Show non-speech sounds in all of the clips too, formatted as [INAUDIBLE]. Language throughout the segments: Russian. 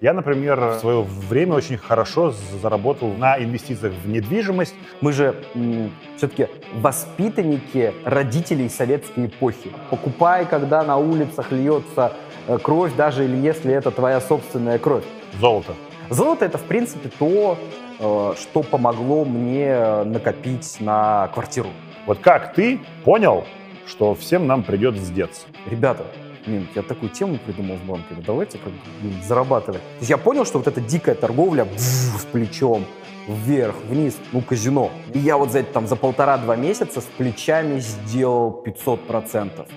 Я, например, в свое время очень хорошо заработал на инвестициях в недвижимость. Мы же все-таки воспитанники родителей советской эпохи. Покупай, когда на улицах льется э, кровь, даже или если это твоя собственная кровь. Золото. Золото это, в принципе, то, э, что помогло мне накопить на квартиру. Вот как ты понял, что всем нам придет вздеться? Ребята, блин, я такую тему придумал в банке, давайте как блин, зарабатывать. То есть я понял, что вот эта дикая торговля с плечом, вверх, вниз, ну, казино. И я вот за, там, за полтора-два месяца с плечами сделал 500%.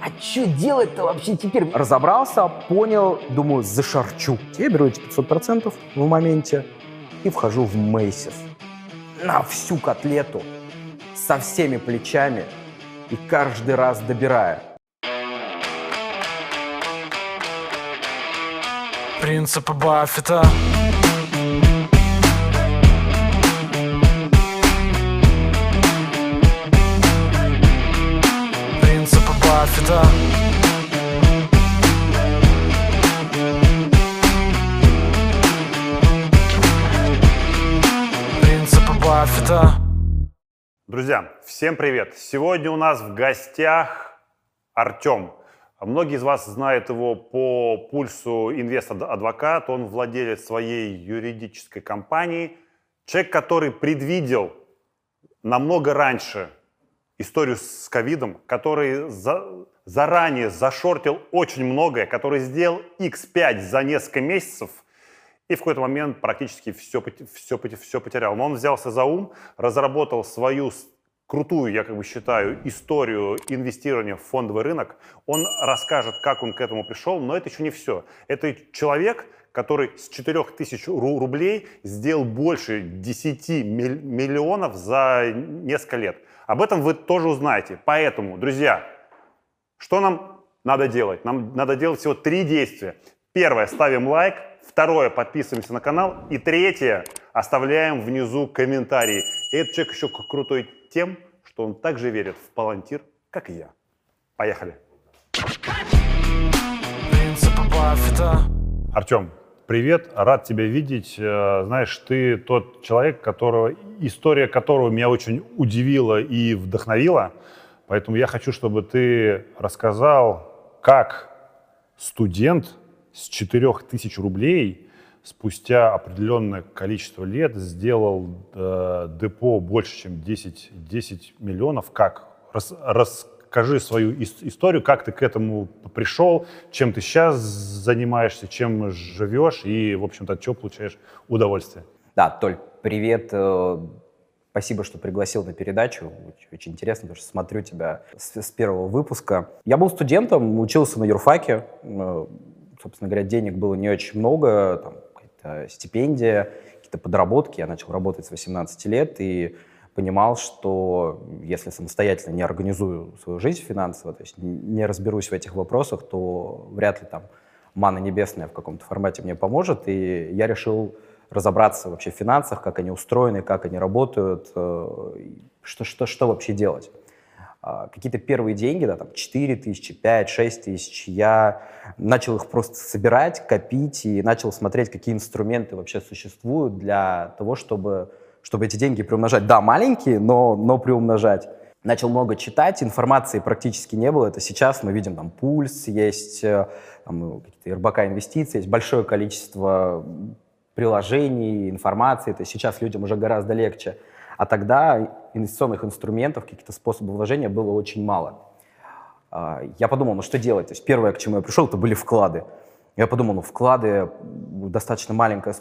А что делать-то вообще теперь? Разобрался, понял, думаю, зашарчу. Я беру эти 500% в моменте и вхожу в Мейсис. На всю котлету, со всеми плечами и каждый раз добирая. Принципы Баффета Принципы Баффета Принципы Баффета Друзья, всем привет! Сегодня у нас в гостях Артем. Многие из вас знают его по пульсу инвест-адвокат. Он владелец своей юридической компании. Человек, который предвидел намного раньше историю с ковидом, который за, заранее зашортил очень многое, который сделал X5 за несколько месяцев и в какой-то момент практически все, все, все потерял. Но он взялся за ум, разработал свою крутую, я как бы считаю, историю инвестирования в фондовый рынок. Он расскажет, как он к этому пришел, но это еще не все. Это человек, который с 4000 рублей сделал больше 10 миллионов за несколько лет. Об этом вы тоже узнаете. Поэтому, друзья, что нам надо делать? Нам надо делать всего три действия. Первое, ставим лайк. Второе, подписываемся на канал. И третье, оставляем внизу комментарии. Этот человек еще крутой тем, что он также верит в палантир, как и я. Поехали. Артем, привет, рад тебя видеть. Э, знаешь, ты тот человек, которого, история которого меня очень удивила и вдохновила. Поэтому я хочу, чтобы ты рассказал, как студент с 4000 рублей спустя определенное количество лет сделал э, депо больше, чем 10, 10 миллионов. Как? Рас, расскажи свою историю, как ты к этому пришел, чем ты сейчас занимаешься, чем живешь и, в общем-то, от чего получаешь удовольствие. Да, Толь, привет. Э, спасибо, что пригласил на передачу. Очень интересно, потому что смотрю тебя с, с первого выпуска. Я был студентом, учился на юрфаке э, собственно говоря, денег было не очень много, там, какая-то стипендия, какие-то подработки. Я начал работать с 18 лет и понимал, что если самостоятельно не организую свою жизнь финансово, то есть не разберусь в этих вопросах, то вряд ли там мана небесная в каком-то формате мне поможет. И я решил разобраться вообще в финансах, как они устроены, как они работают, э, что, что, что вообще делать. А, какие-то первые деньги, да, там 4 тысячи, 5, 6 тысяч, я начал их просто собирать, копить и начал смотреть, какие инструменты вообще существуют для того, чтобы, чтобы эти деньги приумножать. Да, маленькие, но, но приумножать. Начал много читать, информации практически не было. Это сейчас мы видим, там, пульс, есть э, там, какие-то РБК инвестиции, есть большое количество приложений, информации. То есть сейчас людям уже гораздо легче. А тогда инвестиционных инструментов, каких-то способов вложения было очень мало. А, я подумал, ну что делать? То есть первое, к чему я пришел, это были вклады. Я подумал, ну вклады достаточно маленькая,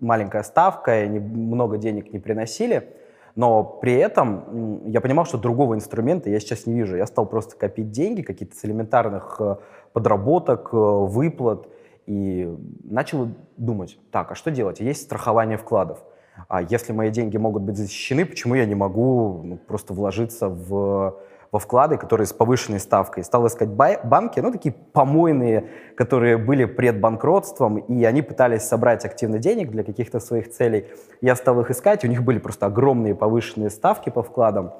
маленькая ставка, и много денег не приносили, но при этом я понимал, что другого инструмента я сейчас не вижу. Я стал просто копить деньги, какие-то с элементарных э, подработок, э, выплат, и начал думать, так, а что делать? Есть страхование вкладов. А если мои деньги могут быть защищены, почему я не могу ну, просто вложиться в, во вклады, которые с повышенной ставкой? Стал искать банки, ну, такие помойные, которые были пред банкротством, и они пытались собрать активно денег для каких-то своих целей. Я стал их искать, у них были просто огромные повышенные ставки по вкладам.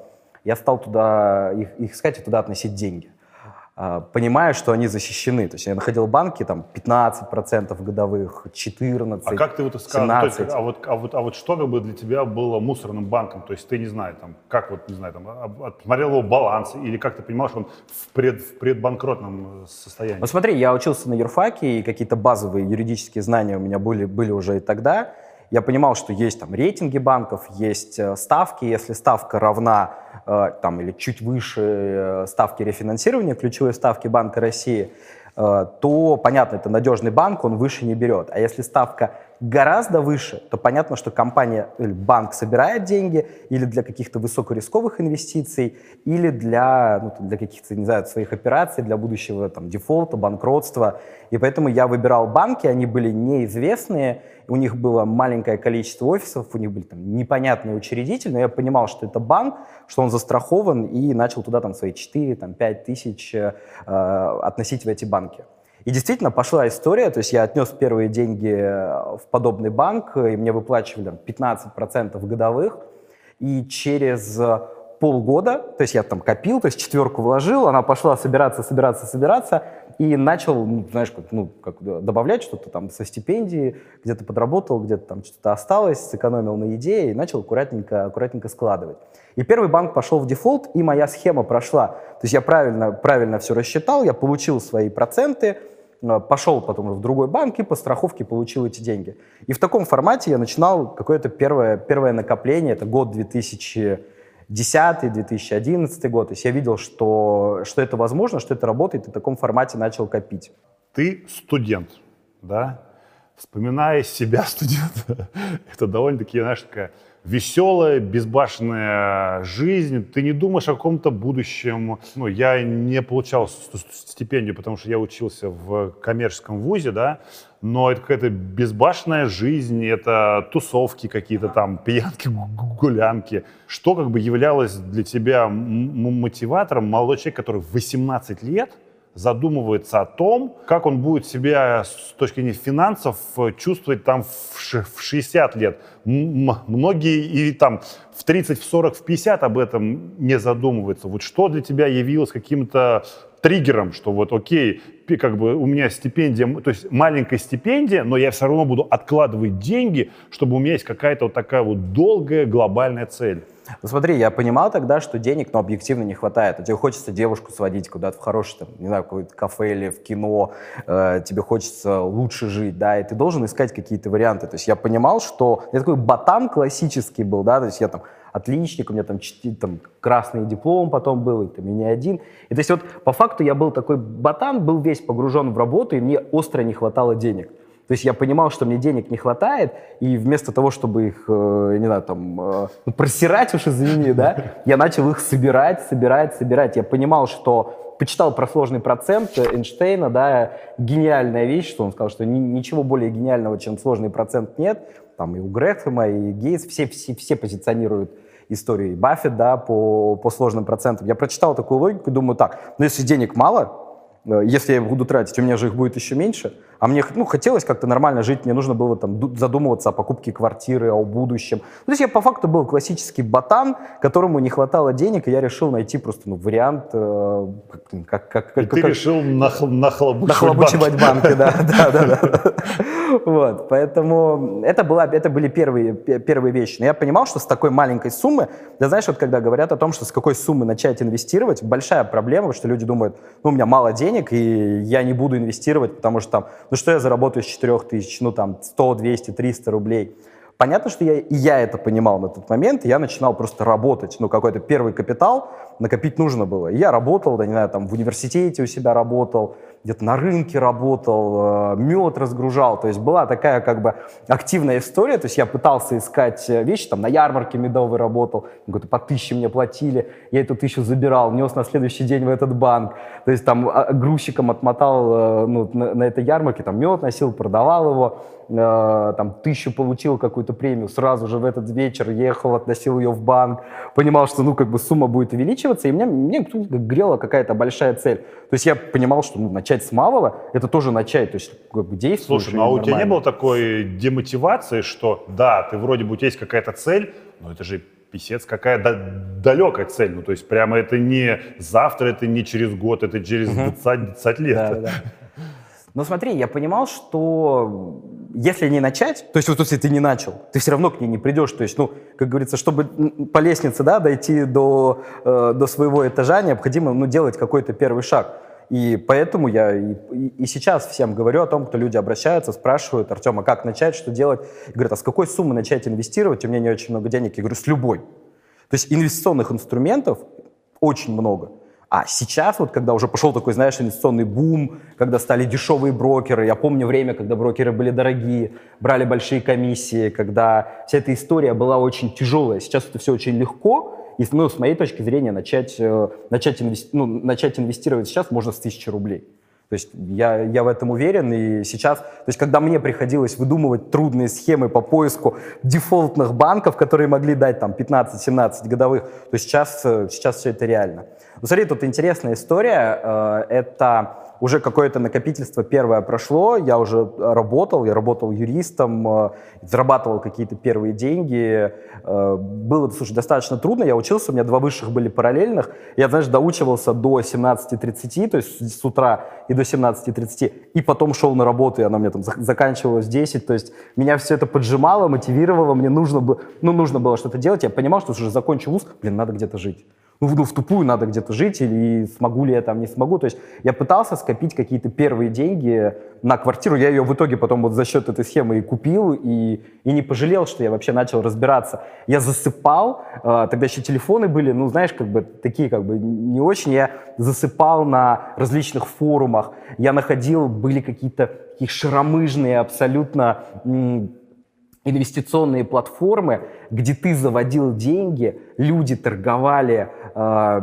Я стал туда их, их искать и туда относить деньги. А, понимая, что они защищены. То есть я находил банки там 15% годовых, 14%, А как ты вот сказал, ну, то есть, 17%. а, вот, а, вот, а вот что как бы для тебя было мусорным банком? То есть ты не знаю, там, как вот, не знаю, там, отсмотрел его баланс, или как ты понимал, что он в, пред, в предбанкротном э, состоянии? Ну смотри, я учился на юрфаке, и какие-то базовые юридические знания у меня были, были уже и тогда. Я понимал, что есть там рейтинги банков, есть э, ставки. Если ставка равна э, там, или чуть выше э, ставки рефинансирования, ключевой ставки Банка России, то, понятно, это надежный банк, он выше не берет. А если ставка гораздо выше, то понятно, что компания или банк собирает деньги или для каких-то высокорисковых инвестиций, или для, ну, для каких-то, не знаю, своих операций, для будущего там, дефолта, банкротства. И поэтому я выбирал банки, они были неизвестные, у них было маленькое количество офисов, у них были там непонятные учредители, но я понимал, что это банк, что он застрахован, и начал туда там свои 4, там, 5 тысяч э, э, относить в эти банки. И действительно пошла история, то есть я отнес первые деньги э, в подобный банк, и мне выплачивали там, 15% годовых, и через э, полгода, то есть я там копил, то есть четверку вложил, она пошла собираться, собираться, собираться, и начал, ну, знаешь, как, ну, как добавлять что-то там со стипендии, где-то подработал, где-то там что-то осталось, сэкономил на еде и начал аккуратненько, аккуратненько складывать. И первый банк пошел в дефолт, и моя схема прошла. То есть я правильно, правильно все рассчитал, я получил свои проценты, э, пошел потом в другой банк и по страховке получил эти деньги. И в таком формате я начинал какое-то первое, первое накопление, это год 2010-2011 год. То есть я видел, что, что это возможно, что это работает, и в таком формате начал копить. Ты студент, да? Вспоминая себя [LAUGHS] студента, это довольно-таки, знаешь, такая веселая, безбашенная жизнь. Ты не думаешь о каком-то будущем. Ну, я не получал стипендию, потому что я учился в коммерческом вузе, да, но это какая-то безбашенная жизнь, это тусовки какие-то там, пьянки, гу- гу- гулянки. Что как бы являлось для тебя мотиватором? Молодой человек, который в 18 лет задумывается о том, как он будет себя с точки зрения финансов э, чувствовать там в ш- в 60 лет. Многие и там в 30, в 40, в 50 об этом не задумываются. Вот что для тебя явилось каким-то триггером, что вот окей, как бы у меня стипендия, то есть маленькая стипендия, но я все равно буду откладывать деньги, чтобы у меня есть какая-то вот такая вот долгая глобальная цель. Ну, смотри, я понимал тогда, что денег, ну, объективно не хватает. А тебе хочется девушку сводить куда-то в хорошее, там, не знаю, какое-то кафе или в кино, э, тебе хочется лучше жить, да, и ты должен искать какие-то варианты. То есть я понимал, что я такой ботан классический был, да, то есть я там отличник, у меня там, там красный диплом потом был, и там и не один. И то есть вот по факту я был такой ботан, был весь погружен в работу, и мне остро не хватало денег. То есть я понимал, что мне денег не хватает, и вместо того, чтобы их, э, не знаю, там, э, ну, просирать уж, извини, да, [LAUGHS] я начал их собирать, собирать, собирать. Я понимал, что почитал про сложный процент Эйнштейна, да, гениальная вещь, что он сказал, что ни- ничего более гениального, чем сложный процент нет. Там и у Грэхэма, и Гейтс, все, все, все позиционируют историю и Баффет, да, по, по сложным процентам. Я прочитал такую логику и думаю, так, ну если денег мало, Э, если я их буду тратить, у меня же их будет еще меньше. А мне ну, хотелось как-то нормально жить, мне нужно было там ду- задумываться о покупке квартиры, о будущем. Ну, то есть я по факту был классический ботан, которому не хватало денег, и я решил найти просто ну, вариант, э, как, как, как, И ты как- решил нах- нахлобучивать нахлобучивать банки. банки, да, [LAUGHS] да, да, да. Вот, поэтому это, была, это были первые, пе- первые вещи. Но я понимал, что с такой маленькой суммы, да знаешь, вот когда говорят о том, что с какой суммы начать инвестировать, большая проблема, что люди думают, ну, у меня мало денег, и я не буду инвестировать, потому что там, ну, что я заработаю с 4 тысяч, ну, там, 100, 200, 300 рублей. Понятно, что я, и я это понимал на тот момент, я начинал просто работать. Ну, какой-то первый капитал накопить нужно было. И я работал, да, не знаю, там в университете у себя работал, где-то на рынке работал, э, мед разгружал. То есть была такая как бы активная история. То есть я пытался искать э, вещи, там на ярмарке медовый работал, какой-то по тысяче мне платили, я эту тысячу забирал, нес на следующий день в этот банк. То есть там а, грузчиком отмотал э, ну, на, на этой ярмарке, там мед носил, продавал его, там тысячу получил какую-то премию, сразу же в этот вечер ехал, относил ее в банк, понимал, что ну как бы сумма будет увеличиваться, и меня, мне тут грела какая-то большая цель. То есть я понимал, что ну, начать с малого, это тоже начать, то есть как бы действовать. Слушай, ну а у тебя не было такой демотивации, что да, ты вроде бы у тебя есть какая-то цель, но это же Писец, какая да- далекая цель. Ну, то есть прямо это не завтра, это не через год, это через 20, 20 лет. Да, да, да. Но смотри, я понимал, что если не начать, то есть вот если ты не начал, ты все равно к ней не придешь. То есть, ну, как говорится, чтобы по лестнице, да, дойти до, э, до своего этажа, необходимо, ну, делать какой-то первый шаг. И поэтому я и, и- сейчас всем говорю о том, кто люди обращаются, спрашивают, Артем, а как начать, что делать? И говорят, а с какой суммы начать инвестировать? У меня не очень много денег. Я говорю, с любой. То есть инвестиционных инструментов очень много. А сейчас, вот когда уже пошел такой, знаешь, инвестиционный бум, когда стали дешевые брокеры, я помню время, когда брокеры были дорогие, брали большие комиссии, когда вся эта история была очень тяжелая. Сейчас это все очень легко, и ну, с моей точки зрения начать, э, начать, инвести- ну, начать инвестировать сейчас можно с тысячи рублей. То есть я, я в этом уверен, и сейчас, то есть когда мне приходилось выдумывать трудные схемы по поиску дефолтных банков, которые могли дать там 15-17 годовых, то сейчас, э, сейчас все это реально. Ну, смотри, тут интересная история, э, это уже какое-то накопительство первое прошло, я уже работал, я работал юристом, э, зарабатывал какие-то первые деньги, Э, было, слушай, достаточно трудно, я учился, у меня два высших были параллельных, я, знаешь, доучивался до 17.30, то есть с утра и до 17.30, и потом шел на работу, и она мне там зак- заканчивалась в 10, то есть меня все это поджимало, мотивировало, мне нужно, было, ну, нужно было что-то делать, я понимал, что уже закончу вуз, блин, надо где-то жить. Ну, ну, в тупую надо где-то жить, или смогу ли я там, не смогу. То есть я пытался скопить какие-то первые деньги на квартиру. Я ее в итоге потом вот за счет этой схемы и купил, и, и не пожалел, что я вообще начал разбираться. Я засыпал, э, тогда еще телефоны были, ну, знаешь, как бы такие как бы не очень. Я засыпал на различных форумах, я находил, были какие-то такие шаромыжные абсолютно инвестиционные платформы, где ты заводил деньги, люди торговали э,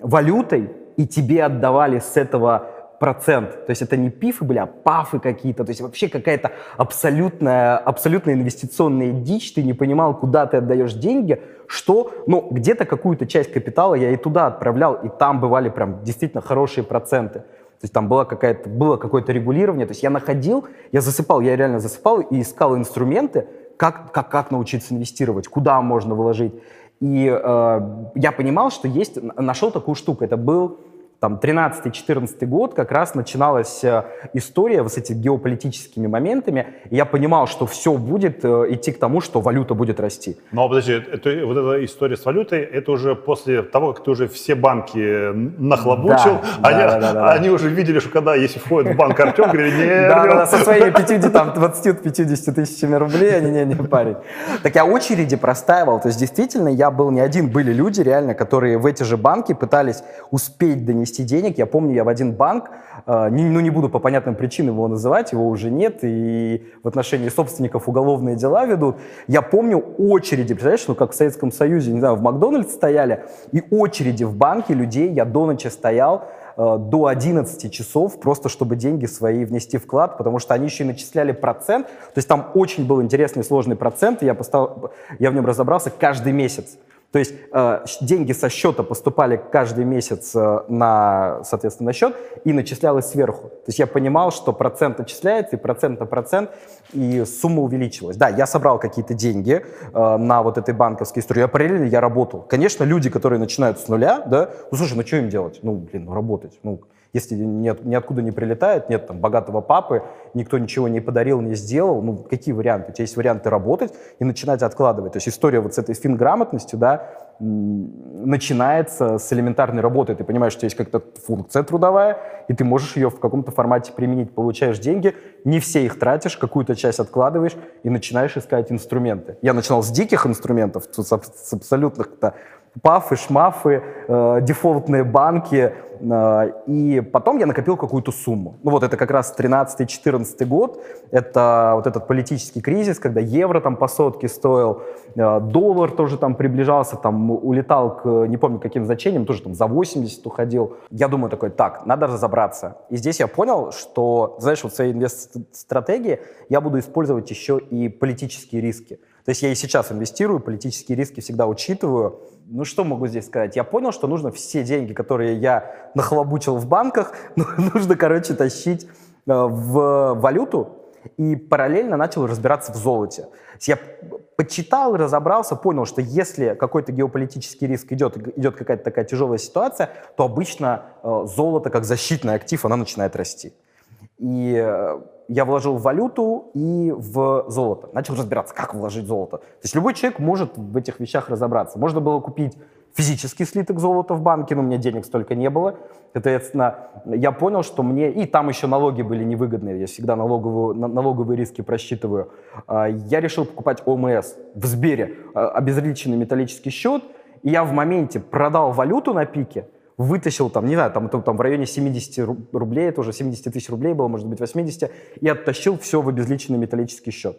валютой, и тебе отдавали с этого процент. То есть это не пифы были, а пафы какие-то. То есть вообще какая-то абсолютная, абсолютная инвестиционная дичь. Ты не понимал, куда ты отдаешь деньги, что, ну, где-то какую-то часть капитала я и туда отправлял, и там бывали прям действительно хорошие проценты. То есть там было, какая-то, было какое-то регулирование. То есть я находил, я засыпал, я реально засыпал и искал инструменты, как, как, как научиться инвестировать, куда можно вложить. И э, я понимал, что есть, нашел такую штуку. Это был там 13-14 год, как раз начиналась э, история с этими геополитическими моментами. И я понимал, что все будет э, идти к тому, что валюта будет расти. Но подожди, это, вот эта история с валютой, это уже после того, как ты уже все банки нахлобучил, Да, они, да, да, да, да. они уже видели, что когда, если входит в банк Артем, говорили, не, Да, да, да, Артем». со своими 50, там, 20-50 тысячами рублей, они не, не, парень. Так я очереди простаивал, то есть действительно я был не один, были люди реально, которые в эти же банки пытались успеть донести денег. Я помню, я в один банк, э, ну не буду по понятным причинам его называть, его уже нет, и в отношении собственников уголовные дела ведут. Я помню очереди, представляешь, ну как в Советском Союзе, не знаю, в Макдональдс стояли, и очереди в банке людей, я до ночи стоял, э, до 11 часов, просто чтобы деньги свои внести вклад, потому что они еще и начисляли процент. То есть там очень был интересный сложный процент, и я, постал, я в нем разобрался каждый месяц. То есть э, деньги со счета поступали каждый месяц э, на, соответственно, на счет и начислялось сверху. То есть я понимал, что процент начисляется, и процент на процент, и сумма увеличилась. Да, я собрал какие-то деньги э, на вот этой банковской истории. Я параллельно я работал. Конечно, люди, которые начинают с нуля, да, ну слушай, ну что им делать? Ну, блин, ну работать. Ну, если нет, ниоткуда не прилетает, нет там богатого папы, никто ничего не подарил, не сделал, ну какие варианты? У тебя есть варианты работать и начинать откладывать. То есть история вот с этой финграмотностью, да, начинается с элементарной работы. Ты понимаешь, что есть как-то функция трудовая, и ты можешь ее в каком-то формате применить. Получаешь деньги, не все их тратишь, какую-то часть откладываешь и начинаешь искать инструменты. Я начинал с диких инструментов, с абсолютных-то пафы, шмафы, э, дефолтные банки. Э, и потом я накопил какую-то сумму. Ну вот это как раз 13-14 год. Это вот этот политический кризис, когда евро там по сотке стоил, э, доллар тоже там приближался, там улетал к, не помню каким значением, тоже там за 80 уходил. Я думаю такой, так, надо разобраться. И здесь я понял, что, знаешь, вот в своей инвест-стратегии я буду использовать еще и политические риски. То есть я и сейчас инвестирую, политические риски всегда учитываю. Ну что могу здесь сказать? Я понял, что нужно все деньги, которые я нахлобучил в банках, [LAUGHS] ну, нужно, короче, тащить э, в валюту. И параллельно начал разбираться в золоте. Я почитал, разобрался, понял, что если какой-то геополитический риск идет, идет какая-то такая тяжелая ситуация, то обычно э, золото как защитный актив, она начинает расти. И э, я вложил в валюту и в золото. Начал разбираться, как вложить золото. То есть любой человек может в этих вещах разобраться. Можно было купить физический слиток золота в банке, но у меня денег столько не было. Соответственно, я понял, что мне... И там еще налоги были невыгодные, я всегда налоговую, налоговые риски просчитываю. А, я решил покупать ОМС в Сбере, а, обезличенный металлический счет, и я в моменте продал валюту на пике, вытащил там, не знаю, там, там в районе 70 рублей, это уже 70 тысяч рублей было, может быть 80, и оттащил все в обезличенный металлический счет.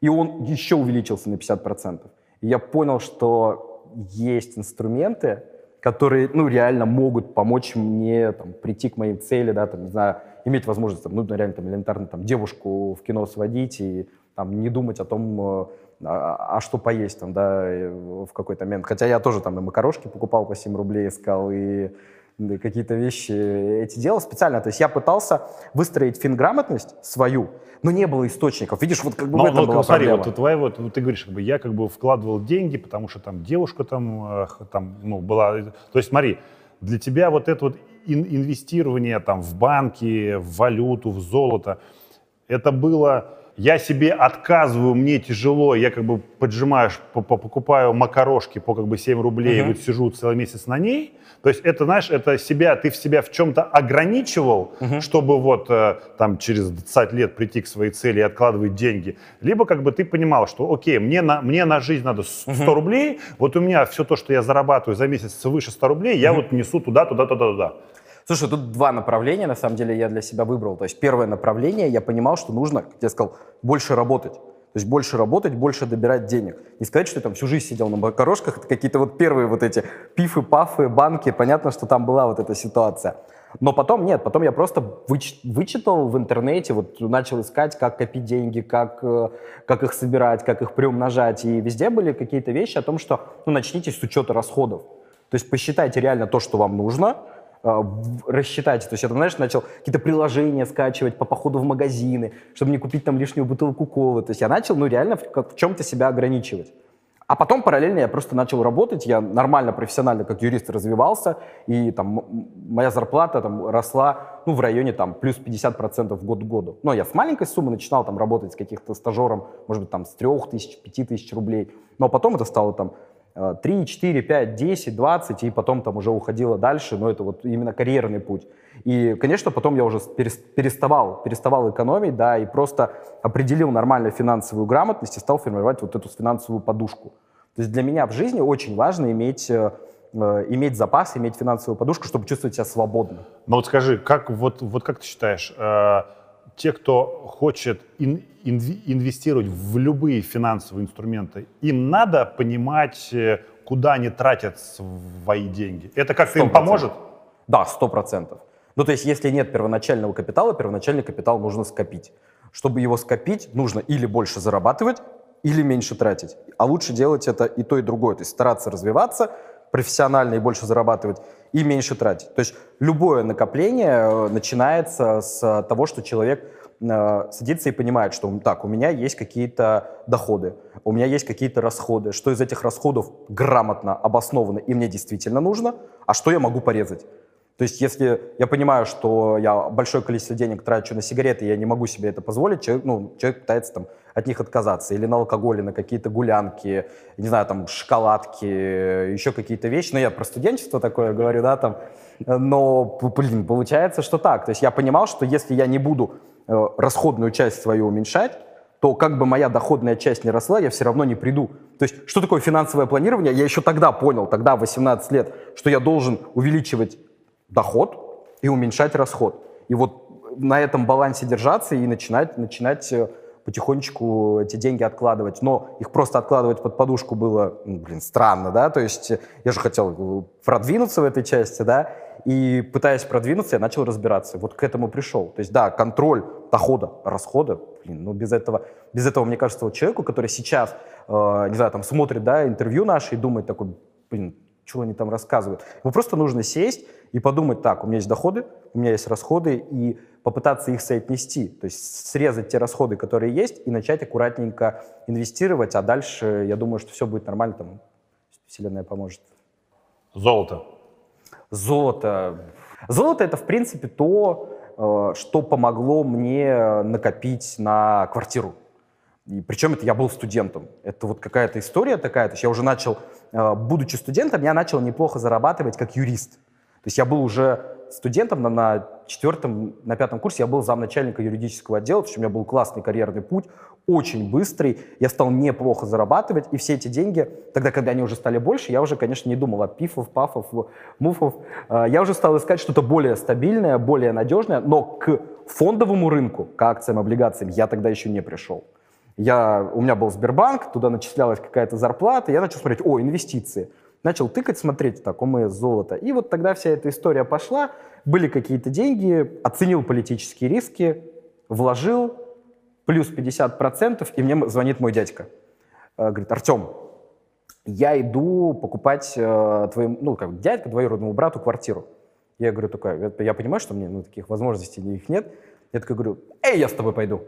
И он еще увеличился на 50%. И я понял, что есть инструменты, которые, ну, реально могут помочь мне там, прийти к моей цели, да, там, не знаю, иметь возможность, там, ну, реально, там, элементарно, там, девушку в кино сводить и там, не думать о том, э, а, а что поесть там, да, в какой-то момент. Хотя я тоже там и макарошки покупал по 7 рублей, искал, и какие-то вещи эти делал специально. То есть я пытался выстроить финграмотность свою, но не было источников. Видишь, вот как бы но, в этом но, была смотри, проблема. вот твоя вот, ты говоришь, как бы я как бы вкладывал деньги, потому что там девушка там, там ну, была. То есть смотри, для тебя вот это вот ин инвестирование там в банки, в валюту, в золото, это было я себе отказываю, мне тяжело, я как бы поджимаешь, покупаю макарошки по как бы 7 рублей, uh-huh. вот сижу целый месяц на ней. То есть это, знаешь, это себя, ты в себя в чем-то ограничивал, uh-huh. чтобы вот э, там через 20 лет прийти к своей цели и откладывать деньги. Либо как бы ты понимал, что окей, мне на, мне на жизнь надо 100 uh-huh. рублей, вот у меня все то, что я зарабатываю за месяц свыше 100 рублей, я uh-huh. вот несу туда, туда, туда, туда. Слушай, тут два направления, на самом деле, я для себя выбрал. То есть первое направление, я понимал, что нужно, как я сказал, больше работать. То есть больше работать, больше добирать денег. Не сказать, что я там всю жизнь сидел на макарошках, это какие-то вот первые вот эти пифы, пафы, банки, понятно, что там была вот эта ситуация. Но потом нет, потом я просто выч, вычитал в интернете, вот начал искать, как копить деньги, как, э, как их собирать, как их приумножать. И везде были какие-то вещи о том, что ну, начните с учета расходов. То есть посчитайте реально то, что вам нужно, рассчитать. То есть я, там, знаешь, начал какие-то приложения скачивать по походу в магазины, чтобы не купить там лишнюю бутылку колы. То есть я начал, ну, реально в, в чем-то себя ограничивать. А потом параллельно я просто начал работать, я нормально, профессионально как юрист развивался, и там моя зарплата там росла, ну, в районе там плюс 50% год к году. Но я с маленькой суммы начинал там работать с каких-то стажером, может быть, там с 3 тысяч, 5 тысяч рублей. Но потом это стало там 3, 4, 5, 10, 20, и потом там уже уходила дальше, но это вот именно карьерный путь. И, конечно, потом я уже переставал, переставал экономить, да, и просто определил нормальную финансовую грамотность и стал формировать вот эту финансовую подушку. То есть для меня в жизни очень важно иметь э, э иметь запас, иметь финансовую подушку, чтобы чувствовать себя свободно. Ну вот скажи, как, вот, вот как ты считаешь, э, те, кто хочет ин, инвестировать в любые финансовые инструменты, им надо понимать, э, куда они тратят свои деньги. Это как-то им поможет? Да, сто процентов. Ну, то есть, если нет первоначального капитала, первоначальный капитал нужно скопить. Чтобы его скопить, нужно или больше зарабатывать, или меньше тратить. А лучше делать это и то, и другое. То есть стараться развиваться профессионально и больше зарабатывать, и меньше тратить. То есть любое накопление э, начинается с того, что человек э, садится и понимает, что так, у меня есть какие-то доходы, у меня есть какие-то расходы, что из этих расходов грамотно обосновано и мне действительно нужно, а что я могу порезать. То есть если я понимаю, что я большое количество денег трачу на сигареты, я не могу себе это позволить, человек, ну, человек пытается там от них отказаться, или на алкоголь, или на какие-то гулянки, не знаю, там, шоколадки, еще какие-то вещи. Ну, я про студенчество такое говорю, да, там. Но, блин, получается, что так. То есть я понимал, что если я не буду э, расходную часть свою уменьшать, то как бы моя доходная часть не росла, я все равно не приду. То есть что такое финансовое планирование? Я еще тогда понял, тогда, 18 лет, что я должен увеличивать доход и уменьшать расход. И вот на этом балансе держаться и начинать, начинать э, потихонечку эти деньги откладывать. Но их просто откладывать под подушку было, ну, блин, странно, да, то есть я же хотел продвинуться в этой части, да, и пытаясь продвинуться, я начал разбираться. Вот к этому пришел. То есть, да, контроль дохода, расхода, блин, ну без этого, без этого, мне кажется, вот человеку, который сейчас, э, не знаю, там смотрит, да, интервью наши и думает такой, блин, что они там рассказывают. Ему просто нужно сесть и подумать, так, у меня есть доходы, у меня есть расходы, и попытаться их соотнести, то есть срезать те расходы, которые есть, и начать аккуратненько инвестировать, а дальше, я думаю, что все будет нормально, там Вселенная поможет. Золото. Золото. Золото это, в принципе, то, э, что помогло мне накопить на квартиру. И причем это я был студентом. Это вот какая-то история такая. То есть я уже начал, э, будучи студентом, я начал неплохо зарабатывать как юрист. То есть я был уже студентом на, на четвертом, на пятом курсе, я был замначальника юридического отдела, то есть у меня был классный карьерный путь, очень быстрый, я стал неплохо зарабатывать, и все эти деньги, тогда, когда они уже стали больше, я уже, конечно, не думал о пифов, пафов, муфов, э, я уже стал искать что-то более стабильное, более надежное, но к фондовому рынку, к акциям, облигациям я тогда еще не пришел. Я, у меня был Сбербанк, туда начислялась какая-то зарплата, я начал смотреть, о, инвестиции. Начал тыкать, смотреть, так, ОМС, золото. И вот тогда вся эта история пошла, были какие-то деньги, оценил политические риски, вложил, плюс 50%, и мне звонит мой дядька. Э, говорит, Артем, я иду покупать э, твоему, ну, как дядька, двоюродному брату квартиру. Я говорю, такая, я понимаю, что мне ну, таких возможностей их нет. Я такой говорю, эй, я с тобой пойду.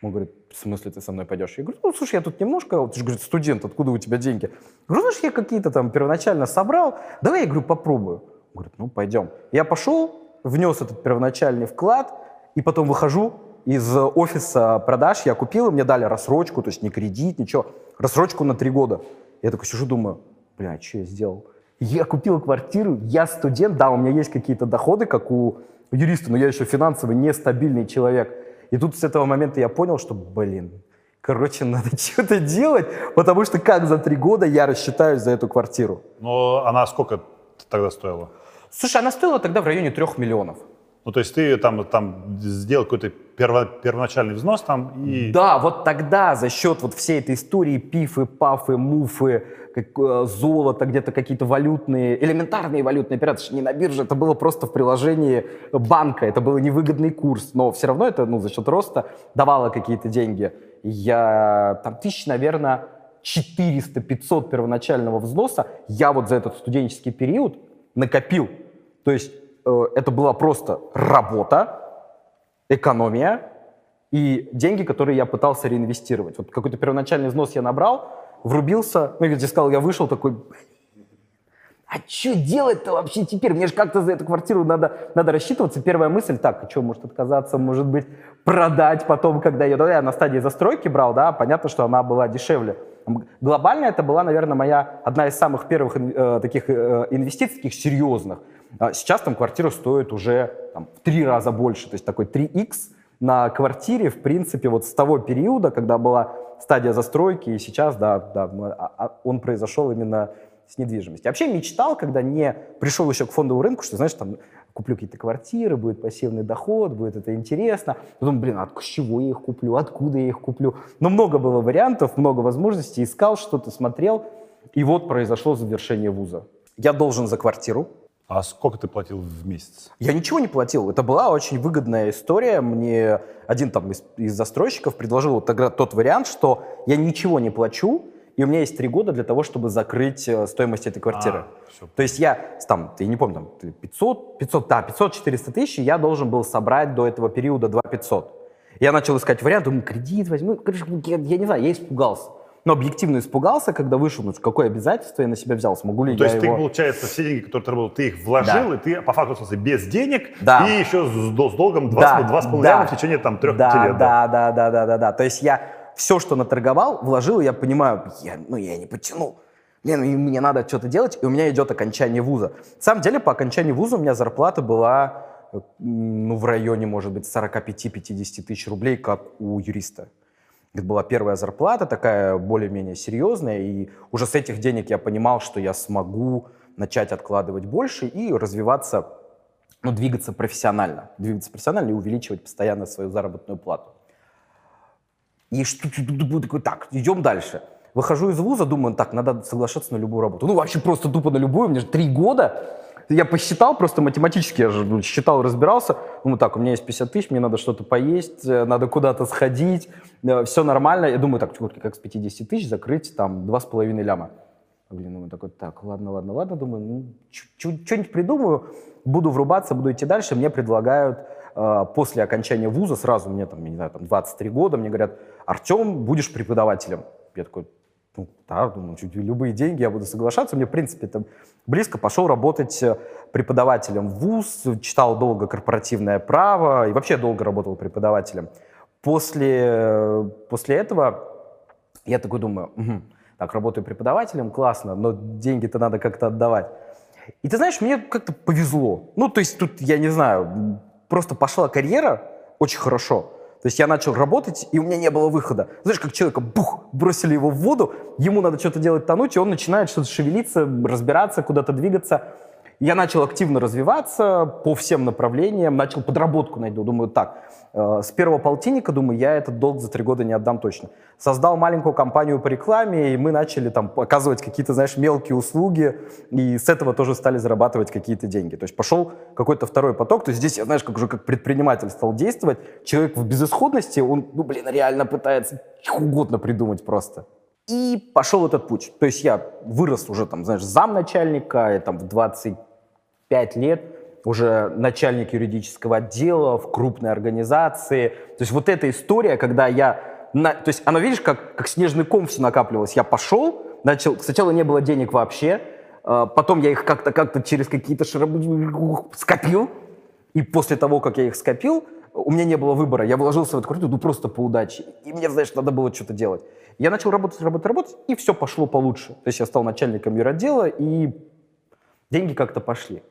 Он говорит, в смысле ты со мной пойдешь? Я говорю, ну, слушай, я тут немножко, ты же, говорит, студент, откуда у тебя деньги? Я говорю, знаешь, я какие-то там первоначально собрал, давай, я говорю, попробую. Он говорит, ну, пойдем. Я пошел, внес этот первоначальный вклад, и потом выхожу из офиса продаж, я купил, мне дали рассрочку, то есть не кредит, ничего, рассрочку на три года. Я такой сижу, думаю, бля, что я сделал? Я купил квартиру, я студент, да, у меня есть какие-то доходы, как у юриста, но я еще финансово нестабильный человек. И тут с этого момента я понял, что, блин, короче, надо [LAUGHS] что-то делать, потому что как за три года я рассчитаюсь за эту квартиру? Но она сколько тогда стоила? Слушай, она стоила тогда в районе трех миллионов. Ну, то есть ты там, там сделал какой-то перво, первоначальный взнос там и... Да, вот тогда за счет вот всей этой истории пифы, пафы, муфы, как, э, золото, где-то какие-то валютные, элементарные валютные операции, не на бирже, это было просто в приложении банка, это был невыгодный курс, но все равно это, ну, за счет роста давало какие-то деньги. Я там тысяч, наверное, 400-500 первоначального взноса я вот за этот студенческий период накопил. То есть Э, это была просто работа, экономия и деньги, которые я пытался реинвестировать. Вот какой-то первоначальный взнос я набрал, врубился, ну, я сказал, я вышел такой, а что делать-то вообще теперь? Мне же как-то за эту квартиру надо, надо рассчитываться. Первая мысль, так, а что, может отказаться, может быть, продать потом, когда ее... Я на стадии застройки брал, да, понятно, что она была дешевле. Глобально это была, наверное, моя одна из самых первых э, таких э, инвестиций, таких серьезных. А сейчас там квартира стоит уже там, в три раза больше, то есть такой 3x на квартире, в принципе, вот с того периода, когда была стадия застройки, и сейчас, да, да, а, а он произошел именно с недвижимостью. Вообще мечтал, когда не пришел еще к фондовому рынку, что, знаешь, там куплю какие-то квартиры, будет пассивный доход, будет это интересно. Потом, блин, от чего я их куплю, откуда я их куплю? Но много было вариантов, много возможностей, искал что-то, смотрел, и вот произошло завершение вуза. Я должен за квартиру, а сколько ты платил в месяц? Я ничего не платил. Это была очень выгодная история. Мне один там из, из застройщиков предложил вот тогда тот вариант, что я ничего не плачу, и у меня есть три года для того, чтобы закрыть э, стоимость этой квартиры. А, все. То есть я, там, я не помню, там, 500, 500, да, 500-400 тысяч я должен был собрать до этого периода 2 500. Я начал искать вариант, думаю, кредит возьму. Я, я не знаю, я испугался но объективно испугался, когда вышел, ну, какое обязательство я на себя взял, смогу ли ну, я То есть его... ты, получается, все деньги, которые ты работал, ты их вложил, да. и ты, по факту, смысле, без денег, да. и еще с, с долгом 2,5 да. да. в течение там трех да, лет. Да, да, да, да, да, да. То есть я все, что наторговал, вложил, я понимаю, я, ну, я не потянул. Блин, мне надо что-то делать, и у меня идет окончание вуза. На самом деле, по окончанию вуза у меня зарплата была ну, в районе, может быть, 45-50 тысяч рублей, как у юриста. Это была первая зарплата, такая более-менее серьезная, и уже с этих денег я понимал, что я смогу начать откладывать больше и развиваться, ну, двигаться профессионально. Двигаться профессионально и увеличивать постоянно свою заработную плату. И что такой, так, идем дальше. Выхожу из вуза, думаю, так, надо соглашаться на любую работу. Ну, вообще просто тупо на любую, мне же три года, я посчитал просто математически, я же ну, считал, разбирался. Ну, так, у меня есть 50 тысяч, мне надо что-то поесть, э, надо куда-то сходить, э, все нормально. Я думаю, так, как с 50 тысяч закрыть там 2,5 ляма. Блин, ну такой, так, ладно, ладно, ладно, думаю, ну, что-нибудь придумаю, буду врубаться, буду идти дальше. Мне предлагают э, после окончания вуза, сразу мне там, я не знаю, там 23 года, мне говорят, Артем, будешь преподавателем. Я такой, ну, да, думаю, чуть любые деньги, я буду соглашаться. Мне, в принципе, это близко. Пошел работать э, преподавателем в ВУЗ, читал долго корпоративное право и вообще долго работал преподавателем. После, э, после этого я такой думаю, угу, так, работаю преподавателем, классно, но деньги-то надо как-то отдавать. И ты знаешь, мне как-то повезло. Ну, то есть тут, я не знаю, просто пошла карьера очень хорошо. То есть я начал работать, и у меня не было выхода. Знаешь, как человека, бух, бросили его в воду, ему надо что-то делать, тонуть, и он начинает что-то шевелиться, разбираться, куда-то двигаться. Я начал активно развиваться по всем направлениям, начал подработку найду. Думаю, так, э, с первого полтинника, думаю, я этот долг за три года не отдам точно. Создал маленькую компанию по рекламе, и мы начали там оказывать какие-то, знаешь, мелкие услуги, и с этого тоже стали зарабатывать какие-то деньги. То есть пошел какой-то второй поток. То есть здесь я, знаешь, как уже как предприниматель стал действовать. Человек в безысходности, он, ну, блин, реально пытается угодно придумать просто. И пошел этот путь. То есть я вырос уже, там, знаешь, замначальника, и, там, в 20 пять лет уже начальник юридического отдела в крупной организации. То есть вот эта история, когда я... На, то есть она, видишь, как, как снежный ком все накапливалось. Я пошел, начал... Сначала не было денег вообще, э, потом я их как-то как через какие-то шарабы скопил, и после того, как я их скопил, у меня не было выбора. Я вложился в эту кредит, ну просто по удаче. И мне, знаешь, надо было что-то делать. Я начал работать, работать, работать, и все пошло получше. То есть я стал начальником юротдела, и деньги как-то пошли.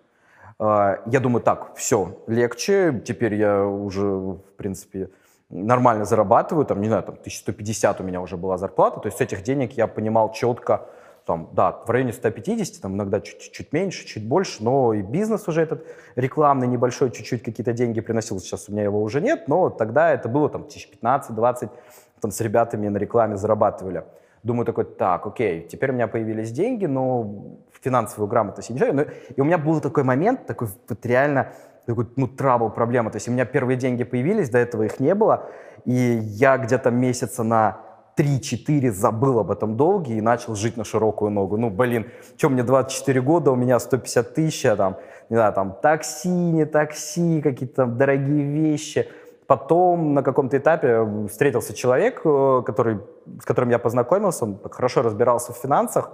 А, я думаю, так, все, легче, теперь я уже, в принципе, нормально зарабатываю, там, не знаю, там, 1150 у меня уже была зарплата, то есть с этих денег я понимал четко, там, да, в районе 150, там, иногда чуть, чуть меньше, чуть больше, но и бизнес уже этот рекламный небольшой, чуть-чуть какие-то деньги приносил, сейчас у меня его уже нет, но тогда это было там 1015-20, там, с ребятами на рекламе зарабатывали. Думаю такой, так, окей, теперь у меня появились деньги, но финансовую грамотность я не знаю. Но, и у меня был такой момент, такой вот реально такой, ну, трабл, проблема. То есть у меня первые деньги появились, до этого их не было. И я где-то месяца на 3-4 забыл об этом долге и начал жить на широкую ногу. Ну, блин, что мне 24 года, у меня 150 тысяч, а там, не знаю, там такси, не такси, какие-то дорогие вещи – Потом на каком-то этапе встретился человек, э, который, с которым я познакомился, он хорошо разбирался в финансах,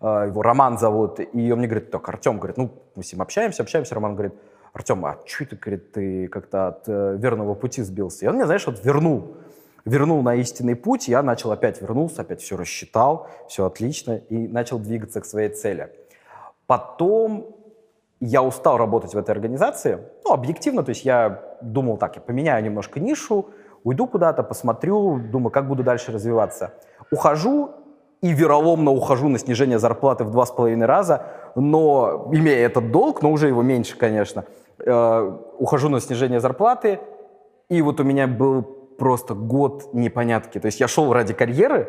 э, его Роман зовут, и он мне говорит, так, Артем, говорит, ну, мы с ним общаемся, общаемся, Роман говорит, Артем, а что ты, говорит, ты как-то от э, верного пути сбился? И он мне, знаешь, вот вернул, вернул на истинный путь, я начал опять вернулся, опять все рассчитал, все отлично, и начал двигаться к своей цели. Потом я устал работать в этой организации, ну, объективно, то есть я думал так, я поменяю немножко нишу, уйду куда-то, посмотрю, думаю, как буду дальше развиваться. Ухожу и вероломно ухожу на снижение зарплаты в два с половиной раза, но, имея этот долг, но уже его меньше, конечно, э, ухожу на снижение зарплаты, и вот у меня был просто год непонятки. То есть я шел ради карьеры,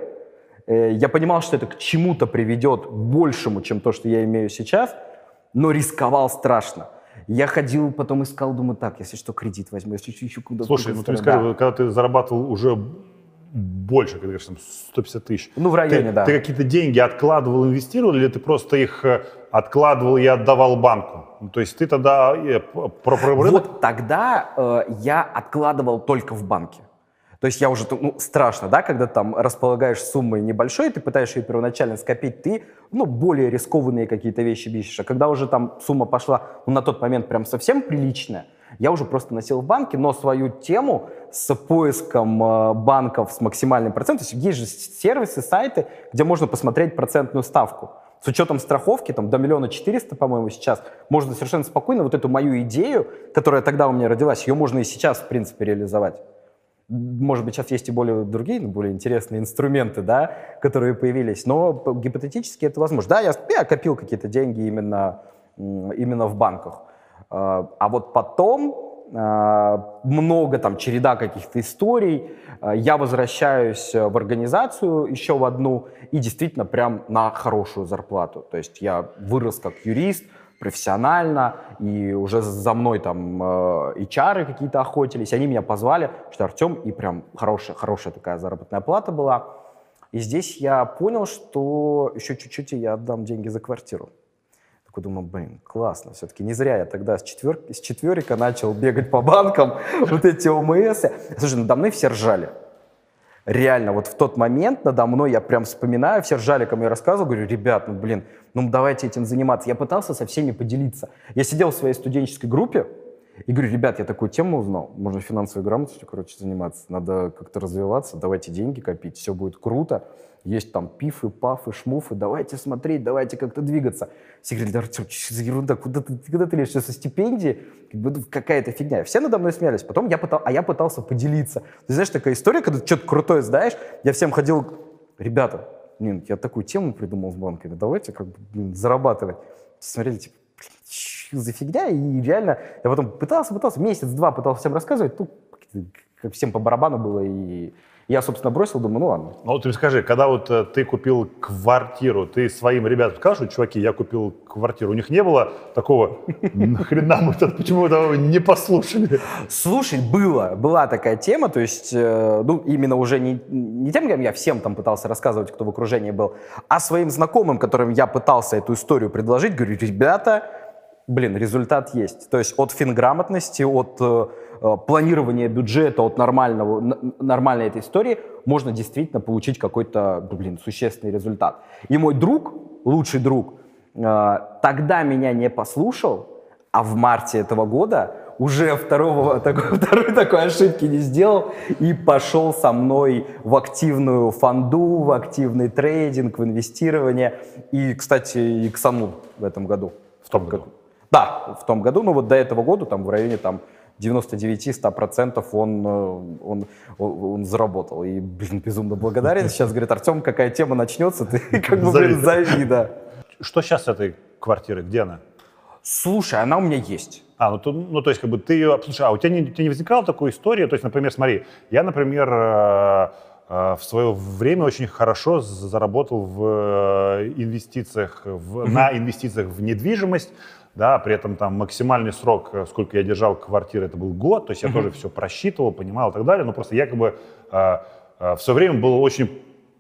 э, я понимал, что это к чему-то приведет большему, чем то, что я имею сейчас – но рисковал страшно. Я ходил, потом искал, думаю, так, если что, кредит возьму, если еще куда-то. Слушай, ну ты мне скажи, да. когда ты зарабатывал уже больше, когда говоришь, там 150 тысяч. Ну, в районе, ты, да. Ты какие-то деньги откладывал, инвестировал, или ты просто их э, откладывал и отдавал банку? Ну, то есть ты тогда э, про, про рынок... Вот тогда э, я откладывал только в банке. То есть я уже, ну, страшно, да, когда там располагаешь суммой небольшой, ты пытаешься ее первоначально скопить, ты, ну, более рискованные какие-то вещи ищешь. А когда уже там сумма пошла, ну, на тот момент прям совсем приличная, я уже просто носил в банке, но свою тему с поиском э, банков с максимальным процентом, то есть есть же сервисы, сайты, где можно посмотреть процентную ставку. С учетом страховки, там, до миллиона четыреста, по-моему, сейчас, можно совершенно спокойно вот эту мою идею, которая тогда у меня родилась, ее можно и сейчас, в принципе, реализовать может быть, сейчас есть и более другие, более интересные инструменты, да, которые появились, но гипотетически это возможно. Да, я, я копил какие-то деньги именно, именно в банках. А, а вот потом а, много там череда каких-то историй. А, я возвращаюсь в организацию еще в одну и действительно прям на хорошую зарплату. То есть я вырос как юрист, профессионально, и уже за мной там э, HR какие-то охотились, они меня позвали, что Артем, и прям хорошая, хорошая такая заработная плата была. И здесь я понял, что еще чуть-чуть и я отдам деньги за квартиру. Такой думаю, блин, классно, все-таки не зря я тогда с, четвер... с четверика начал бегать по банкам, [LAUGHS] вот эти ОМС. Слушай, надо мной все ржали. Реально, вот в тот момент надо мной, я прям вспоминаю, все ржали, кому я рассказывал, говорю, ребят, ну блин, ну давайте этим заниматься. Я пытался со всеми поделиться. Я сидел в своей студенческой группе, и говорю, ребят, я такую тему узнал, можно финансовой грамотностью, короче, заниматься, надо как-то развиваться, давайте деньги копить, все будет круто. Есть там пифы, пафы, шмуфы, давайте смотреть, давайте как-то двигаться. Все говорили, да, Артем, что за ерунда, куда ты, куда ты лезешь, со стипендии? Ну, какая-то фигня. Все надо мной смеялись. Потом я пытал, а я пытался поделиться. Ты знаешь, такая история, когда ты что-то крутое знаешь, я всем ходил, ребята, блин, я такую тему придумал с банками, давайте как бы блин, зарабатывать. Смотрели, типа, за фигня? И реально, я потом пытался, пытался, месяц-два пытался всем рассказывать, ну, как всем по барабану было, и я, собственно, бросил, думаю, ну ладно. Ну, ты скажи, когда вот э, ты купил квартиру, ты своим ребятам что, чуваки, я купил квартиру, у них не было такого, нахрена мы тут, почему этого не послушали? Слушай, было, была такая тема, то есть, э, ну, именно уже не, не тем, кем я всем там пытался рассказывать, кто в окружении был, а своим знакомым, которым я пытался эту историю предложить, говорю, ребята, блин, результат есть. То есть от финграмотности, от э, планирования бюджета, от нормального, нормальной этой истории можно действительно получить какой-то, ну, блин, существенный результат. И мой друг, лучший друг, э, тогда меня не послушал, а в марте этого года уже второго, [LAUGHS] такой, второй такой ошибки не сделал и пошел со мной в активную фонду, в активный трейдинг, в инвестирование. И, кстати, и иксанул в этом году. В том году? Да, в том году, ну вот до этого года там в районе там 99-100% он, э, он, он, он заработал. И, блин, безумно благодарен. Сейчас говорит, Артем, какая тема начнется, ты [LAUGHS] как бы, блин, зови, да. Что сейчас с этой квартирой, где она? Слушай, она у меня есть. А, ну, то, ну, то есть, как бы ты ее... Слушай, а у тебя не, у тебя не возникала такой истории? То есть, например, смотри, я, например, э, э, в свое время очень хорошо заработал в э, инвестициях, в, на инвестициях в недвижимость, да, при этом там максимальный срок, э, сколько я держал квартиры, это был год, то есть я тоже все просчитывал, понимал и так далее, но просто я как бы э, э, в свое время был очень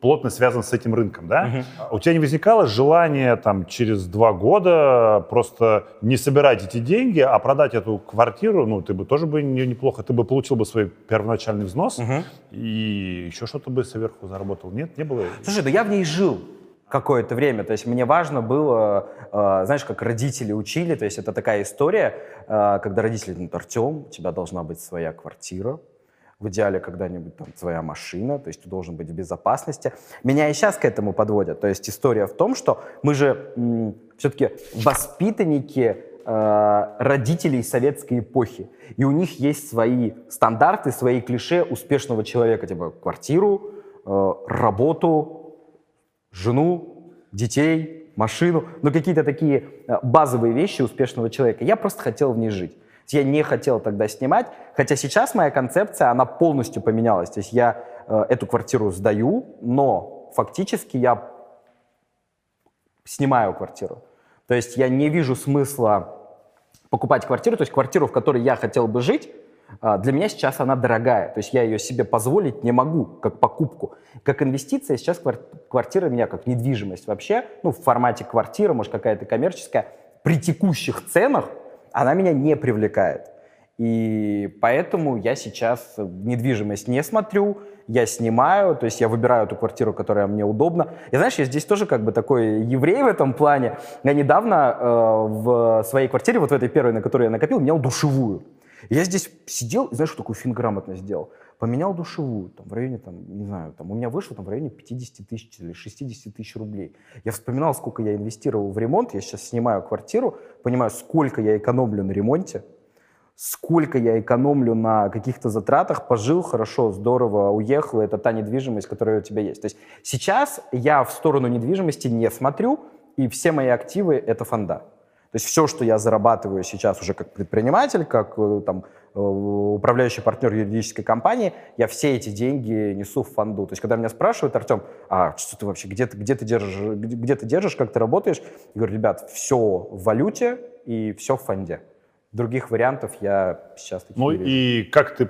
плотно связан с этим рынком, да? У тебя не возникало желания там через два года просто не собирать эти деньги, а продать эту квартиру, ну, ты бы тоже бы не- неплохо, ты бы получил бы свой первоначальный взнос и еще что-то бы сверху заработал. Нет, не было? Слушай, да я в ней жил какое-то время, то есть мне важно было, э, знаешь, как родители учили, то есть это такая история, э, когда родители говорят, Артем, у тебя должна быть своя квартира, в идеале когда-нибудь там своя машина, то есть ты должен быть в безопасности. Меня и сейчас к этому подводят, то есть история в том, что мы же все-таки воспитанники э, родителей советской эпохи, и у них есть свои стандарты, свои клише успешного человека, типа квартиру, э, работу, жену, детей, машину, ну какие-то такие э, базовые вещи успешного человека. Я просто хотел в ней жить. Я не хотел тогда снимать, хотя сейчас моя концепция, она полностью поменялась. То есть я э, эту квартиру сдаю, но фактически я снимаю квартиру. То есть я не вижу смысла покупать квартиру, то есть квартиру, в которой я хотел бы жить, для меня сейчас она дорогая. То есть я ее себе позволить не могу, как покупку. Как инвестиция сейчас квар- квартира меня, как недвижимость вообще, ну, в формате квартиры, может, какая-то коммерческая, при текущих ценах она меня не привлекает. И поэтому я сейчас недвижимость не смотрю, я снимаю, то есть я выбираю ту квартиру, которая мне удобна. И знаешь, я здесь тоже как бы такой еврей в этом плане. Я недавно э, в своей квартире, вот в этой первой, на которой я накопил, менял душевую. Я здесь сидел, знаешь, что такую финграмотно сделал? Поменял душевую, там, в районе, там, не знаю, там, у меня вышло там, в районе 50 тысяч или 60 тысяч рублей. Я вспоминал, сколько я инвестировал в ремонт, я сейчас снимаю квартиру, понимаю, сколько я экономлю на ремонте, сколько я экономлю на каких-то затратах, пожил хорошо, здорово, уехал, это та недвижимость, которая у тебя есть. То есть сейчас я в сторону недвижимости не смотрю, и все мои активы — это фонда. То есть все, что я зарабатываю сейчас уже как предприниматель, как э, там, э, управляющий партнер юридической компании, я все эти деньги несу в фонду. То есть когда меня спрашивают, Артем, а что ты вообще, где ты, где ты, держишь, где, где ты держишь, как ты работаешь? Я говорю, ребят, все в валюте и все в фонде. Других вариантов я сейчас таких Ну не вижу. и как ты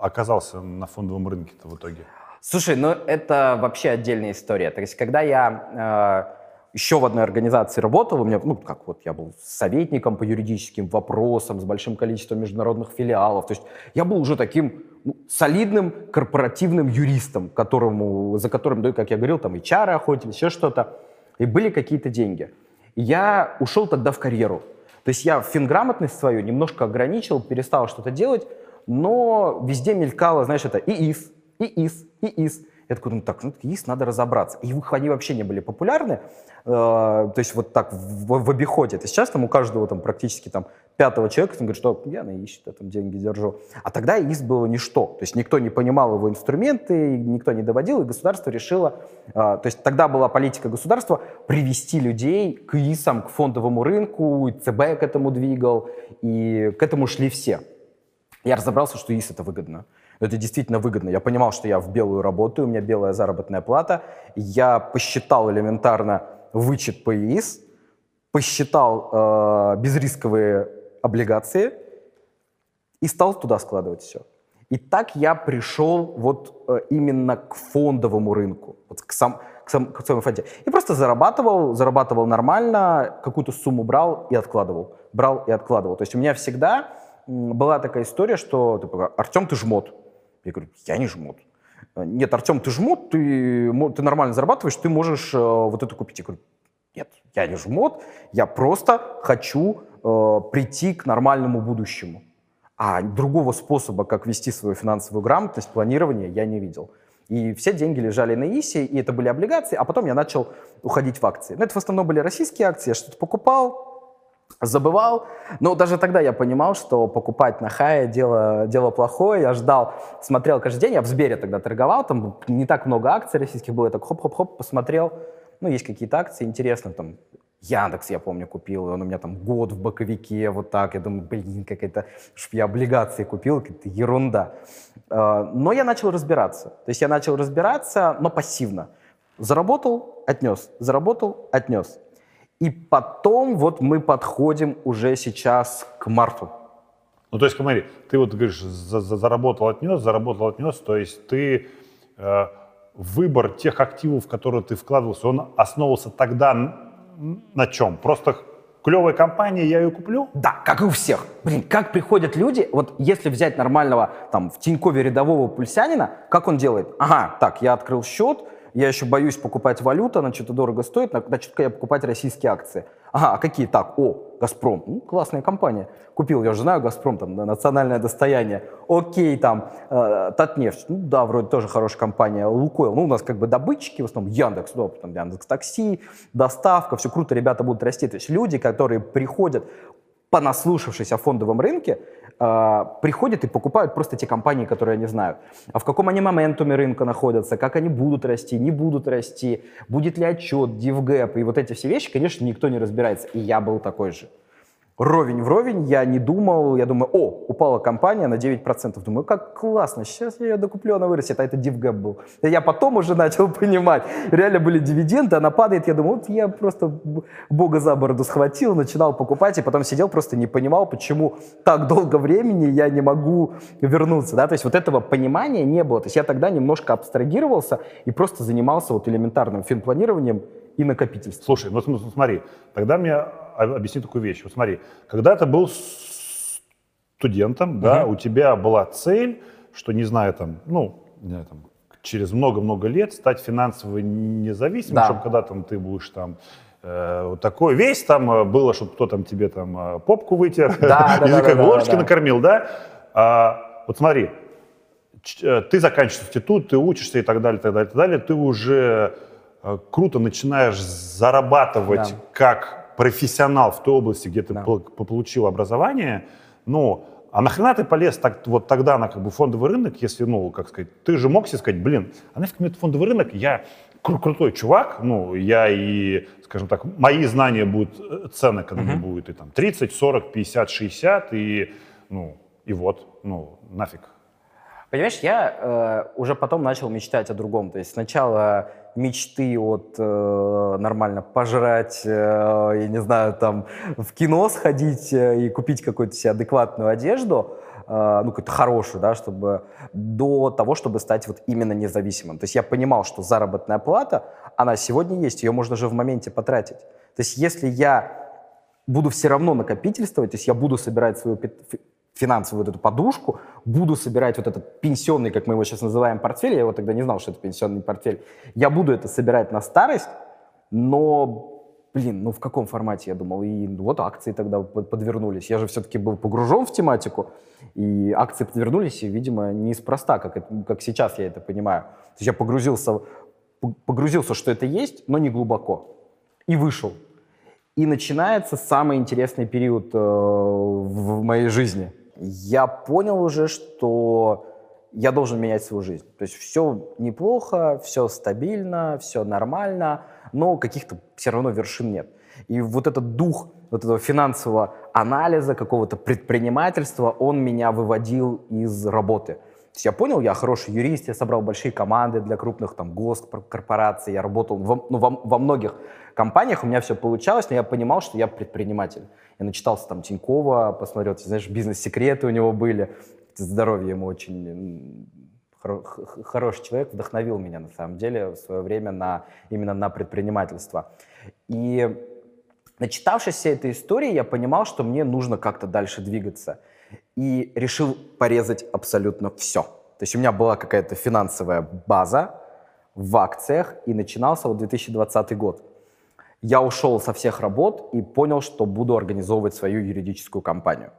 оказался на фондовом рынке-то в итоге? Слушай, ну это вообще отдельная история. То есть, когда я еще в одной организации работал, у меня, ну, как вот я был советником по юридическим вопросам с большим количеством международных филиалов. То есть я был уже таким ну, солидным корпоративным юристом, которому, за которым, да, как я говорил, там HR охотились, еще что-то. И были какие-то деньги. И я ушел тогда в карьеру. То есть я финграмотность свою немножко ограничил, перестал что-то делать, но везде мелькало, знаешь, это ИИС, ИИС, ИИС. Я такой думаю, так, ну, ИИС надо разобраться. И они вообще не были популярны, э, то есть вот так в, в обиходе. То сейчас там у каждого там практически там пятого человека, он говорит, что я на ИИС там деньги держу. А тогда ИИС было ничто. То есть никто не понимал его инструменты, никто не доводил, и государство решило, э, то есть тогда была политика государства привести людей к ИИСам, к фондовому рынку, и ЦБ к этому двигал, и к этому шли все. Я разобрался, что ИИС это выгодно. Это действительно выгодно. Я понимал, что я в белую работаю, у меня белая заработная плата. Я посчитал элементарно вычет по ИИС, посчитал э, безрисковые облигации и стал туда складывать все. И так я пришел вот э, именно к фондовому рынку, вот к, сам, к, сам, к своему фонде. И просто зарабатывал, зарабатывал нормально, какую-то сумму брал и откладывал. Брал и откладывал. То есть у меня всегда была такая история, что типа, Артем, ты жмот. Я говорю, я не жмот. Нет, Артем, ты жмот, ты, ты нормально зарабатываешь, ты можешь э, вот это купить. Я говорю, нет, я не жмот, я просто хочу э, прийти к нормальному будущему. А другого способа, как вести свою финансовую грамотность, планирование, я не видел. И все деньги лежали на ИСе, и это были облигации, а потом я начал уходить в акции. Но это в основном были российские акции, я что-то покупал, забывал. Но даже тогда я понимал, что покупать на хае дело, дело плохое. Я ждал, смотрел каждый день. Я в Сбере тогда торговал, там не так много акций российских было. Я так хоп-хоп-хоп посмотрел. Ну, есть какие-то акции, интересно, там Яндекс, я помню, купил, он у меня там год в боковике, вот так. Я думаю, блин, какая-то, чтоб я облигации купил, какая-то ерунда. А, но я начал разбираться. То есть я начал разбираться, но пассивно. Заработал, отнес, заработал, отнес. И потом вот мы подходим уже сейчас к марту. Ну, то есть, смотри, ты вот говоришь, за, за, заработал, отнес, заработал, отнес, то есть ты э, выбор тех активов, в которые ты вкладывался, он основывался тогда на чем? Просто клевая компания, я ее куплю? Да, как и у всех. Блин, как приходят люди, вот если взять нормального, там, в Тинькове рядового пульсянина, как он делает? Ага, так, я открыл счет, я еще боюсь покупать валюту, она что-то дорого стоит, значит-ка я покупать российские акции. Ага, а какие так? О, Газпром, ну, классная компания. Купил, я уже знаю, Газпром, там, национальное достояние. Окей, там, э, Татнефть, ну да, вроде тоже хорошая компания. Лукойл, ну у нас как бы добытчики, в основном Яндекс, да, там Яндекс Такси, доставка, все круто, ребята будут расти. То есть люди, которые приходят, понаслушавшись о фондовом рынке, э, приходят и покупают просто те компании, которые они знают. А в каком они моментуме рынка находятся, как они будут расти, не будут расти, будет ли отчет, дивгэп, и вот эти все вещи, конечно, никто не разбирается. И я был такой же ровень в ровень, я не думал, я думаю, о, упала компания на 9%, думаю, как классно, сейчас я ее докуплю, она вырастет, а это DivGap был. Я потом уже [LAUGHS] начал понимать, реально были дивиденды, она падает, я думаю, вот я просто бога за бороду схватил, начинал покупать, и потом сидел, просто не понимал, почему так долго времени я не могу вернуться, да, то есть вот этого понимания не было, то есть я тогда немножко абстрагировался и просто занимался вот элементарным финпланированием и накопительством. Слушай, ну смотри, тогда мне объясни такую вещь. Вот смотри, когда ты был студентом, угу. да, у тебя была цель, что, не знаю, там, ну, не знаю, там, через много-много лет стать финансово независимым, да. чтобы когда там ты будешь там э, вот такой весь там э, было, чтобы кто там тебе там э, попку вытер, да, [LAUGHS] да, языка да, ложечки да, накормил, да? А, вот смотри, э, ты заканчиваешь институт, ты учишься и так далее, так далее, так далее, ты уже круто начинаешь зарабатывать да. как профессионал в той области, где ты да. получил образование, ну, а нахрена ты полез так, вот тогда на как бы фондовый рынок, если, ну, как сказать, ты же мог себе сказать, блин, а нафиг мне фондовый рынок, я кру- крутой чувак, ну, я и, скажем так, мои знания будут э, цены, когда uh-huh. мне будет и там 30, 40, 50, 60, и, ну, и вот, ну, нафиг. Понимаешь, я э, уже потом начал мечтать о другом. То есть сначала мечты от э, нормально пожрать, э, я не знаю, там в кино сходить э, и купить какую-то себе адекватную одежду. Э, ну, какую-то хорошую, да, чтобы до того, чтобы стать вот именно независимым. То есть я понимал, что заработная плата, она сегодня есть, ее можно же в моменте потратить. То есть если я буду все равно накопительствовать, то есть я буду собирать свою финансовую вот эту подушку, буду собирать вот этот пенсионный, как мы его сейчас называем, портфель, я его тогда не знал, что это пенсионный портфель, я буду это собирать на старость, но, блин, ну в каком формате, я думал, и вот акции тогда подвернулись, я же все-таки был погружен в тематику, и акции подвернулись, и, видимо, неспроста, как, это, как сейчас я это понимаю. То есть я погрузился, погрузился, что это есть, но не глубоко, и вышел. И начинается самый интересный период э, в моей жизни – я понял уже, что я должен менять свою жизнь. То есть все неплохо, все стабильно, все нормально, но каких-то все равно вершин нет. И вот этот дух вот этого финансового анализа, какого-то предпринимательства, он меня выводил из работы. Я понял, я хороший юрист, я собрал большие команды для крупных там госкорпораций, я работал во, ну, во, во многих компаниях, у меня все получалось, но я понимал, что я предприниматель. Я начитался там Тинькова, посмотрел, знаешь, бизнес-секреты у него были. Здоровье ему очень хороший человек, вдохновил меня на самом деле в свое время на, именно на предпринимательство. И начитавшись всей этой истории, я понимал, что мне нужно как-то дальше двигаться. И решил порезать абсолютно все. То есть у меня была какая-то финансовая база в акциях, и начинался вот 2020 год я ушел со всех работ и понял, что буду организовывать свою юридическую компанию.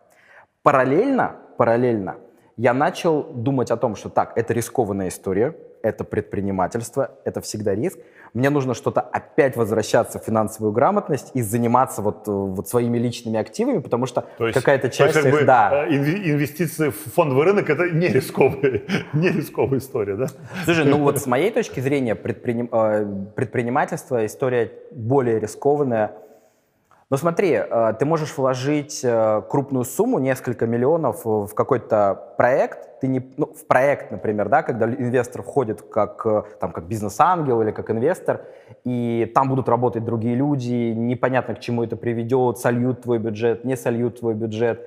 Параллельно, параллельно я начал думать о том, что так, это рискованная история, это предпринимательство, это всегда риск. Мне нужно что-то опять возвращаться в финансовую грамотность и заниматься вот, вот своими личными активами, потому что какая-то часть есть, их, бы, да. Э, инвестиции в фондовый рынок это не рисковая, [LAUGHS] не рисковая история, да? Слушай, ну вот с [LAUGHS] моей точки зрения предприним, э, предпринимательство история более рискованная, но смотри, э, ты можешь вложить э, крупную сумму, несколько миллионов в какой-то проект, ты не, ну, в проект, например, да, когда инвестор входит как, э, там, как бизнес-ангел или как инвестор, и там будут работать другие люди, непонятно, к чему это приведет, сольют твой бюджет, не сольют твой бюджет.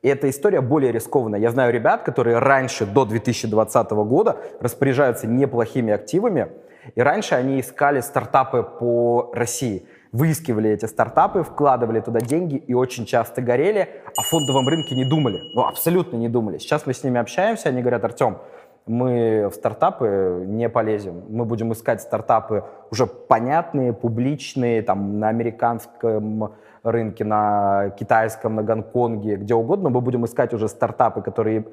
И эта история более рискованная. Я знаю ребят, которые раньше, до 2020 года, распоряжаются неплохими активами, и раньше они искали стартапы по России – выискивали эти стартапы, вкладывали туда деньги и очень часто горели, о фондовом рынке не думали. Ну, абсолютно не думали. Сейчас мы с ними общаемся, они говорят, Артем, мы в стартапы не полезем. Мы будем искать стартапы уже понятные, публичные, там, на американском рынке, на китайском, на Гонконге, где угодно. Мы будем искать уже стартапы, которые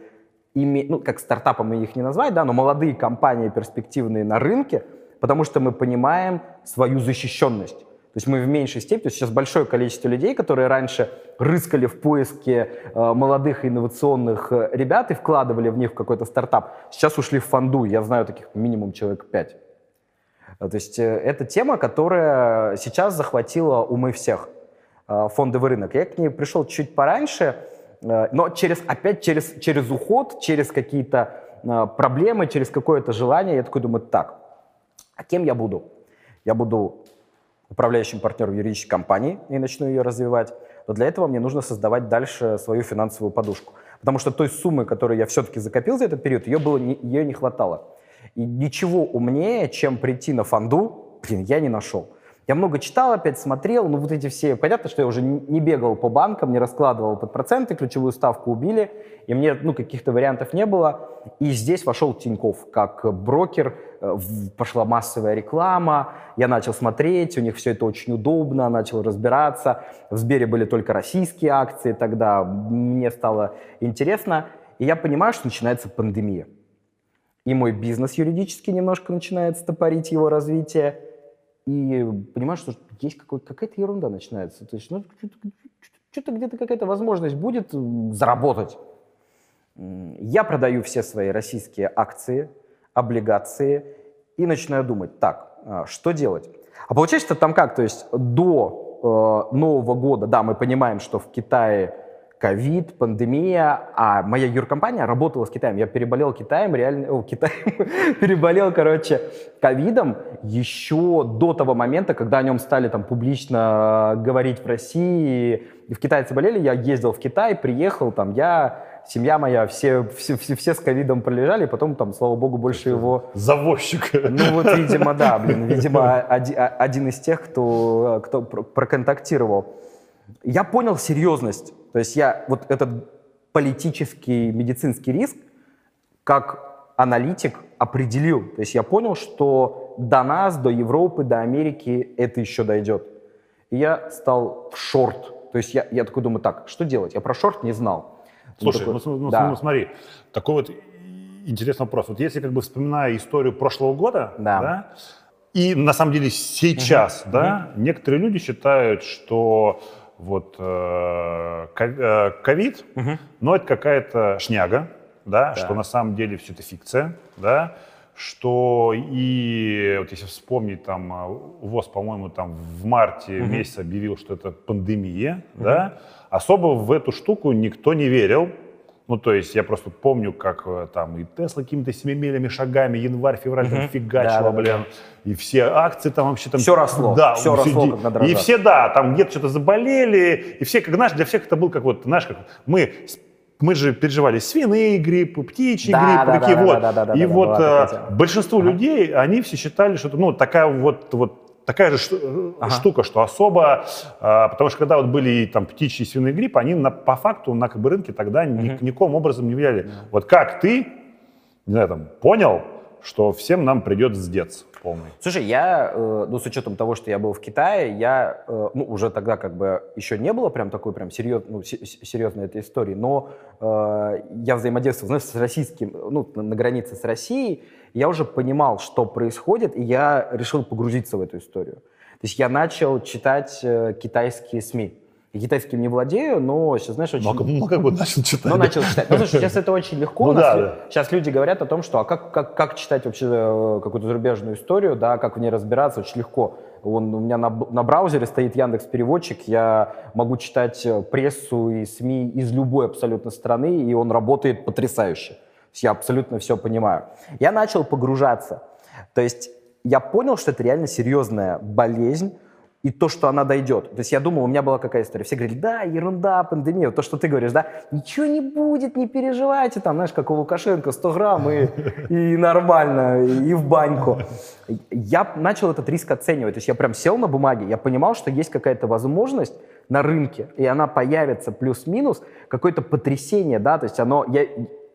ими, ну, как стартапом мы их не назвать, да, но молодые компании, перспективные на рынке, потому что мы понимаем свою защищенность. То есть мы в меньшей степени, то есть сейчас большое количество людей, которые раньше рыскали в поиске э, молодых инновационных э, ребят и вкладывали в них в какой-то стартап, сейчас ушли в фонду. Я знаю таких минимум человек пять. Э, то есть э, это тема, которая сейчас захватила умы всех. Э, фондовый рынок. Я к ней пришел чуть пораньше, э, но через, опять через, через уход, через какие-то э, проблемы, через какое-то желание, я такой думаю, так, а кем я буду? Я буду управляющим партнером юридической компании и начну ее развивать, но для этого мне нужно создавать дальше свою финансовую подушку. Потому что той суммы, которую я все-таки закопил за этот период, ее, было, ее не хватало. И ничего умнее, чем прийти на фонду, блин, я не нашел. Я много читал, опять смотрел, ну вот эти все, понятно, что я уже не бегал по банкам, не раскладывал под проценты, ключевую ставку убили, и мне, ну, каких-то вариантов не было. И здесь вошел Тиньков как брокер, э, пошла массовая реклама, я начал смотреть, у них все это очень удобно, начал разбираться. В Сбере были только российские акции тогда, мне стало интересно, и я понимаю, что начинается пандемия. И мой бизнес юридически немножко начинает стопорить его развитие, и понимаешь, что есть какая-то ерунда начинается. То есть, ну, что-то где-то какая-то возможность будет заработать. Я продаю все свои российские акции, облигации и начинаю думать, так, а, что делать? А получается что там как? То есть до э, Нового года, да, мы понимаем, что в Китае ковид, пандемия, а моя юркомпания работала с Китаем. Я переболел Китаем, реально, о, Китаем, [LAUGHS] переболел, короче, ковидом еще до того момента, когда о нем стали там публично говорить в России, и в китайцы болели, я ездил в Китай, приехал, там, я семья моя, все, все, все, все с ковидом пролежали, потом там, слава богу, больше его... Завозчик. Ну вот, видимо, да, [LAUGHS] блин, видимо, оди- а- один из тех, кто, кто пр- проконтактировал. Я понял серьезность, то есть я вот этот политический медицинский риск, как аналитик определил. То есть я понял, что до нас, до Европы, до Америки это еще дойдет. И я стал в шорт. То есть я, я такой думаю, так, что делать? Я про шорт не знал. Слушай, такой, ну, ну, да. ну, смотри, такой вот интересный вопрос. Вот если как бы вспоминая историю прошлого года, Да. и на самом деле сейчас, да, некоторые люди считают, что вот э, э, ковид, ну это какая-то шняга, да, что на самом деле все это фикция, да, что и вот если вспомнить там э, ВОЗ, по-моему, там в марте месяц объявил, что это пандемия, да, особо в эту штуку никто не верил, ну, то есть я просто помню, как э, там и Тесла какими-то семимильными шагами, январь, февраль там фигачила, Да-да-да. блин. И все акции там вообще там... Всё росло, Да, всё все росло, как на дрожжах. И все, да, там где-то что-то заболели. И все, как, знаешь, для всех это был как вот, знаешь, как мы... Мы же переживали свиные гриппы, птичьи Да, гриппы, да, такие да, вот. да, да, да, и да, да, вот э, большинство людей, они все считали, что ну, такая вот, вот такая же э, штука, что особо, а, потому что когда вот были там птичьи и свиные гриппы, они на- по факту на как бы, рынке тогда ни- никаким образом не влияли. Вот как ты, не знаю, там, понял, что всем нам придет сдец полный? Слушай, я, э, ну, с учетом того, что я был в Китае, я, э, ну, уже тогда как бы еще не было прям такой прям серьез, ну, се- се- серьезной этой истории, но э, я взаимодействовал, знаешь, с российским, ну, на границе с Россией, я уже понимал, что происходит, и я решил погрузиться в эту историю. То есть я начал читать э, китайские СМИ. Я китайским не владею, но сейчас, знаешь, очень... Ну, ну, как бы начал [LAUGHS] читать. Ну, начал читать. Ну, слушай, сейчас это очень легко. Ну да, да. Сейчас люди говорят о том, что а как, как, как читать вообще э, какую-то зарубежную историю, да, как в ней разбираться, очень легко. Он, у меня на, на браузере стоит Яндекс Переводчик, я могу читать э, прессу и СМИ из любой абсолютно страны, и он работает потрясающе. Я абсолютно все понимаю. Я начал погружаться. То есть я понял, что это реально серьезная болезнь, и то, что она дойдет. То есть я думал, у меня была какая история. Все говорили, да, ерунда, пандемия. То, что ты говоришь, да, ничего не будет, не переживайте, там, знаешь, как у Лукашенко, 100 грамм и, и нормально, и в баньку. Я начал этот риск оценивать. То есть я прям сел на бумаге, я понимал, что есть какая-то возможность на рынке, и она появится плюс-минус, какое-то потрясение, да, то есть оно, я,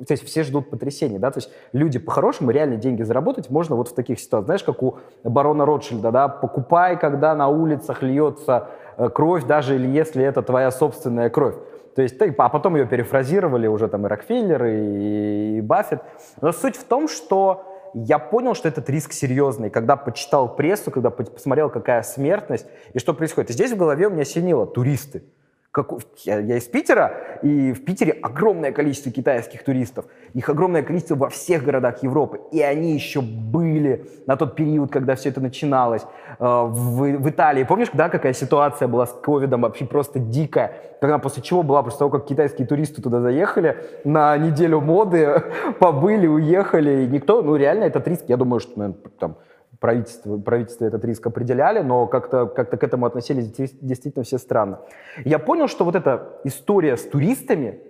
то есть все ждут потрясения, да, то есть люди по-хорошему реально деньги заработать можно вот в таких ситуациях, знаешь, как у барона Ротшильда, да, покупай, когда на улицах льется э, кровь, даже или если это твоя собственная кровь. То есть, а потом ее перефразировали уже там и Рокфеллер, и, и Баффет. Но суть в том, что я понял, что этот риск серьезный, когда почитал прессу, когда по- посмотрел, какая смертность и что происходит. И здесь в голове у меня синило туристы. Как я, я из Питера, и в Питере огромное количество китайских туристов. Их огромное количество во всех городах Европы. И они еще были на тот период, когда все это начиналось. Э, В, в Италии, помнишь, да, какая ситуация была с ковидом вообще просто дикая? Когда после чего была, после того, как китайские туристы туда заехали, на неделю моды [LAUGHS] побыли, уехали, и никто, ну реально этот риск, я думаю, что, наверное, там, правительство, правительство этот риск определяли, но как-то как к этому относились действительно все странно. Я понял, что вот эта история с туристами,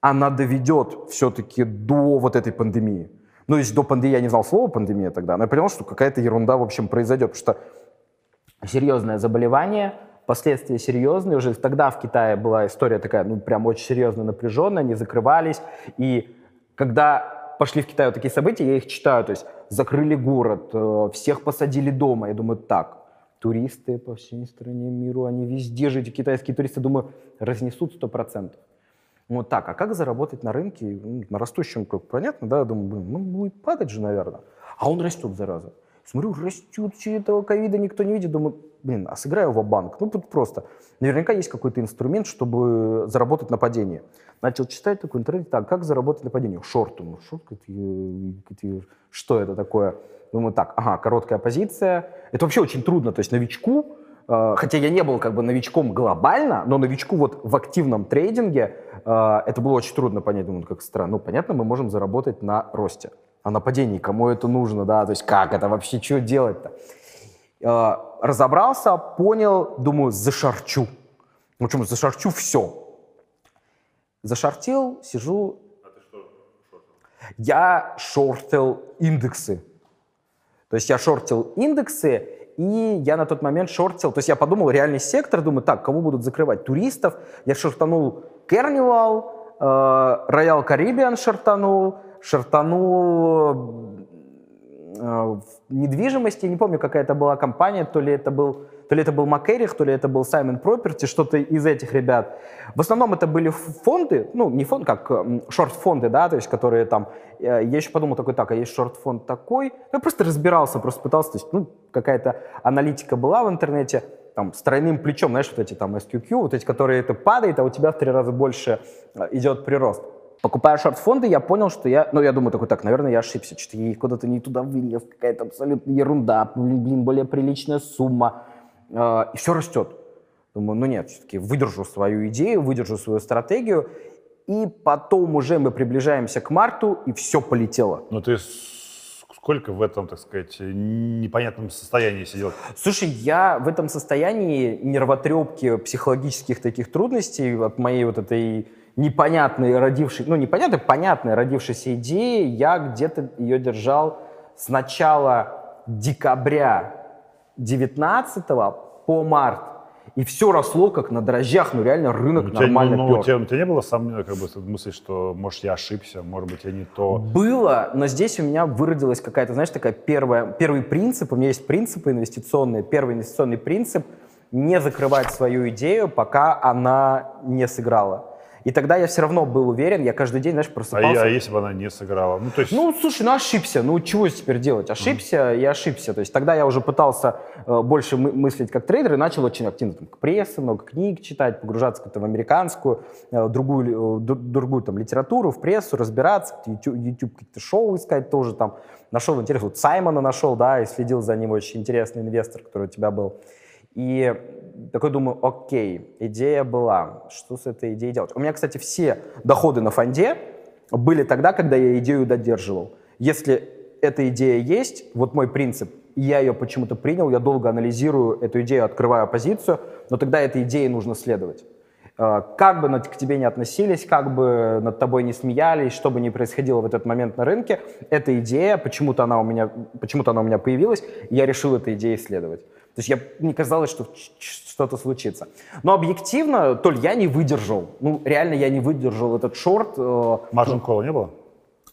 она доведет все-таки до вот этой пандемии. Ну, если до пандемии я не знал слова пандемия тогда, но я понял, что какая-то ерунда, в общем, произойдет, потому что серьезное заболевание, последствия серьезные. Уже тогда в Китае была история такая, ну, прям очень серьезно напряженная, они закрывались. И когда пошли в Китай вот такие события, я их читаю, то есть закрыли город, э, всех посадили дома. Я думаю, так, туристы по всей стране миру, они везде же, эти китайские туристы, думаю, разнесут сто процентов. Вот так, а как заработать на рынке, ну, на растущем, как понятно, да, я думаю, блин, ну будет падать же, наверное. А он растет, зараза. Смотрю, растет, че этого ковида никто не видит, думаю, блин, а сыграю в банк Ну, тут просто. Наверняка есть какой-то инструмент, чтобы заработать на падении. Начал читать такой интернет, так, как заработать на падении? Шорт, думаю, шорт, что это такое? Думаю, так, ага, короткая позиция. Это вообще очень трудно, то есть новичку, э, хотя я не был как бы новичком глобально, но новичку вот в активном трейдинге э, это было очень трудно понять. Думаю, ну, как странно. Ну, понятно, мы можем заработать на росте. А на падении кому это нужно, да? То есть как это вообще, что делать-то? Э, разобрался, понял, думаю, зашарчу. Ну, почему зашарчу все. Зашортил, сижу. Я шортил индексы. То есть я шортил индексы, и я на тот момент шортил, то есть я подумал, реальный сектор, думаю, так, кого будут закрывать? Туристов. Я шортанул Carnival, э, Royal Caribbean шортанул, шортанул э, в недвижимости, не помню, какая это была компания, то ли это был то ли это был Макерих, то ли это был Саймон Property, что-то из этих ребят. В основном это были фонды, ну, не фонд, как шорт-фонды, да, то есть, которые там... Я еще подумал такой, так, а есть шорт-фонд такой? Я просто разбирался, просто пытался, то есть, ну, какая-то аналитика была в интернете, там, с тройным плечом, знаешь, вот эти там SQQ, вот эти, которые это падает, а у тебя в три раза больше э, идет прирост. Покупая шорт-фонды, я понял, что я, ну, я думаю такой, так, наверное, я ошибся, что-то я куда-то не туда вынес, какая-то абсолютно ерунда, блин, блин, более приличная сумма. А, и все растет. Думаю, ну нет, все-таки выдержу свою идею, выдержу свою стратегию, и потом уже мы приближаемся к марту, и все полетело. Ну ты сколько в этом, так сказать, непонятном состоянии сидел? Слушай, я в этом состоянии нервотрепки, психологических таких трудностей от моей вот этой непонятной родившей, ну непонятной, понятной родившейся идеи, я где-то ее держал с начала декабря 19 по март. И все росло как на дрожжах, ну реально рынок у нормально тебя, ну, пер. У тебя, у тебя не было сомнений, как бы, мысли, что, может, я ошибся, может быть, я не то? Было, но здесь у меня выродилась какая-то, знаешь, такая первая, первый принцип, у меня есть принципы инвестиционные. Первый инвестиционный принцип – не закрывать свою идею, пока она не сыграла. И тогда я все равно был уверен, я каждый день, знаешь, просыпался. А, а если бы она не сыграла? Ну, то есть... ну, слушай, ну ошибся, ну чего теперь делать? Ошибся mm-hmm. и ошибся. То есть тогда я уже пытался э, больше мы- мыслить как трейдер и начал очень активно там, прессы, много книг читать, погружаться как-то в американскую, э, другую, э, другую там литературу, в прессу, разбираться, YouTube, YouTube какие-то шоу искать тоже там. Нашел интересно, вот Саймона нашел, да, и следил за ним, очень интересный инвестор, который у тебя был. И такой думаю, окей, идея была, что с этой идеей делать? У меня, кстати, все доходы на фонде были тогда, когда я идею додерживал. Если эта идея есть, вот мой принцип, я ее почему-то принял, я долго анализирую эту идею, открываю позицию, но тогда этой идее нужно следовать. А, как бы к тебе не относились, как бы над тобой не смеялись, что бы ни происходило в этот момент на рынке, эта идея, почему-то она у меня, почему-то она у меня появилась, я решил этой идее следовать. То есть я, мне казалось, что что-то случится. Но объективно, Толь, я не выдержал. Ну, реально я не выдержал этот шорт. Маржин кола не было?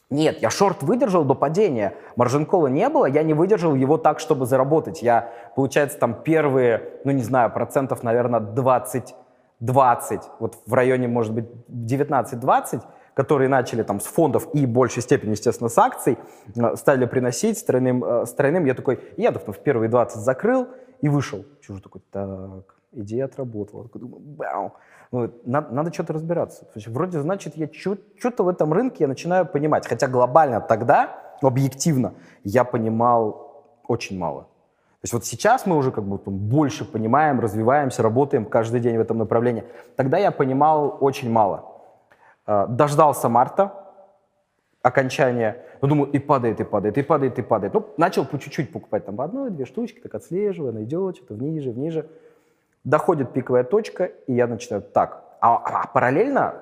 Нет, я шорт выдержал до падения. Маржин кола не было, я не выдержал его так, чтобы заработать. Я, получается, там первые, ну не знаю, процентов, наверное, 20, 20, вот в районе, может быть, 19-20, которые начали там с фондов и в большей степени, естественно, с акций, э, стали приносить с тройным, э, с тройным. Я такой, я в первые 20 закрыл, и вышел. Чужой такой, так, идея отработала. Такой, думаю, бау. Ну, надо, надо что-то разбираться. То есть, вроде, значит, я что-то в этом рынке я начинаю понимать. Хотя глобально тогда, объективно, я понимал очень мало. То есть вот сейчас мы уже как бы больше понимаем, развиваемся, работаем каждый день в этом направлении. Тогда я понимал очень мало. А, дождался марта, окончания, ну, думаю, и падает, и падает, и падает, и падает. Ну, начал по чуть-чуть покупать там по одной, две штучки, так отслеживая, она что-то вниже, вниже. Доходит пиковая точка, и я начинаю так. А, а параллельно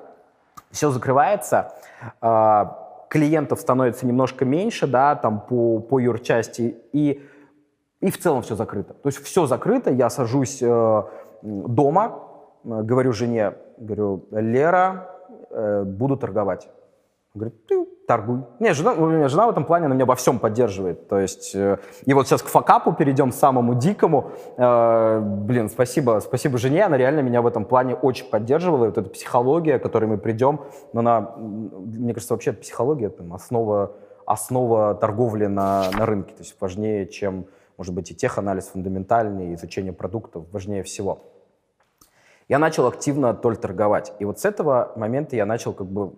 все закрывается, а, клиентов становится немножко меньше, да, там по, по юрчасти, и, и в целом все закрыто. То есть все закрыто, я сажусь э, дома, э, говорю жене, говорю, Лера, э, буду торговать. Говорит, ты торгуй. Не, жена, жена в этом плане, она меня во всем поддерживает. То есть, э, и вот сейчас к факапу перейдем, самому дикому. Э, блин, спасибо, спасибо жене, она реально меня в этом плане очень поддерживала. И вот эта психология, к которой мы придем, она, мне кажется, вообще психология, там, основа, основа торговли на, на рынке. То есть важнее, чем, может быть, и теханализ фундаментальный, изучение продуктов, важнее всего. Я начал активно толь торговать. И вот с этого момента я начал как бы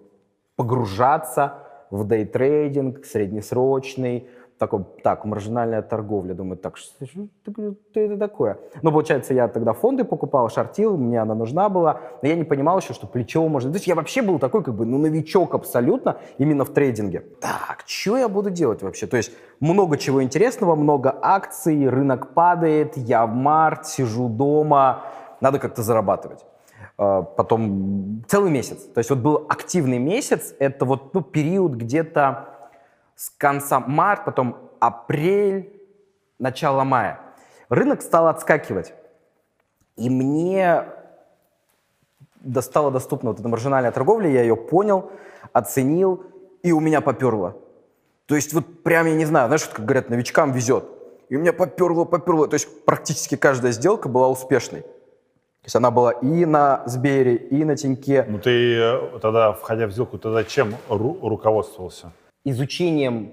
погружаться в дейтрейдинг, среднесрочный, такой, так, маржинальная торговля. Думаю, так, что, что, что это такое? Ну, получается, я тогда фонды покупал, шортил, мне она нужна была, но я не понимал еще, что плечо можно... То есть я вообще был такой, как бы, ну, новичок абсолютно именно в трейдинге. Так, что я буду делать вообще? То есть много чего интересного, много акций, рынок падает, я в март, сижу дома, надо как-то зарабатывать. Э, потом целый месяц. То есть вот был активный месяц, это вот ну, период где-то с конца марта, потом апрель, начало мая. Рынок стал отскакивать. И мне стала доступна вот эта маржинальная торговля, я ее понял, оценил, и у меня поперло. То есть вот прям, я не знаю, знаешь, как говорят, новичкам везет. И у меня поперло, поперло. То есть практически каждая сделка была успешной. То есть она была и на Сбере, и на Тиньке. Ну ты э, тогда, входя в сделку, тогда чем ру- руководствовался? Изучением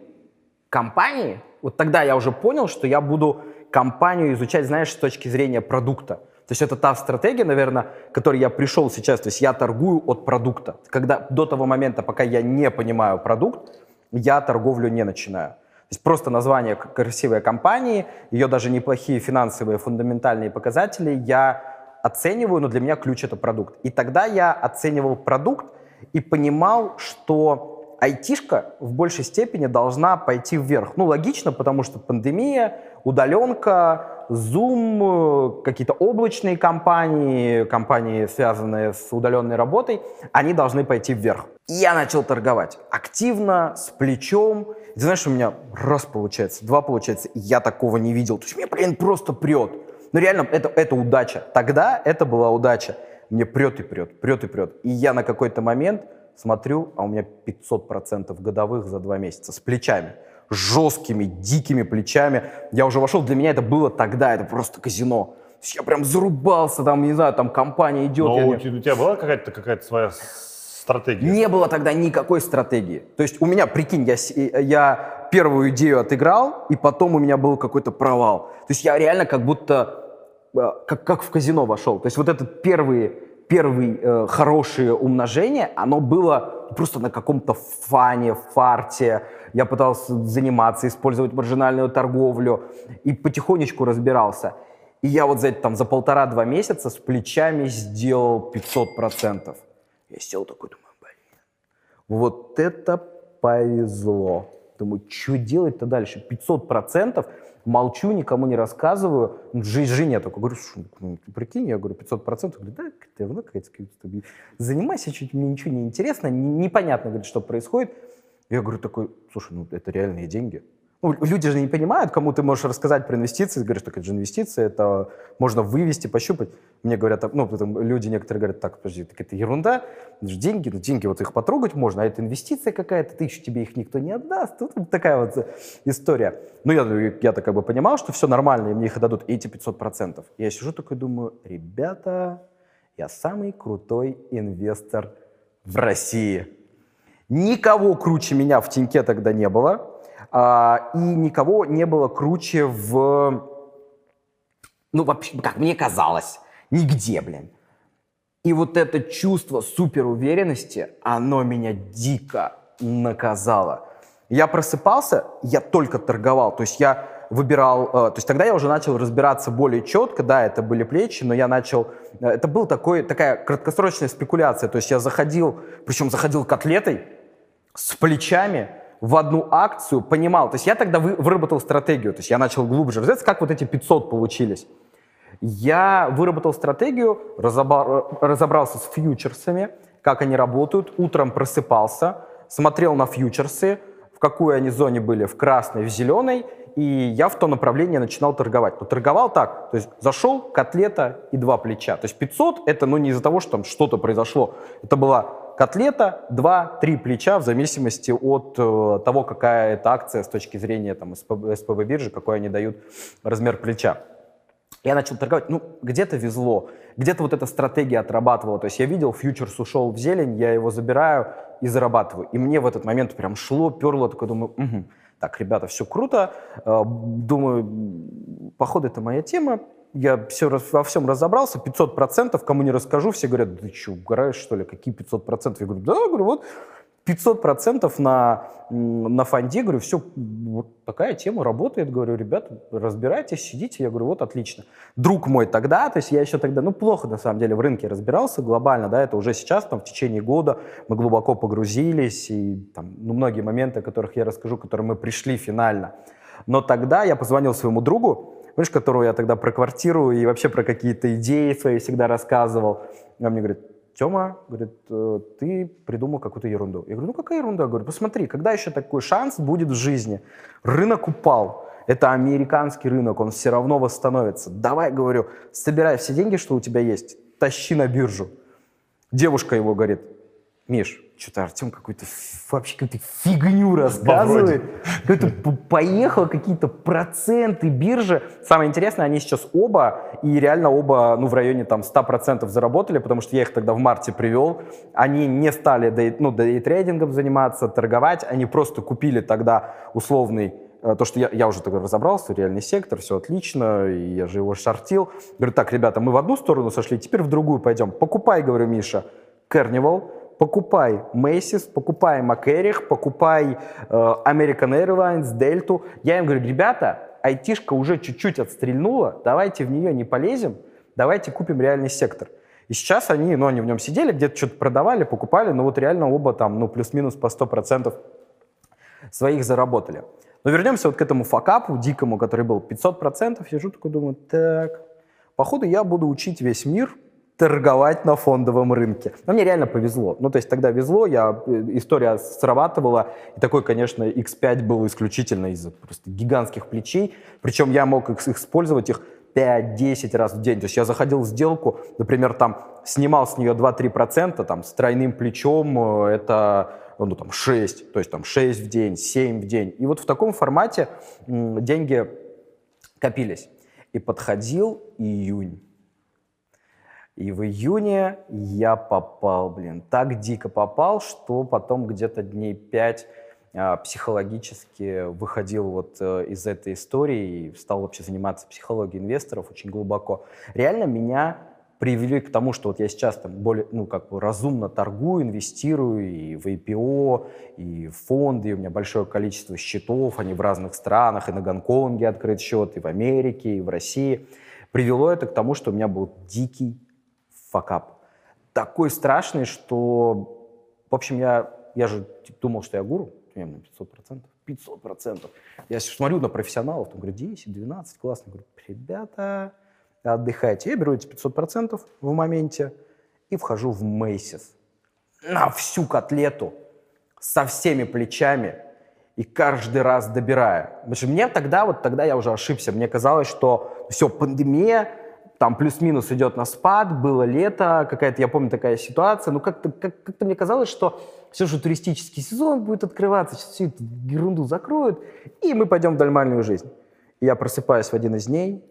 компании, вот тогда я уже понял, что я буду компанию изучать, знаешь, с точки зрения продукта. То есть это та стратегия, наверное, к которой я пришел сейчас. То есть я торгую от продукта. Когда до того момента, пока я не понимаю продукт, я торговлю не начинаю. То есть просто название красивой компании, ее даже неплохие финансовые фундаментальные показатели я оцениваю, но для меня ключ это продукт. И тогда я оценивал продукт и понимал, что айтишка в большей степени должна пойти вверх. Ну, логично, потому что пандемия, удаленка, Zoom, какие-то облачные компании, компании, связанные с удаленной работой, они должны пойти вверх. И я начал торговать активно, с плечом. И знаешь, у меня раз получается, два получается, я такого не видел. То есть мне, блин, просто прет. Ну реально, это, это удача. Тогда это была удача. Мне прет и прет, прет и прет. И я на какой-то момент смотрю, а у меня 500% годовых за два месяца с плечами. Жесткими, дикими плечами. Я уже вошел, для меня это было тогда, это просто казино. Я прям зарубался, там, не знаю, там компания идет. Но у, не- у тебя была какая-то какая своя стратегия? не было тогда никакой стратегии. То есть у меня, прикинь, я, с- я первую идею отыграл, и потом у меня был какой-то провал. То есть я реально как будто э, как, как в казино вошел. То есть вот это первые, первые э, хорошее умножение, оно было просто на каком-то фане, фарте. Я пытался заниматься, использовать маржинальную торговлю и потихонечку разбирался. И я вот за, это, там, за полтора-два месяца с плечами сделал 500%. Я сел такой, думаю, блин, вот это повезло. Думаю, что делать-то дальше? 500%, молчу, никому не рассказываю. Ну, жи- Жене такой говорю, «Слушай, ну, ты прикинь, я говорю, 500%. Говорю, да, ты равно какая-то, занимайся чуть, мне ничего не интересно, не- непонятно, говорит, что происходит. Я говорю такой, слушай, ну это реальные деньги. Ну, люди же не понимают, кому ты можешь рассказать про инвестиции. Ты говоришь, так это же инвестиции, это можно вывести, пощупать. Мне говорят, ну, люди некоторые говорят, так, подожди, так это ерунда, это же деньги, ну, деньги вот их потрогать можно, а это инвестиция какая-то, тысячу тебе их никто не отдаст. Тут вот такая вот история. Ну, я, я-то как бы понимал, что все нормально, и мне их отдадут, эти 500%. Я сижу такой думаю, ребята, я самый крутой инвестор в России. Никого круче меня в Тиньке тогда не было. А, и никого не было круче в... Ну, вообще, как мне казалось, нигде, блин. И вот это чувство суперуверенности, оно меня дико наказало. Я просыпался, я только торговал, то есть я выбирал, э, то есть тогда я уже начал разбираться более четко, да, это были плечи, но я начал, э, это был такой, такая краткосрочная спекуляция, то есть я заходил, причем заходил котлетой с плечами в одну акцию, понимал, то есть я тогда вы- выработал стратегию, то есть я начал глубже разбираться, как вот эти 500 получились. Я выработал стратегию, разобрался с фьючерсами, как они работают. Утром просыпался, смотрел на фьючерсы, в какой они зоне были, в красной, в зеленой, и я в то направление начинал торговать. Но торговал так, то есть зашел, котлета и два плеча. То есть 500 это ну, не из-за того, что там что-то произошло. Это была котлета, два-три плеча в зависимости от э, того, какая это акция с точки зрения там, СПБ, биржи, какой они дают размер плеча. Я начал торговать, ну, где-то везло, где-то вот эта стратегия отрабатывала. То есть я видел, фьючерс ушел в зелень, я его забираю и зарабатываю. И мне в этот момент прям шло, перло, такой думаю, «Мгм, так, ребята, все круто. Э, Думаю, походу, это моя тема. Я все, во всем разобрался, 500%, кому не расскажу, все говорят, ты что, угораешь, что ли, какие 500%? Я говорю, да, говорю, вот 500% на, м, на фонде, говорю, все, вот такая тема работает, говорю, ребята, разбирайтесь, сидите, я говорю, вот отлично. Друг мой тогда, то есть я еще тогда, ну, плохо на самом деле в рынке разбирался глобально, да, это уже сейчас, там, в течение года мы глубоко погрузились, и там, ну, многие моменты, о которых я расскажу, к которым мы пришли финально. Но тогда я позвонил своему другу, помнишь, которую я тогда про квартиру и вообще про какие-то идеи свои всегда рассказывал. Он мне говорит, Тема, говорит, «Э, ты придумал какую-то ерунду. Я говорю, ну какая ерунда? Я говорю, посмотри, когда еще такой шанс будет в жизни? Рынок упал. Это американский рынок, он все равно восстановится. Давай, говорю, собирай все деньги, что у тебя есть, тащи на биржу. Девушка его говорит, Миш, что-то Артем какой-то вообще какую-то фигню рассказывает. Какой-то поехал, какие-то проценты биржи. Самое интересное, они сейчас оба, и реально оба ну, в районе там 100% заработали, потому что я их тогда в марте привел. Они не стали дей, ну, трейдингом заниматься, торговать, они просто купили тогда условный э, то, что я, я уже тогда разобрался, реальный сектор, все отлично, и я же его шортил. Говорю, так, ребята, мы в одну сторону сошли, теперь в другую пойдем. Покупай, говорю, Миша, Carnival, покупай Macy's, покупай Макерих, покупай э, American Airlines, Дельту. Я им говорю, ребята, айтишка уже чуть-чуть отстрельнула, давайте в нее не полезем, давайте купим реальный сектор. И сейчас они, ну, они в нем сидели, где-то что-то продавали, покупали, но вот реально оба там, ну, плюс-минус по 100% своих заработали. Но вернемся вот к этому факапу дикому, который был 500%. Я жду такой, думаю, так, походу я буду учить весь мир торговать на фондовом рынке. Но мне реально повезло. Ну, то есть тогда везло, я, э, история срабатывала, и такой, конечно, X5 был исключительно из-за просто гигантских плечей, причем я мог их, использовать их 5-10 раз в день. То есть я заходил в сделку, например, там снимал с нее 2-3%, там с тройным плечом э, это ну, там 6, то есть там 6 в день, 7 в день. И вот в таком формате деньги копились. И подходил июнь. И в июне я попал, блин, так дико попал, что потом где-то дней пять а, психологически выходил вот э, из этой истории и стал вообще заниматься психологией инвесторов очень глубоко. Реально меня привели к тому, что вот я сейчас там более, ну, как бы разумно торгую, инвестирую и в IPO, и в фонды, и у меня большое количество счетов, они в разных странах, и на Гонконге открыт счет, и в Америке, и в России. Привело это к тому, что у меня был дикий факап. Такой страшный, что, в общем, я, я же думал, что я гуру, я на 500%, 500%. Я смотрю на профессионалов, там, говорю, 10, 12, классно. Говорю, ребята, отдыхайте. Я беру эти 500% в моменте и вхожу в Мейсис на всю котлету, со всеми плечами, и каждый раз добирая. Потому что мне тогда, вот тогда я уже ошибся, мне казалось, что все, пандемия, там плюс-минус идет на спад, было лето, какая-то, я помню, такая ситуация, ну как-то как, как мне казалось, что все же туристический сезон будет открываться, сейчас всю эту ерунду закроют, и мы пойдем в нормальную жизнь. И я просыпаюсь в один из дней,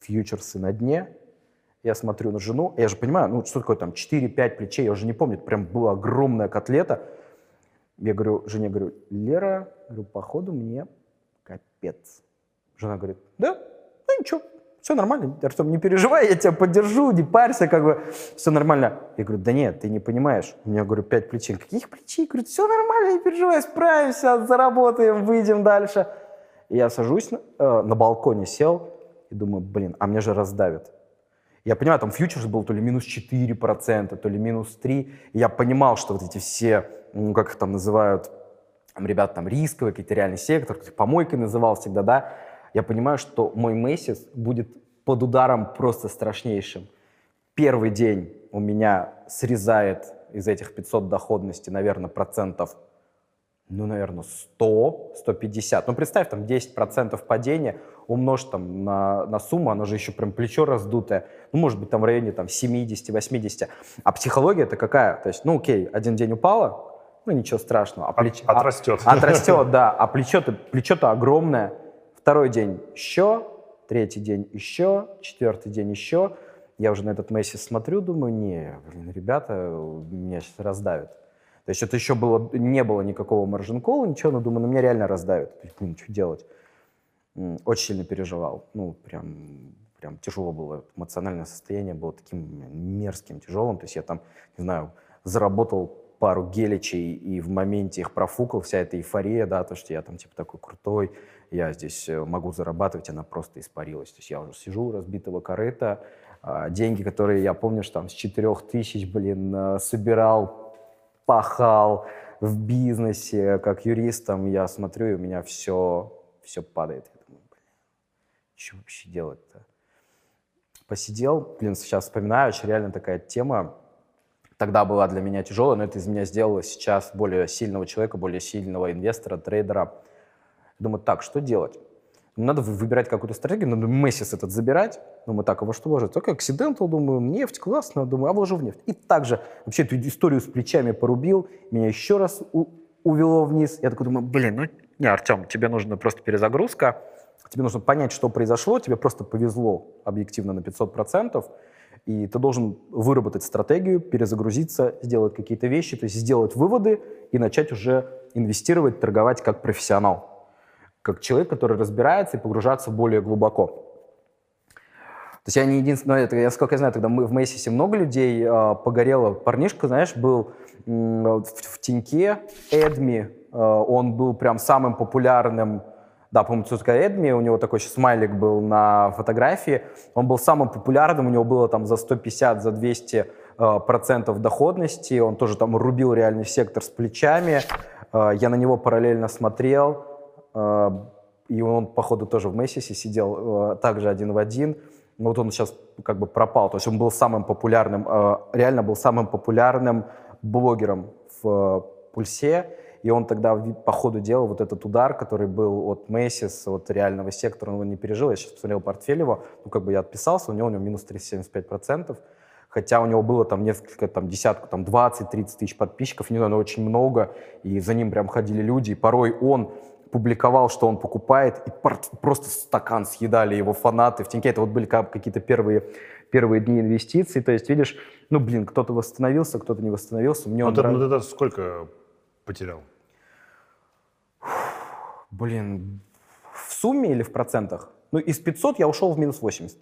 фьючерсы на дне, я смотрю на жену, я же понимаю, ну что такое там 4-5 плечей, я уже не помню, прям была огромная котлета. Я говорю, жене говорю, Лера, говорю, походу мне капец. Жена говорит, да, ну ничего, все нормально, Артем, не переживай, я тебя поддержу, не парься, как бы, все нормально. Я говорю, да нет, ты не понимаешь. У меня, говорю, пять причин. Каких причин? Говорю, все нормально, не переживай, справимся, заработаем, выйдем дальше. И я сажусь, на, э, на балконе сел и думаю, блин, а мне же раздавят. Я понимаю, там фьючерс был то ли минус 4%, то ли минус 3%. И я понимал, что вот эти все, ну, как их там называют, там, ребята, там, рисковые, какие-то реальный сектор, помойкой называл всегда, да, я понимаю, что мой месяц будет под ударом просто страшнейшим. Первый день у меня срезает из этих 500 доходности, наверное, процентов, ну, наверное, 100, 150. Ну, представь, там 10% падения, умножь там на, на сумму, оно же еще прям плечо раздутое, ну, может быть, там в районе там 70-80. А психология это какая? То есть, ну, окей, один день упало, ну, ничего страшного. А плечо, От, отрастет. А, отрастет, да. А плечо-то плечо огромное. Второй день еще, третий день еще, четвертый день еще. Я уже на этот месяц смотрю, думаю, не, блин, ребята меня сейчас раздавят. То есть это еще было, не было никакого маржин-колла, ничего, но думаю, ну меня реально раздавят. Блин, что делать? Очень сильно переживал. Ну, прям, прям тяжело было. Эмоциональное состояние было таким мерзким, тяжелым. То есть я там, не знаю, заработал пару геличей и в моменте их профукал, вся эта эйфория, да, то, что я там типа такой крутой, я здесь э, могу зарабатывать, она просто испарилась. То есть я уже сижу разбитого корыта, а, деньги, которые я помню, что там с 4 тысяч, блин, э, собирал, пахал в бизнесе, как юристом, я смотрю, и у меня все, все падает. Я думаю, блин, что вообще делать-то? Посидел, блин, сейчас вспоминаю, очень реально такая тема, тогда была для меня тяжелая, но это из меня сделало сейчас более сильного человека, более сильного инвестора, трейдера. Думаю, так, что делать? Надо выбирать какую-то стратегию, надо Мессис этот забирать. Думаю, так, а во что вложить? Так, Accidental, думаю, нефть, классно. Думаю, а вложу в нефть. И также вообще эту историю с плечами порубил, меня еще раз у- увело вниз. Я такой думаю, блин, ну, не, Артем, тебе нужна просто перезагрузка, тебе нужно понять, что произошло, тебе просто повезло объективно на 500%, и ты должен выработать стратегию, перезагрузиться, сделать какие-то вещи, то есть сделать выводы и начать уже инвестировать, торговать как профессионал как человек, который разбирается и погружаться более глубоко. То есть я не единственный, это, я, сколько я знаю, тогда мы в Мэйсисе много людей э, погорело. Парнишка, знаешь, был м, в, в Тиньке, Эдми, э, он был прям самым популярным, да, по-моему, все Эдми, у него такой еще смайлик был на фотографии, он был самым популярным, у него было там за 150, за 200 э, процентов доходности, он тоже там рубил реальный сектор с плечами, э, я на него параллельно смотрел, э, и он, походу, тоже в Мессисе сидел также один в один. Но вот он сейчас как бы пропал. То есть он был самым популярным, реально был самым популярным блогером в Пульсе. И он тогда по ходу дела вот этот удар, который был от Мэйсис, от реального сектора, он его не пережил. Я сейчас посмотрел портфель его, ну как бы я отписался, у него, у него минус 375%. Хотя у него было там несколько, там десятку, там 20-30 тысяч подписчиков, не знаю, но очень много. И за ним прям ходили люди. И порой он публиковал, что он покупает, и просто стакан съедали его фанаты. В Тиньке это вот были как- какие-то первые, первые дни инвестиций. То есть, видишь, ну, блин, кто-то восстановился, кто-то не восстановился. Мне Ну он ты, нрав- ну, ты тогда сколько потерял? Блин, в сумме или в процентах? Ну, из 500 я ушел в минус 80.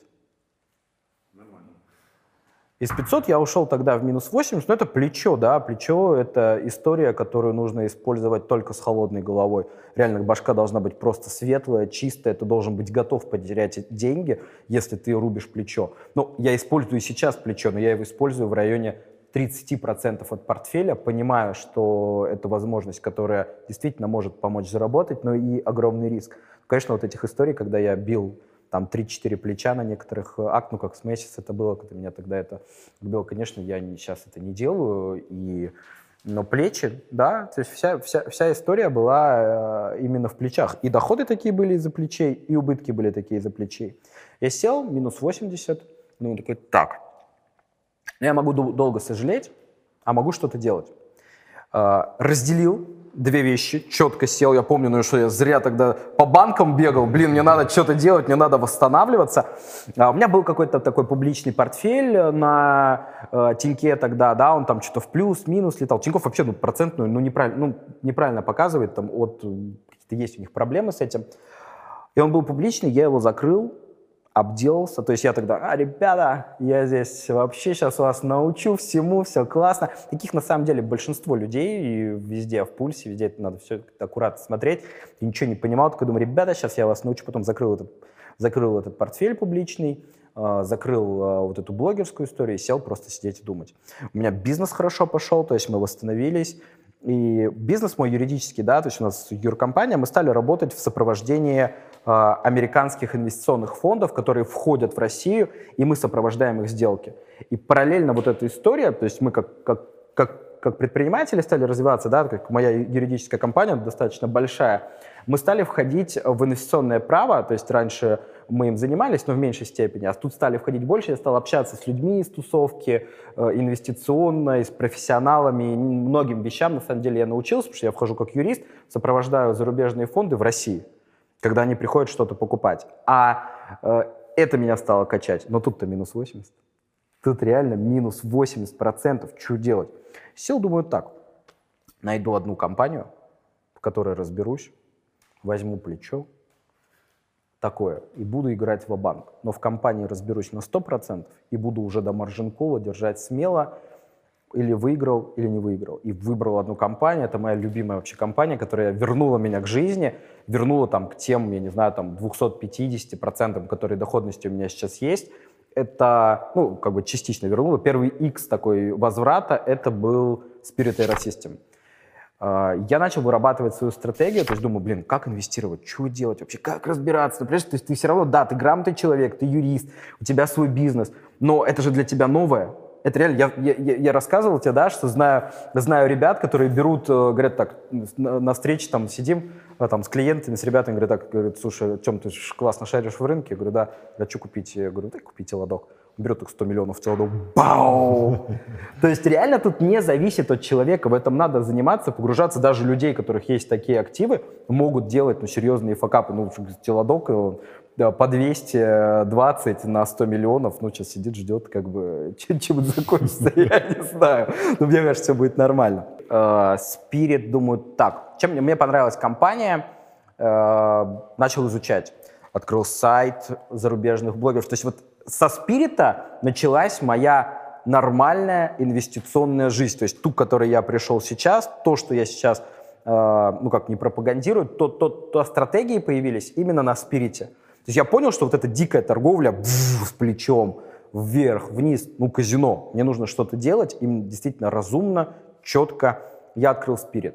Из 500 я ушел тогда в минус 80, но это плечо, да, плечо — это история, которую нужно использовать только с холодной головой. Реально, башка должна быть просто светлая, чистая, ты должен быть готов потерять деньги, если ты рубишь плечо. Ну, я использую сейчас плечо, но я его использую в районе 30% от портфеля, понимаю, что это возможность, которая действительно может помочь заработать, но и огромный риск. Конечно, вот этих историй, когда я бил там 3-4 плеча на некоторых акт, ну как с Мессис это было, когда меня тогда это было, конечно, я не, сейчас это не делаю, и но плечи, да, то есть вся, вся, вся история была э, именно в плечах. И доходы такие были из-за плечей, и убытки были такие из-за плечей. Я сел, минус 80, ну, такой, так, ну, я могу дол- долго сожалеть, а могу что-то делать. А, разделил две вещи, четко сел. Я помню, ну что я зря тогда по банкам бегал. Блин, мне надо что-то делать, мне надо восстанавливаться. А, у меня был какой-то такой публичный портфель на э, Тиньке тогда, да, он там что-то в плюс, минус летал. Тинькофф вообще ну, процентную, ну, неправильно, ну, неправильно показывает, там от, э, есть у них проблемы с этим. И он был публичный, я его закрыл, обделался. То есть я тогда, а, ребята, я здесь вообще сейчас вас научу всему, все классно. Таких на самом деле большинство людей и везде, в пульсе, везде это надо все аккуратно смотреть. Я ничего не понимал, такой думаю, ребята, сейчас я вас научу. Потом закрыл этот, закрыл этот портфель публичный, э, закрыл э, вот эту блогерскую историю и сел просто сидеть и думать. У меня бизнес хорошо пошел, то есть мы восстановились. И бизнес мой юридический, да, то есть у нас юркомпания, мы стали работать в сопровождении американских инвестиционных фондов, которые входят в Россию, и мы сопровождаем их сделки. И параллельно вот эта история, то есть мы как, как, как, как предприниматели стали развиваться, да, как моя юридическая компания достаточно большая, мы стали входить в инвестиционное право, то есть раньше мы им занимались, но в меньшей степени, а тут стали входить больше, я стал общаться с людьми из тусовки, э, инвестиционной, с профессионалами, многим вещам, на самом деле, я научился, потому что я вхожу как юрист, сопровождаю зарубежные фонды в России, когда они приходят что-то покупать. А э, это меня стало качать. Но тут-то минус 80. Тут реально минус 80%. Что делать? Сел, думаю, так. Найду одну компанию, в которой разберусь, возьму плечо, такое, и буду играть в банк Но в компании разберусь на 100% и буду уже до маржин-кола держать смело, или выиграл, или не выиграл. И выбрал одну компанию, это моя любимая вообще компания, которая вернула меня к жизни, вернула там к тем, я не знаю, там 250%, которые доходности у меня сейчас есть. Это, ну, как бы частично вернула. Первый X такой возврата, это был Spirit Aerosystem. А, Я начал вырабатывать свою стратегию, то есть думаю, блин, как инвестировать, что делать вообще, как разбираться. Ну, Понимаешь, то есть ты все равно, да, ты грамотный человек, ты юрист, у тебя свой бизнес, но это же для тебя новое. Это реально, я, я, я- рассказывал тебе, да, что знаю, знаю ребят, которые берут, э, говорят так, на, встрече там сидим, а, там с клиентами, с ребятами, говорят так, говорят, слушай, чем ты классно шаришь в рынке? Я говорю, да, я что купить? Я говорю, дай купите ладок. Берет так 100 миллионов телодок, бау! [LAUGHS] То есть реально тут не зависит от человека, в этом надо заниматься, погружаться. Даже людей, у которых есть такие активы, могут делать ну, серьезные факапы. Ну, телодок да, по 220 на 100 миллионов, ну, сейчас сидит, ждет, как бы, [LAUGHS] чем, чем это закончится, я [LAUGHS] не знаю. Но мне кажется, все будет нормально. Э, Spirit, думаю, так. Чем мне, мне понравилась компания, э, начал изучать. Открыл сайт зарубежных блогеров. То есть вот со спирита началась моя нормальная инвестиционная жизнь. То есть ту, к которой я пришел сейчас, то, что я сейчас, э, ну как не пропагандирую, то, то, то стратегии появились именно на спирите. То есть я понял, что вот эта дикая торговля бф, с плечом, вверх, вниз, ну казино, мне нужно что-то делать, именно действительно разумно, четко. Я открыл спирит.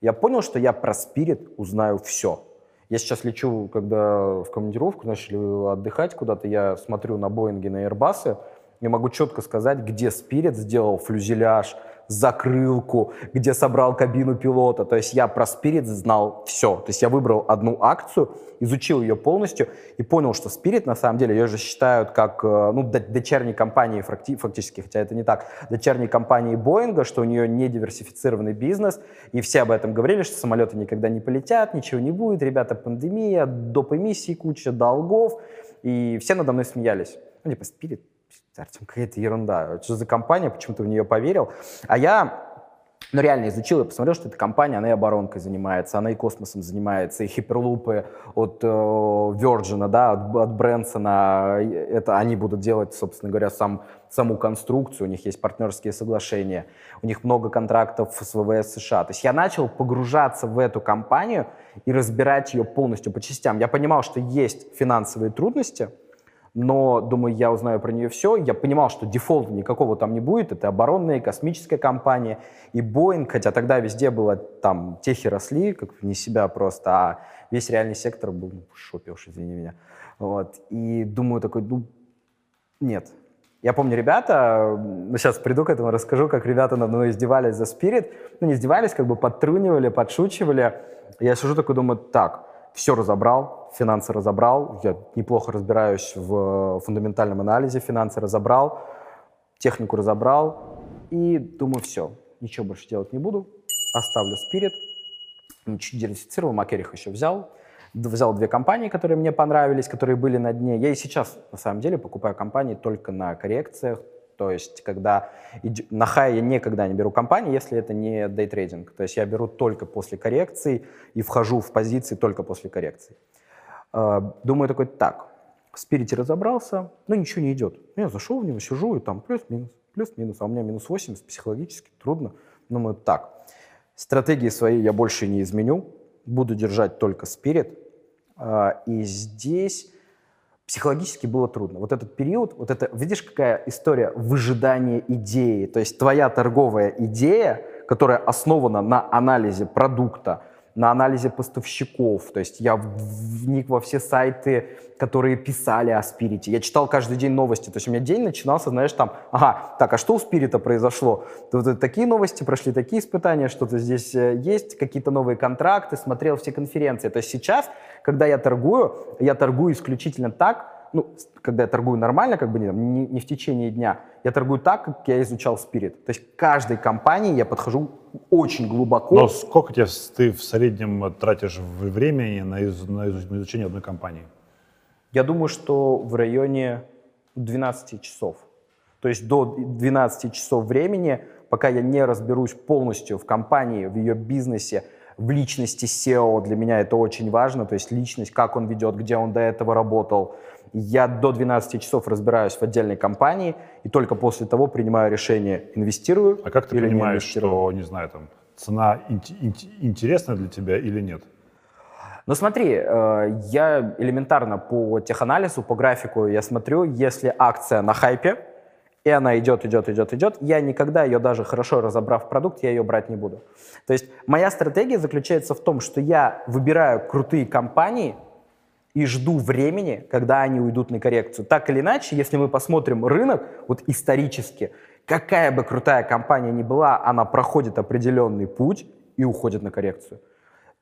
Я понял, что я про спирит узнаю все. Я сейчас лечу, когда в командировку начали отдыхать куда-то, я смотрю на Боинги, на Airbus, я могу четко сказать, где Spirit сделал флюзеляж, закрылку, где собрал кабину пилота. То есть я про Spirit знал все. То есть я выбрал одну акцию, изучил ее полностью и понял, что Spirit на самом деле ее же считают как э, ну, дочерней компании факти- фактически, хотя это не так, дочерней компании Боинга, что у нее не диверсифицированный бизнес, и все об этом говорили, что самолеты никогда не полетят, ничего не будет, ребята, пандемия, доп. эмиссии, куча долгов, и все надо мной смеялись. Ну, типа, Spirit, Артем, какая-то ерунда. Что за компания, почему ты в нее поверил? А я ну, реально изучил и посмотрел, что эта компания, она и оборонкой занимается, она и космосом занимается, и хиперлупы от э, Virgin, да, от, от Брэнсона, это они будут делать, собственно говоря, сам, саму конструкцию, у них есть партнерские соглашения, у них много контрактов с ВВС США. То есть я начал погружаться в эту компанию и разбирать ее полностью по частям. Я понимал, что есть финансовые трудности, но, думаю, я узнаю про нее все. Я понимал, что дефолта никакого там не будет. Это оборонная, космическая компания и Боинг, хотя тогда везде было, там, техи росли, как не себя просто, а весь реальный сектор был ну, в шопе уж, извини меня. Вот. И думаю такой, ну, нет. Я помню, ребята, ну, сейчас приду к этому, расскажу, как ребята надо мной издевались за спирит. Ну, не издевались, как бы подтрунивали, подшучивали. Я сижу такой, думаю, так, все разобрал, финансы разобрал, я неплохо разбираюсь в фундаментальном анализе, финансы разобрал, технику разобрал, и думаю, все, ничего больше делать не буду, оставлю спирит, чуть диверсифицировал, Макерих еще взял, взял две компании, которые мне понравились, которые были на дне. Я и сейчас, на самом деле, покупаю компании только на коррекциях, то есть, когда на хай я никогда не беру компании, если это не дейтрейдинг. То есть я беру только после коррекции и вхожу в позиции только после коррекции. Э, Думаю такой, так, в спирите разобрался, но ничего не идет. Я зашел в него, сижу, и там плюс-минус, плюс-минус, а у меня минус 80, психологически трудно. Думаю, так, стратегии свои я больше не изменю, буду держать только спирит. А, И здесь психологически было трудно. Вот этот период, вот это, видишь, какая история выжидания идеи. То есть твоя торговая идея, которая основана на анализе продукта, на анализе поставщиков. То есть я вник во все сайты, которые писали о спирите. Я читал каждый день новости. То есть у меня день начинался, знаешь, там, ага, так, а что у спирита произошло? Это такие новости прошли, такие испытания, что-то здесь э, есть, какие-то новые контракты, смотрел все конференции. То есть сейчас, когда я торгую, я торгую исключительно так, ну, когда я торгую нормально, как бы не, не в течение дня, я торгую так, как я изучал спирит. То есть к каждой компании я подхожу очень глубоко. Но сколько тебе ты в среднем тратишь в- времени на, из- на изучение одной компании? Я думаю, что в районе 12 часов. То есть до 12 часов времени, пока я не разберусь полностью в компании, в ее бизнесе, в личности SEO, для меня это очень важно, то есть личность, как он ведет, где он до этого работал. Я до 12 часов разбираюсь в отдельной компании, и только после того принимаю решение, инвестирую А как ты или не понимаешь, инвестирую. что, не знаю, там, цена инте- инте- интересна для тебя или нет? Ну смотри, э, я элементарно по теханализу, по графику я смотрю, если акция на хайпе, и она идет, идет, идет, идет, я никогда ее даже хорошо разобрав продукт, я ее брать не буду. То есть моя стратегия заключается в том, что я выбираю крутые компании и жду времени, когда они уйдут на коррекцию. Так или иначе, если мы посмотрим рынок, вот исторически, какая бы крутая компания ни была, она проходит определенный путь и уходит на коррекцию.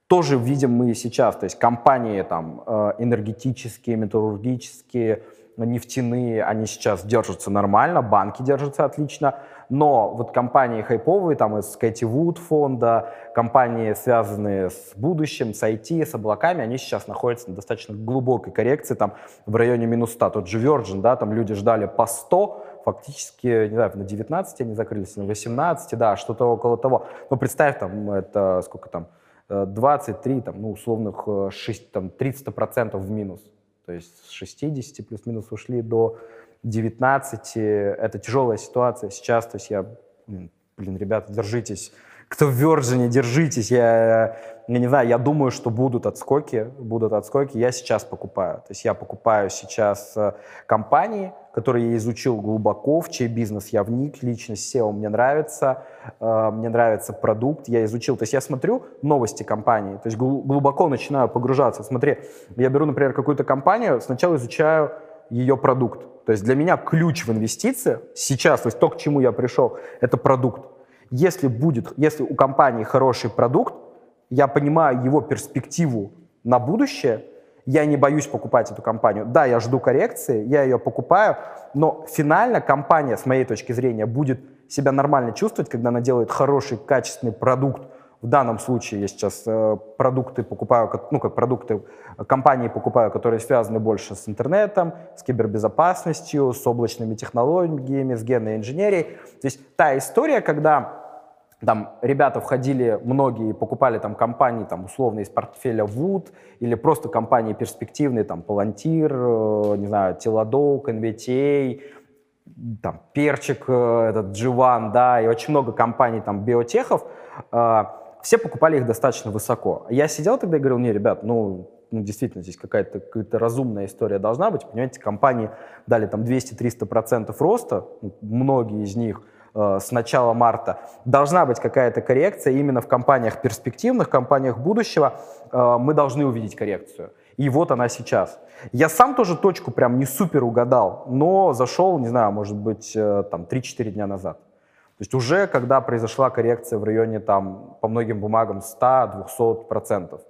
Тоже видим мы сейчас, то есть компании там э, энергетические, металлургические, нефтяные, они сейчас держатся нормально, банки держатся отлично, но вот компании хайповые, там из Кэти Вуд фонда, компании, связанные с будущим, с IT, с облаками, они сейчас находятся на достаточно глубокой коррекции, там в районе минус 100. Тот же Virgin, да, там люди ждали по 100, фактически, не знаю, на 19 они закрылись, на 18, да, что-то около того. Ну, представь, там, это сколько там, 23, там, ну, условных 6, там, 300% в минус. То есть с 60 плюс-минус ушли до 19. Это тяжелая ситуация сейчас. То есть я, блин, ребята, держитесь. Кто в Virgin, держитесь. Я, я не знаю, я думаю, что будут отскоки. Будут отскоки. Я сейчас покупаю. То есть я покупаю сейчас э, компании, которые я изучил глубоко, в чей бизнес я вник, личность SEO мне нравится, э, мне нравится продукт, я изучил. То есть я смотрю новости компании, то есть глубоко начинаю погружаться. Смотри, я беру, например, какую-то компанию, сначала изучаю ее продукт. То есть для меня ключ в инвестиции сейчас, то есть то, к чему я пришел, это продукт. Если будет, если у компании хороший продукт, я понимаю его перспективу на будущее – я не боюсь покупать эту компанию. Да, я жду коррекции, я ее покупаю, но финально компания, с моей точки зрения, будет себя нормально чувствовать, когда она делает хороший, качественный продукт. В данном случае я сейчас э, продукты покупаю, ну как продукты компании покупаю, которые связаны больше с интернетом, с кибербезопасностью, с облачными технологиями, с генной инженерией. То есть та история, когда там ребята входили, многие покупали там компании, там условно из портфеля Wood или просто компании перспективные, там Palantir, э, не знаю, Теладоук, NVTA, там Перчик, э, этот G1, да, и очень много компаний там биотехов, э, все покупали их достаточно высоко. Я сидел тогда и говорил, не, ребят, ну, ну, действительно, здесь какая-то какая разумная история должна быть. Понимаете, компании дали там 200-300% роста, многие из них – Э, с начала марта, должна быть какая-то коррекция. Именно в компаниях перспективных, компаниях будущего э, мы должны увидеть коррекцию. И вот она сейчас. Я сам тоже точку прям не супер угадал, но зашел, не знаю, может быть, э, там 3-4 дня назад. То есть уже когда произошла коррекция в районе там по многим бумагам 100-200%.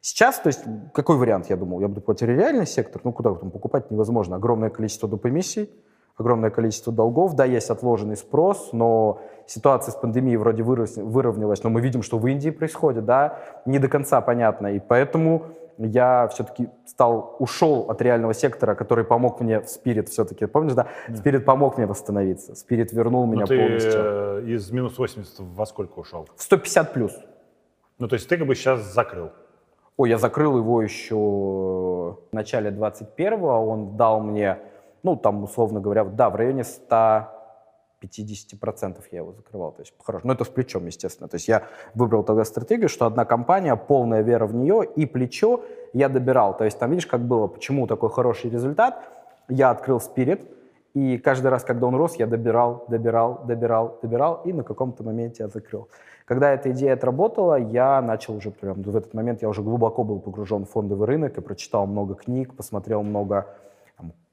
Сейчас, то есть, какой вариант я думал? Я буду платить реальный сектор, ну куда там покупать невозможно. Огромное количество доп. эмиссий, огромное количество долгов. Да, есть отложенный спрос, но ситуация с пандемией вроде выровнялась, но мы видим, что в Индии происходит, да, не до конца понятно. И поэтому я все-таки стал, ушел от реального сектора, который помог мне в Спирит все-таки. Помнишь, да? Спирит помог мне восстановиться. Спирит вернул меня Но ты полностью. Э, из минус 80 во сколько ушел? В 150 плюс. Ну, то есть ты как бы сейчас закрыл? Ой, я закрыл его еще в начале 21-го. Он дал мне ну, там, условно говоря, да, в районе 150% я его закрывал, то есть хорошо. Но это с плечом, естественно. То есть я выбрал тогда стратегию, что одна компания, полная вера в нее, и плечо я добирал. То есть там, видишь, как было, почему такой хороший результат. Я открыл Spirit, и каждый раз, когда он рос, я добирал, добирал, добирал, добирал, и на каком-то моменте я закрыл. Когда эта идея отработала, я начал уже прям в этот момент, я уже глубоко был погружен в фондовый рынок и прочитал много книг, посмотрел много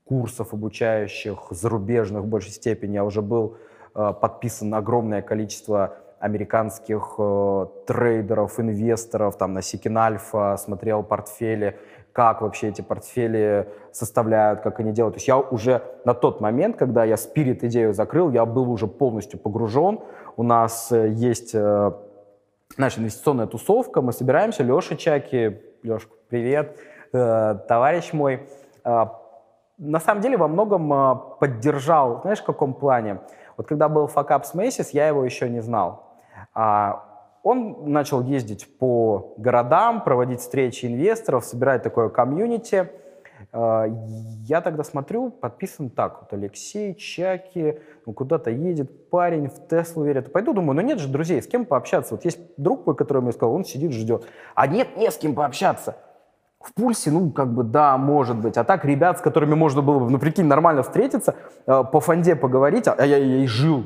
курсов обучающих, зарубежных в большей степени. Я уже был э, подписан огромное количество американских э, трейдеров, инвесторов, там на Сикин Альфа, смотрел портфели, как вообще эти портфели составляют, как они делают. То есть я уже на тот момент, когда я спирит идею закрыл, я был уже полностью погружен. У нас э, есть э, наша инвестиционная тусовка, мы собираемся, Леша Чаки, Лешка, привет, товарищ мой, на самом деле во многом а, поддержал, знаешь, в каком плане? Вот когда был факап с Macy's, я его еще не знал. А, он начал ездить по городам, проводить встречи инвесторов, собирать такое комьюнити. А, я тогда смотрю, подписан так, вот Алексей Чаки, ну, куда-то едет парень, в Теслу верит. Пойду, думаю, ну нет же друзей, с кем пообщаться. Вот есть друг мой, который мне сказал, он сидит, ждет. А нет, не с кем пообщаться. В пульсе, ну, как бы, да, может быть. А так, ребят, с которыми можно было бы, ну, прикинь, нормально встретиться, э, по фонде поговорить, а я ей жил.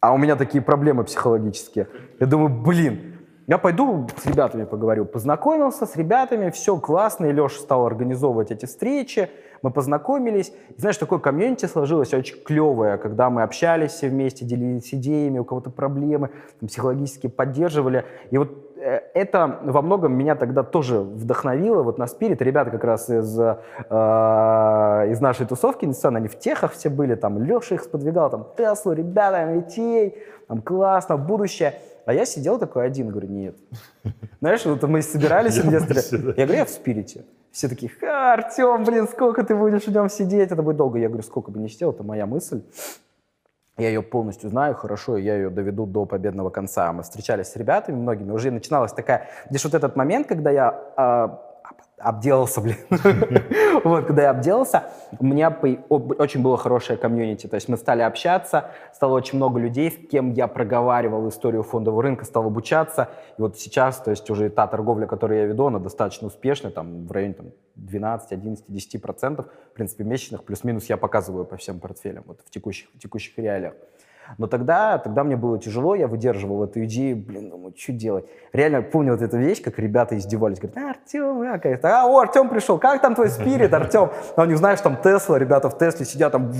А у меня такие проблемы психологические. Я думаю, блин, я пойду с ребятами поговорю. Познакомился с ребятами, все классно, и Леша стал организовывать эти встречи, мы познакомились. И, знаешь, такое комьюнити сложилось очень клевое, когда мы общались все вместе, делились идеями, у кого-то проблемы, психологически поддерживали. И вот Э, это во многом меня тогда тоже вдохновило. Вот на Спирит ребята как раз из, э, из нашей тусовки Nissan, они в техах все были, там Леша их сподвигал, там Теслу, ребята, детей, там классно, будущее. А я сидел такой один, говорю, нет. Знаешь, вот мы собирались [LAUGHS] инвесторы. Я говорю, я в Спирите. Все такие, Артем, блин, сколько ты будешь в нем сидеть? Это будет долго. Я говорю, сколько бы не сидел, это моя мысль. Я ее полностью знаю хорошо, я ее доведу до победного конца. Мы встречались с ребятами многими, уже начиналась такая... Здесь вот этот момент, когда я а, обделался, блин. [LAUGHS] вот, когда я обделался, у меня очень было хорошее комьюнити. То есть мы стали общаться, стало очень много людей, с кем я проговаривал историю фондового рынка, стал обучаться. И вот сейчас, то есть уже та торговля, которую я веду, она достаточно успешная, там в районе там, 12, 11, 10 процентов, в принципе, месячных, плюс-минус я показываю по всем портфелям вот в текущих, в текущих реалиях. Но тогда, тогда мне было тяжело, я выдерживал эту идею, блин, думаю, что делать. Реально помню вот эту вещь, как ребята издевались, говорят, Артем, а, как а, о, Артем пришел, как там твой спирит, Артем? А у них, там Тесла, ребята в Тесле сидят, там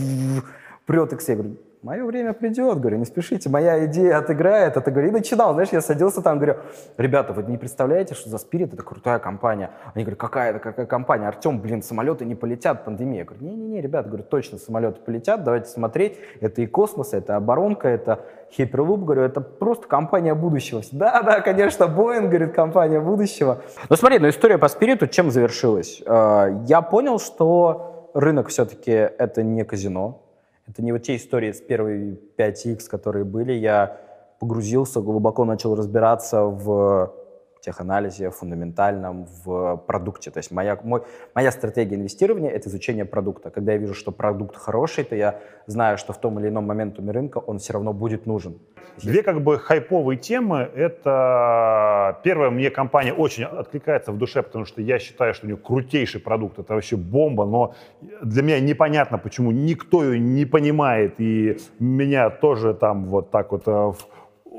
прет их все. Я говорю, мое время придет, говорю, не спешите, моя идея отыграет, это, говорю, и начинал, знаешь, я садился там, говорю, ребята, вы не представляете, что за Спирит это крутая компания. Они говорят, какая это, какая компания? Артем, блин, самолеты не полетят, пандемия. Я говорю, не-не-не, ребята, говорю, точно самолеты полетят, давайте смотреть, это и космос, это оборонка, это Hyperloop, говорю, это просто компания будущего. Да, да, конечно, Boeing, говорит, компания будущего. Ну смотри, ну история по Спириту чем завершилась? Э, я понял, что рынок все-таки это не казино, это не вот те истории с первой 5X, которые были. Я погрузился, глубоко начал разбираться в теханализе, фундаментальном, в продукте. То есть моя, мой, моя стратегия инвестирования — это изучение продукта. Когда я вижу, что продукт хороший, то я знаю, что в том или ином моментуме рынка он все равно будет нужен. Две как бы хайповые темы. Это первая, мне компания очень откликается в душе, потому что я считаю, что у нее крутейший продукт. Это вообще бомба, но для меня непонятно, почему никто ее не понимает. И меня тоже там вот так вот э,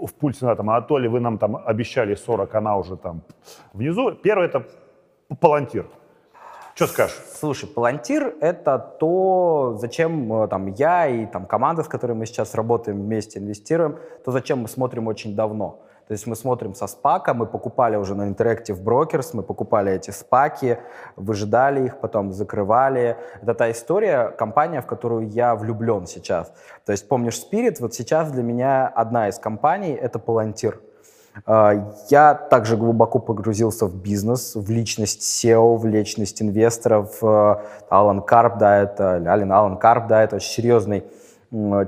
в пульсе на там, Анатолий, вы нам там обещали 40, она уже там внизу. Первое это палантир. Что скажешь? Слушай, палантир — это то, зачем э, там я и там команда, с которой мы сейчас работаем вместе, инвестируем, то зачем мы смотрим очень давно. То есть мы смотрим со спака, мы покупали уже на Interactive Brokers, мы покупали эти спаки, выжидали их, потом закрывали. Это та история, компания, в которую я влюблен сейчас. То есть помнишь Spirit, вот сейчас для меня одна из компаний — это Palantir. А, я также глубоко погрузился в бизнес, в личность SEO, в личность инвесторов. Алан Карп, да, это Ален Алан Карп, да, это очень серьезный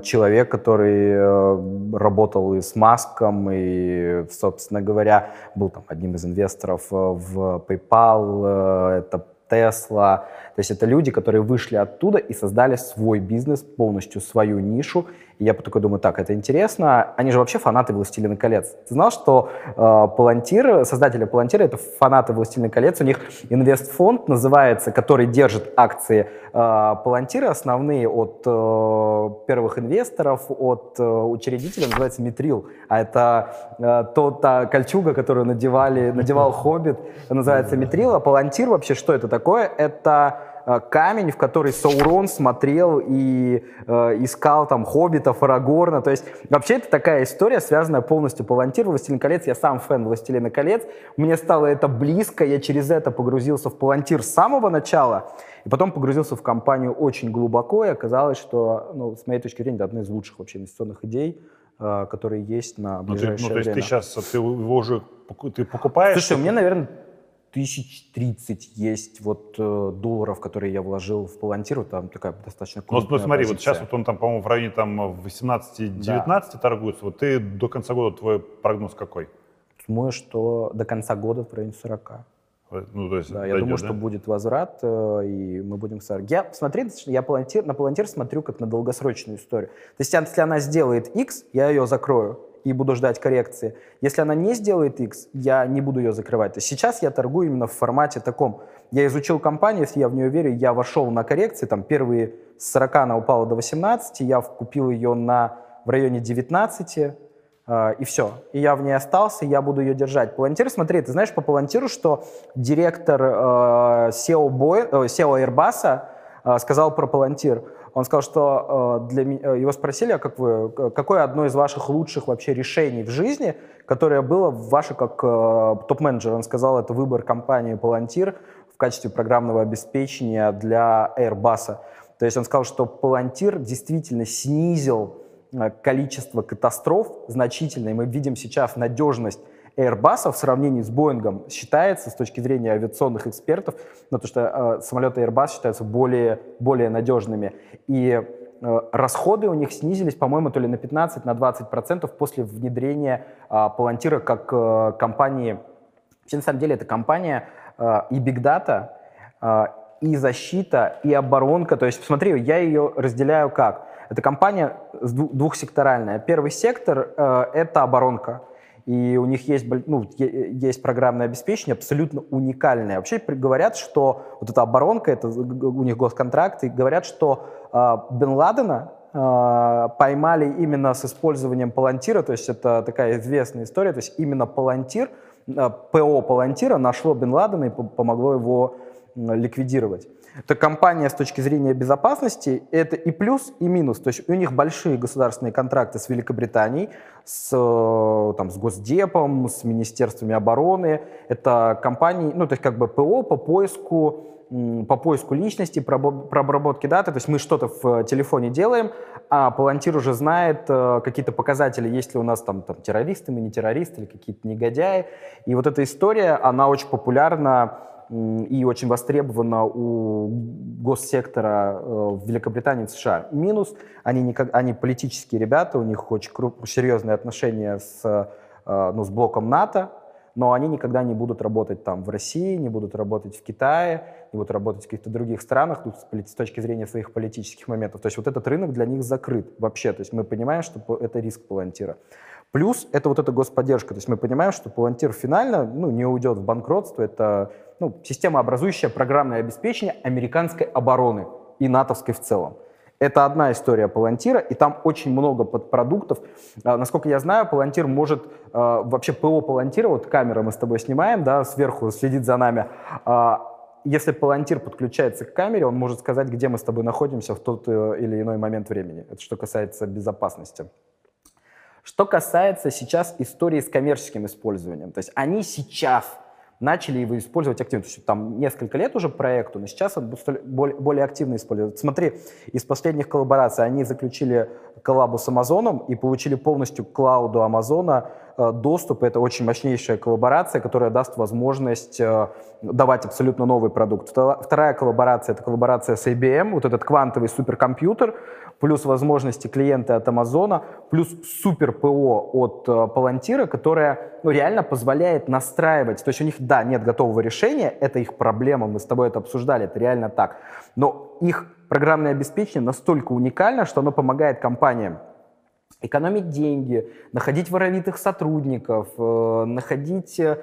человек, который э, работал и с Маском, и, собственно говоря, был там одним из инвесторов э, в PayPal, э, это Tesla. То есть это люди, которые вышли оттуда и создали свой бизнес, полностью свою нишу, и я такой думаю, так, это интересно. Они же вообще фанаты «Властелина колец». Ты знал, что э, Палантир, создатели Палантира — это фанаты «Властелина колец». У них инвестфонд называется, который держит акции э, Палантира, основные от э, первых инвесторов, от э, учредителя, называется «Митрил». А это э, то, та кольчуга, которую надевали, надевал «Хоббит», называется «Митрил». А Палантир вообще что это такое? Это камень, в который Саурон смотрел и э, искал там хоббитов, Арагорна. То есть вообще это такая история, связанная полностью по Палантир, Властелин колец. Я сам фэн Властелина колец. Мне стало это близко, я через это погрузился в Палантир с самого начала. И потом погрузился в компанию очень глубоко, и оказалось, что, ну, с моей точки зрения, это одна из лучших вообще инвестиционных идей, э, которые есть на ближайшее ну, ты, ну, то есть время. ты сейчас, ты его уже ты покупаешь? Слушай, меня, наверное, тысяч тридцать есть вот э, долларов, которые я вложил в Палантиру, там такая достаточно ну, крупная Ну, смотри, позиция. вот сейчас вот он там, по-моему, в районе там 18-19 да. торгуется. Вот ты до конца года, твой прогноз какой? Думаю, что до конца года в районе 40. Э, ну, то есть да, я думаю, да? что будет возврат, э, и мы будем... Я, смотри, я палантир, на Палантир смотрю как на долгосрочную историю. То есть, если она сделает X, я ее закрою и буду ждать коррекции. Если она не сделает X, я не буду ее закрывать. То есть сейчас я торгую именно в формате таком. Я изучил компанию, если я в нее верю, я вошел на коррекции, там первые с 40 она упала до 18, я купил ее на, в районе 19, э, и все. И я в ней остался, я буду ее держать. Палантир, смотри, ты знаешь по Палантиру, что директор э, SEO, Boeing, э, SEO Airbus э, сказал про Палантир, он сказал, что э, для меня, его спросили, а как вы, какое одно из ваших лучших вообще решений в жизни, которое было ваше как э, топ-менеджер. Он сказал, это выбор компании Palantir в качестве программного обеспечения для Airbus. То есть он сказал, что Palantir действительно снизил э, количество катастроф значительно, и мы видим сейчас надежность Airbus в сравнении с Боингом считается с точки зрения авиационных экспертов, ну, то, что э, самолеты Airbus считаются более, более надежными. И э, расходы у них снизились, по-моему, то ли на 15, на 20 процентов после внедрения э, Palantir как э, компании. Вообще, на самом деле, это компания э, и Big Data, э, и защита, и оборонка. То есть, посмотри, я ее разделяю как? Это компания двухсекторальная. Первый сектор э, — это оборонка и у них есть, ну, есть программное обеспечение абсолютно уникальное. Вообще говорят, что вот эта оборонка, это у них госконтракт, и говорят, что э, Бен Ладена э, поймали именно с использованием Палантира, то есть это такая известная история, то есть именно Палантир, э, ПО Палантира нашло Бен Ладена и помогло его ликвидировать. Это компания с точки зрения безопасности, это и плюс, и минус. То есть у них большие государственные контракты с Великобританией, с, э, там, с Госдепом, с Министерствами обороны. Это компании, ну, то есть как бы ПО по поиску по поиску личности, по обработке даты. То есть мы что-то в телефоне делаем, а Палантир уже знает э, какие-то показатели, есть ли у нас там, там террористы, мы не террористы или какие-то негодяи. И вот эта история, она очень популярна и очень востребована у госсектора э, в Великобритании и США. Минус, они, никак, они политические ребята, у них очень круп, серьезные отношения с, э, ну, с блоком НАТО, но они никогда не будут работать там в России, не будут работать в Китае, не будут работать в каких-то других странах ну, с точки зрения своих политических моментов. То есть вот этот рынок для них закрыт вообще. То есть мы понимаем, что это риск Палантира. Плюс это вот эта господдержка. То есть мы понимаем, что Палантир финально ну, не уйдет в банкротство. Это ну, системообразующее программное обеспечение американской обороны и натовской в целом. Это одна история Палантира, и там очень много подпродуктов. А, насколько я знаю, Палантир может, а, вообще ПО Палантира, вот камера мы с тобой снимаем, да, сверху следит за нами, а, если Палантир подключается к камере, он может сказать, где мы с тобой находимся в тот э, или иной момент времени. Это что касается безопасности. Что касается сейчас истории с коммерческим использованием, то есть они сейчас начали его использовать активно. То есть там несколько лет уже проекту, но сейчас он более, активно используется. Смотри, из последних коллабораций они заключили коллабу с Амазоном и получили полностью клауду Амазона доступ. Это очень мощнейшая коллаборация, которая даст возможность э, давать абсолютно новый продукт. Вторая коллаборация — это коллаборация с IBM, вот этот квантовый суперкомпьютер, плюс возможности клиента от Амазона, плюс супер ПО от Палантира, которая ну, реально позволяет настраивать. То есть у них, да, нет готового решения, это их проблема, мы с тобой это обсуждали, это реально так. Но их программное обеспечение настолько уникально, что оно помогает компаниям экономить деньги, находить воровитых сотрудников, э, находить э,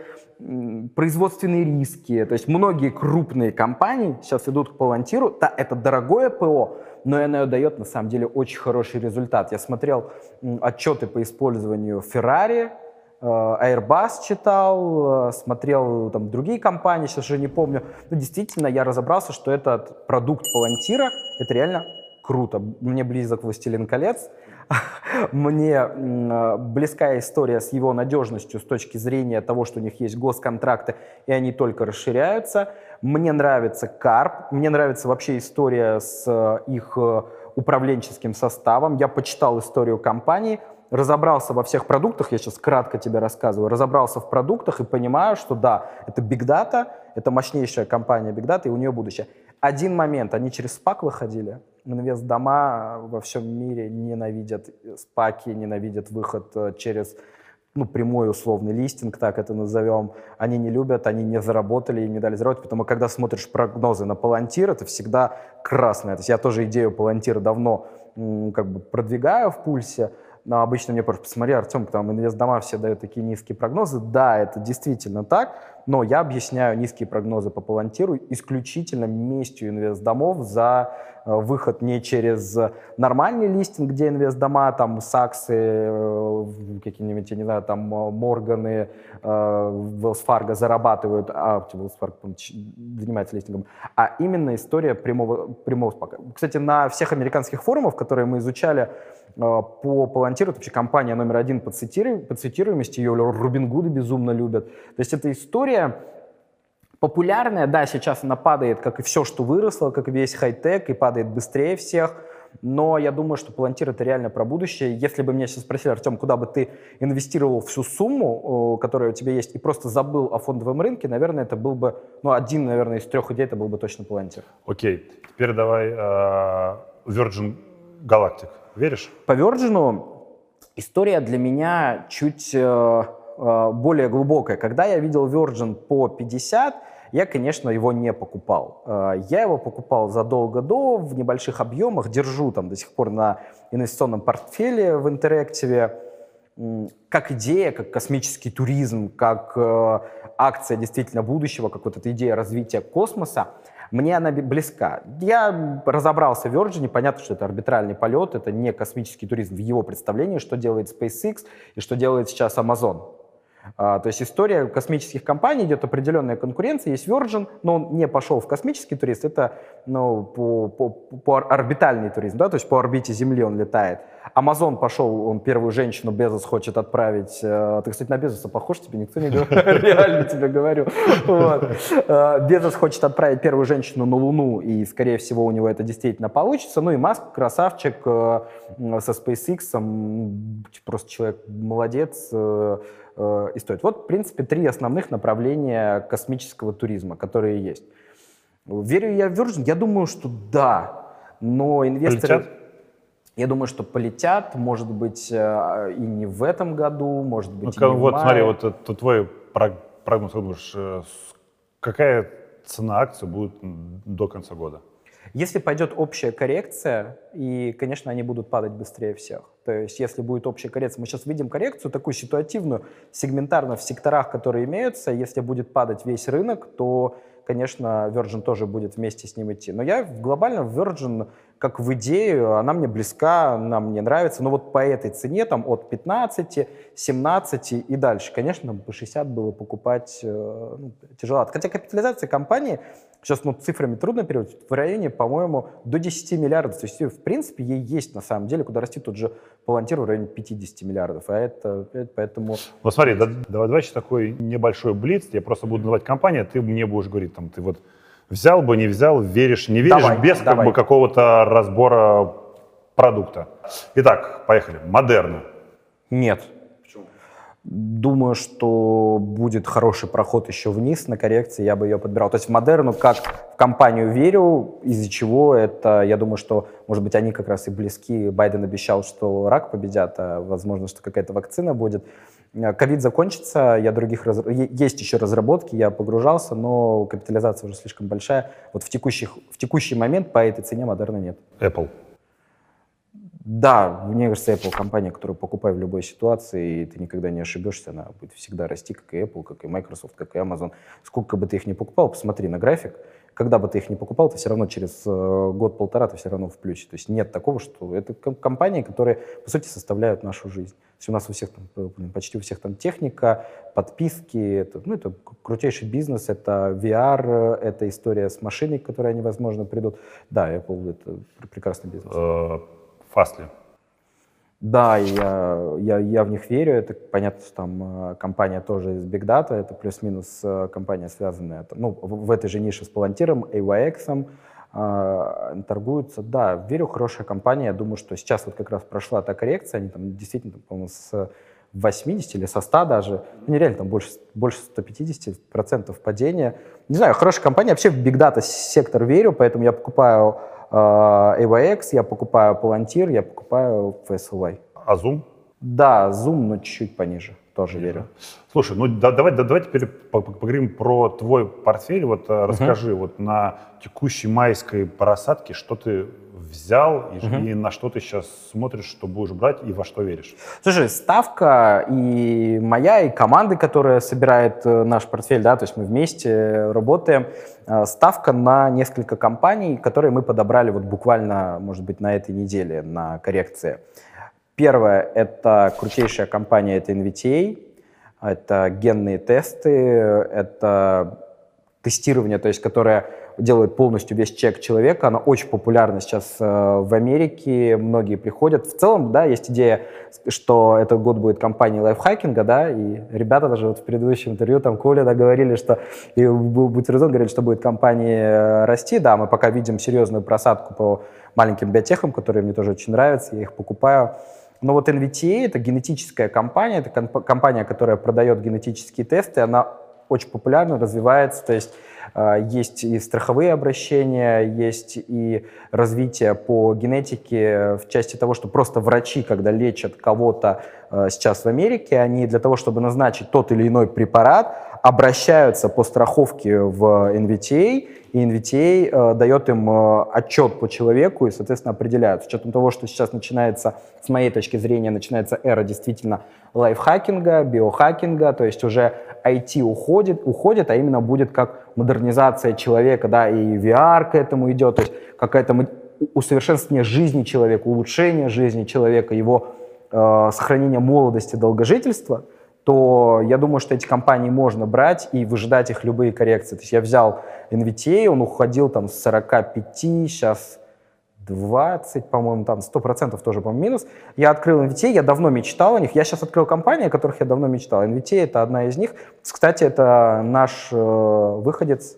производственные риски. То есть многие крупные компании сейчас идут к Палантиру. Да, это дорогое ПО, но оно дает на самом деле очень хороший результат. Я смотрел отчеты по использованию Ferrari, э, Airbus читал, смотрел там другие компании, сейчас уже не помню. Но действительно, я разобрался, что этот продукт Палантира, это реально круто. Мне близок «Властелин колец», [LAUGHS] мне э, близкая история с его надежностью с точки зрения того, что у них есть госконтракты, и они только расширяются. Мне нравится Карп, мне нравится вообще история с э, их э, управленческим составом. Я почитал историю компании, разобрался во всех продуктах, я сейчас кратко тебе рассказываю, разобрался в продуктах и понимаю, что да, это Big Data, это мощнейшая компания Big Data, и у нее будущее. Один момент, они через SPAC выходили, инвест-дома во всем мире ненавидят спаки, ненавидят выход э, через ну, прямой условный листинг, так это назовем, они не любят, они не заработали, им не дали заработать, потому когда смотришь прогнозы на Палантир, это всегда красное. То есть я тоже идею Палантира давно как бы продвигаю в пульсе, Но обычно мне просто посмотри, Артем, там инвестдома все дают такие низкие прогнозы. Да, это действительно так, но я объясняю низкие прогнозы по Палантиру исключительно местью инвестдомов за э, выход не через нормальный листинг, где инвестдома, там, Саксы, э, какие-нибудь, я не знаю, там, э, Морганы, Wells зарабатывают, а Wells занимается листингом, а именно история прямого, прямого спака. Кстати, на всех американских форумах, которые мы изучали, по Palantir, это вообще компания номер один по, цитиру, по цитируемости, ее Рубин Гуды безумно любят. То есть это история популярная, да, сейчас она падает, как и все, что выросло, как и весь хай-тек, и падает быстрее всех, но я думаю, что Palantir это реально про будущее. Если бы меня сейчас спросили, Артем, куда бы ты инвестировал всю сумму, которая у тебя есть, и просто забыл о фондовом рынке, наверное, это был бы, ну, один, наверное, из трех идей, это был бы точно Palantir. Окей, теперь давай uh, Virgin Galactic. Веришь? По Virgin история для меня чуть э, э, более глубокая. Когда я видел Virgin по 50, я, конечно, его не покупал. Э, я его покупал задолго до, в небольших объемах, держу там до сих пор на инвестиционном портфеле в интерактиве. Как идея, как космический туризм, как э, акция действительно будущего, как вот эта идея развития космоса – мне она близка. Я разобрался в Virgin, понятно, что это арбитральный полет, это не космический туризм в его представлении, что делает SpaceX и что делает сейчас Amazon. А, то есть история космических компаний, идет определенная конкуренция, есть Virgin, но он не пошел в космический туризм, это ну, по, по, по орбитальный туризм, да, то есть по орбите Земли он летает. Amazon пошел, он первую женщину Безос хочет отправить. Э, ты, кстати, на Безоса похож, тебе никто не говорит, [LAUGHS] реально тебе говорю. Э, Безос хочет отправить первую женщину на Луну, и, скорее всего, у него это действительно получится. Ну и Маск, красавчик, э, со SpaceX, просто человек молодец, и стоит. Вот, в принципе, три основных направления космического туризма, которые есть. Верю я в Virgin? Я думаю, что да, но инвесторы... Полетят? Я думаю, что полетят, может быть, э, и не в этом году, может быть, ну, и не Вот в мае. смотри, вот это твой прогноз, думаешь, э, какая цена акции будет до конца года? Если пойдет общая коррекция, и, конечно, они будут падать быстрее всех. То есть, если будет общая коррекция, мы сейчас видим коррекцию такую ситуативную, сегментарно в секторах, которые имеются. Если будет падать весь рынок, то, конечно, Virgin тоже будет вместе с ним идти. Но я глобально Virgin как в идею, она мне близка, она мне нравится. Но вот по этой цене, там от 15, 17 и дальше, конечно, по 60 было покупать э, ну, тяжело. Хотя капитализация компании, сейчас ну, цифрами трудно переводить, в районе, по-моему, до 10 миллиардов. То есть, в принципе, ей есть на самом деле, куда расти тот же Палантир в районе 50 миллиардов. А это, это поэтому... Ну смотри, да, давай, давай сейчас такой небольшой блиц. Я просто буду называть компанию, а ты мне будешь говорить, там, ты вот Взял бы, не взял, веришь, не веришь, давай, без давай. как бы какого-то разбора продукта. Итак, поехали. Модерна. Нет. Думаю, что будет хороший проход еще вниз на коррекции, я бы ее подбирал. То есть в Модерну как в компанию верю, из-за чего это, я думаю, что, может быть, они как раз и близки. Байден обещал, что рак победят, а возможно, что какая-то вакцина будет. Э, ковид закончится, я других раз... есть еще разработки, я погружался, но капитализация уже слишком большая. Вот в, текущих, в текущий момент по этой цене модерна нет. Apple. Да, мне кажется, Apple компания, которую покупай в любой ситуации, и ты никогда не ошибешься, она будет всегда расти, как и Apple, как и Microsoft, как и Amazon. Сколько бы ты их ни покупал, посмотри на график, когда бы ты их не покупал, ты все равно через э, год-полтора ты все равно в плюсе. То есть нет такого, что это компании, которые, по сути, составляют нашу жизнь. То есть у нас у всех там, э, почти у всех там техника, подписки, это, ну, это крутейший бизнес, это VR, это история с машиной, к которой они, возможно, придут. Да, Apple — это прекрасный бизнес. Фастли. Э, да, я, я, я в них верю. Это понятно, что там э, компания тоже из Big Data, это плюс-минус э, компания, связанная ну, в, в этой же нише с Palantir, AYX, э, торгуются. Да, верю, хорошая компания. Я думаю, что сейчас вот как раз прошла та коррекция, они там действительно, по-моему, с 80 или со 100 даже, ну, нереально, там больше, больше 150 процентов падения. Не знаю, хорошая компания. Вообще в Big Data сектор верю, поэтому я покупаю AVX, я покупаю Palantir, я покупаю FSLY. А Zoom? Да, Zoom, но чуть-чуть пониже, тоже верю. Слушай, ну да, давай, да, давай теперь поговорим про твой портфель. Вот uh-huh. расскажи, вот на текущей майской просадке, что ты взял, и, и на что ты сейчас смотришь, что будешь брать и во что веришь? Слушай, ставка и моя, и команды, которая собирает э, наш портфель, да, то есть мы вместе работаем, э, ставка на несколько компаний, которые мы подобрали вот буквально, может быть, на этой неделе на коррекции. Первое — это крутейшая компания, это NVTA, это генные тесты, это тестирование, то есть которое делает полностью весь чек человека. Она очень популярна сейчас э, в Америке, многие приходят. В целом, да, есть идея, что этот год будет компания лайфхакинга, да, и ребята даже вот в предыдущем интервью, там, Коля, да, говорили, что, и Бутерзон говорит, что будет компания э, расти, да, мы пока видим серьезную просадку по маленьким биотехам, которые мне тоже очень нравятся, я их покупаю. Но вот NVTA — это генетическая компания, это компания, которая продает генетические тесты, она очень популярна, развивается, то есть э, есть и страховые обращения, есть и развитие по генетике в части того, что просто врачи, когда лечат кого-то э, сейчас в Америке, они для того, чтобы назначить тот или иной препарат, обращаются по страховке в NVTA, и NVTA э, дает им э, отчет по человеку и, соответственно, определяют. С учетом того, что сейчас начинается, с моей точки зрения, начинается эра действительно лайфхакинга, биохакинга, то есть уже IT уходит, уходит, а именно будет как модернизация человека, да, и VR к этому идет, то есть какая-то усовершенствование жизни человека, улучшение жизни человека, его э, сохранение молодости, долгожительства – то я думаю, что эти компании можно брать и выжидать их любые коррекции. То есть я взял NVTA, он уходил там с 45, сейчас 20, по-моему, там 100% тоже, по-моему, минус. Я открыл NVTA, я давно мечтал о них. Я сейчас открыл компании, о которых я давно мечтал. NVTA — это одна из них. Кстати, это наш э, выходец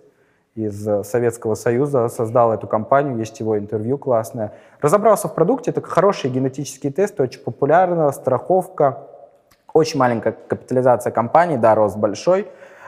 из Советского Союза, создал эту компанию, есть его интервью классное. Разобрался в продукте, это хорошие генетические тесты, очень популярно, страховка, очень маленькая капитализация компании, да, рост большой,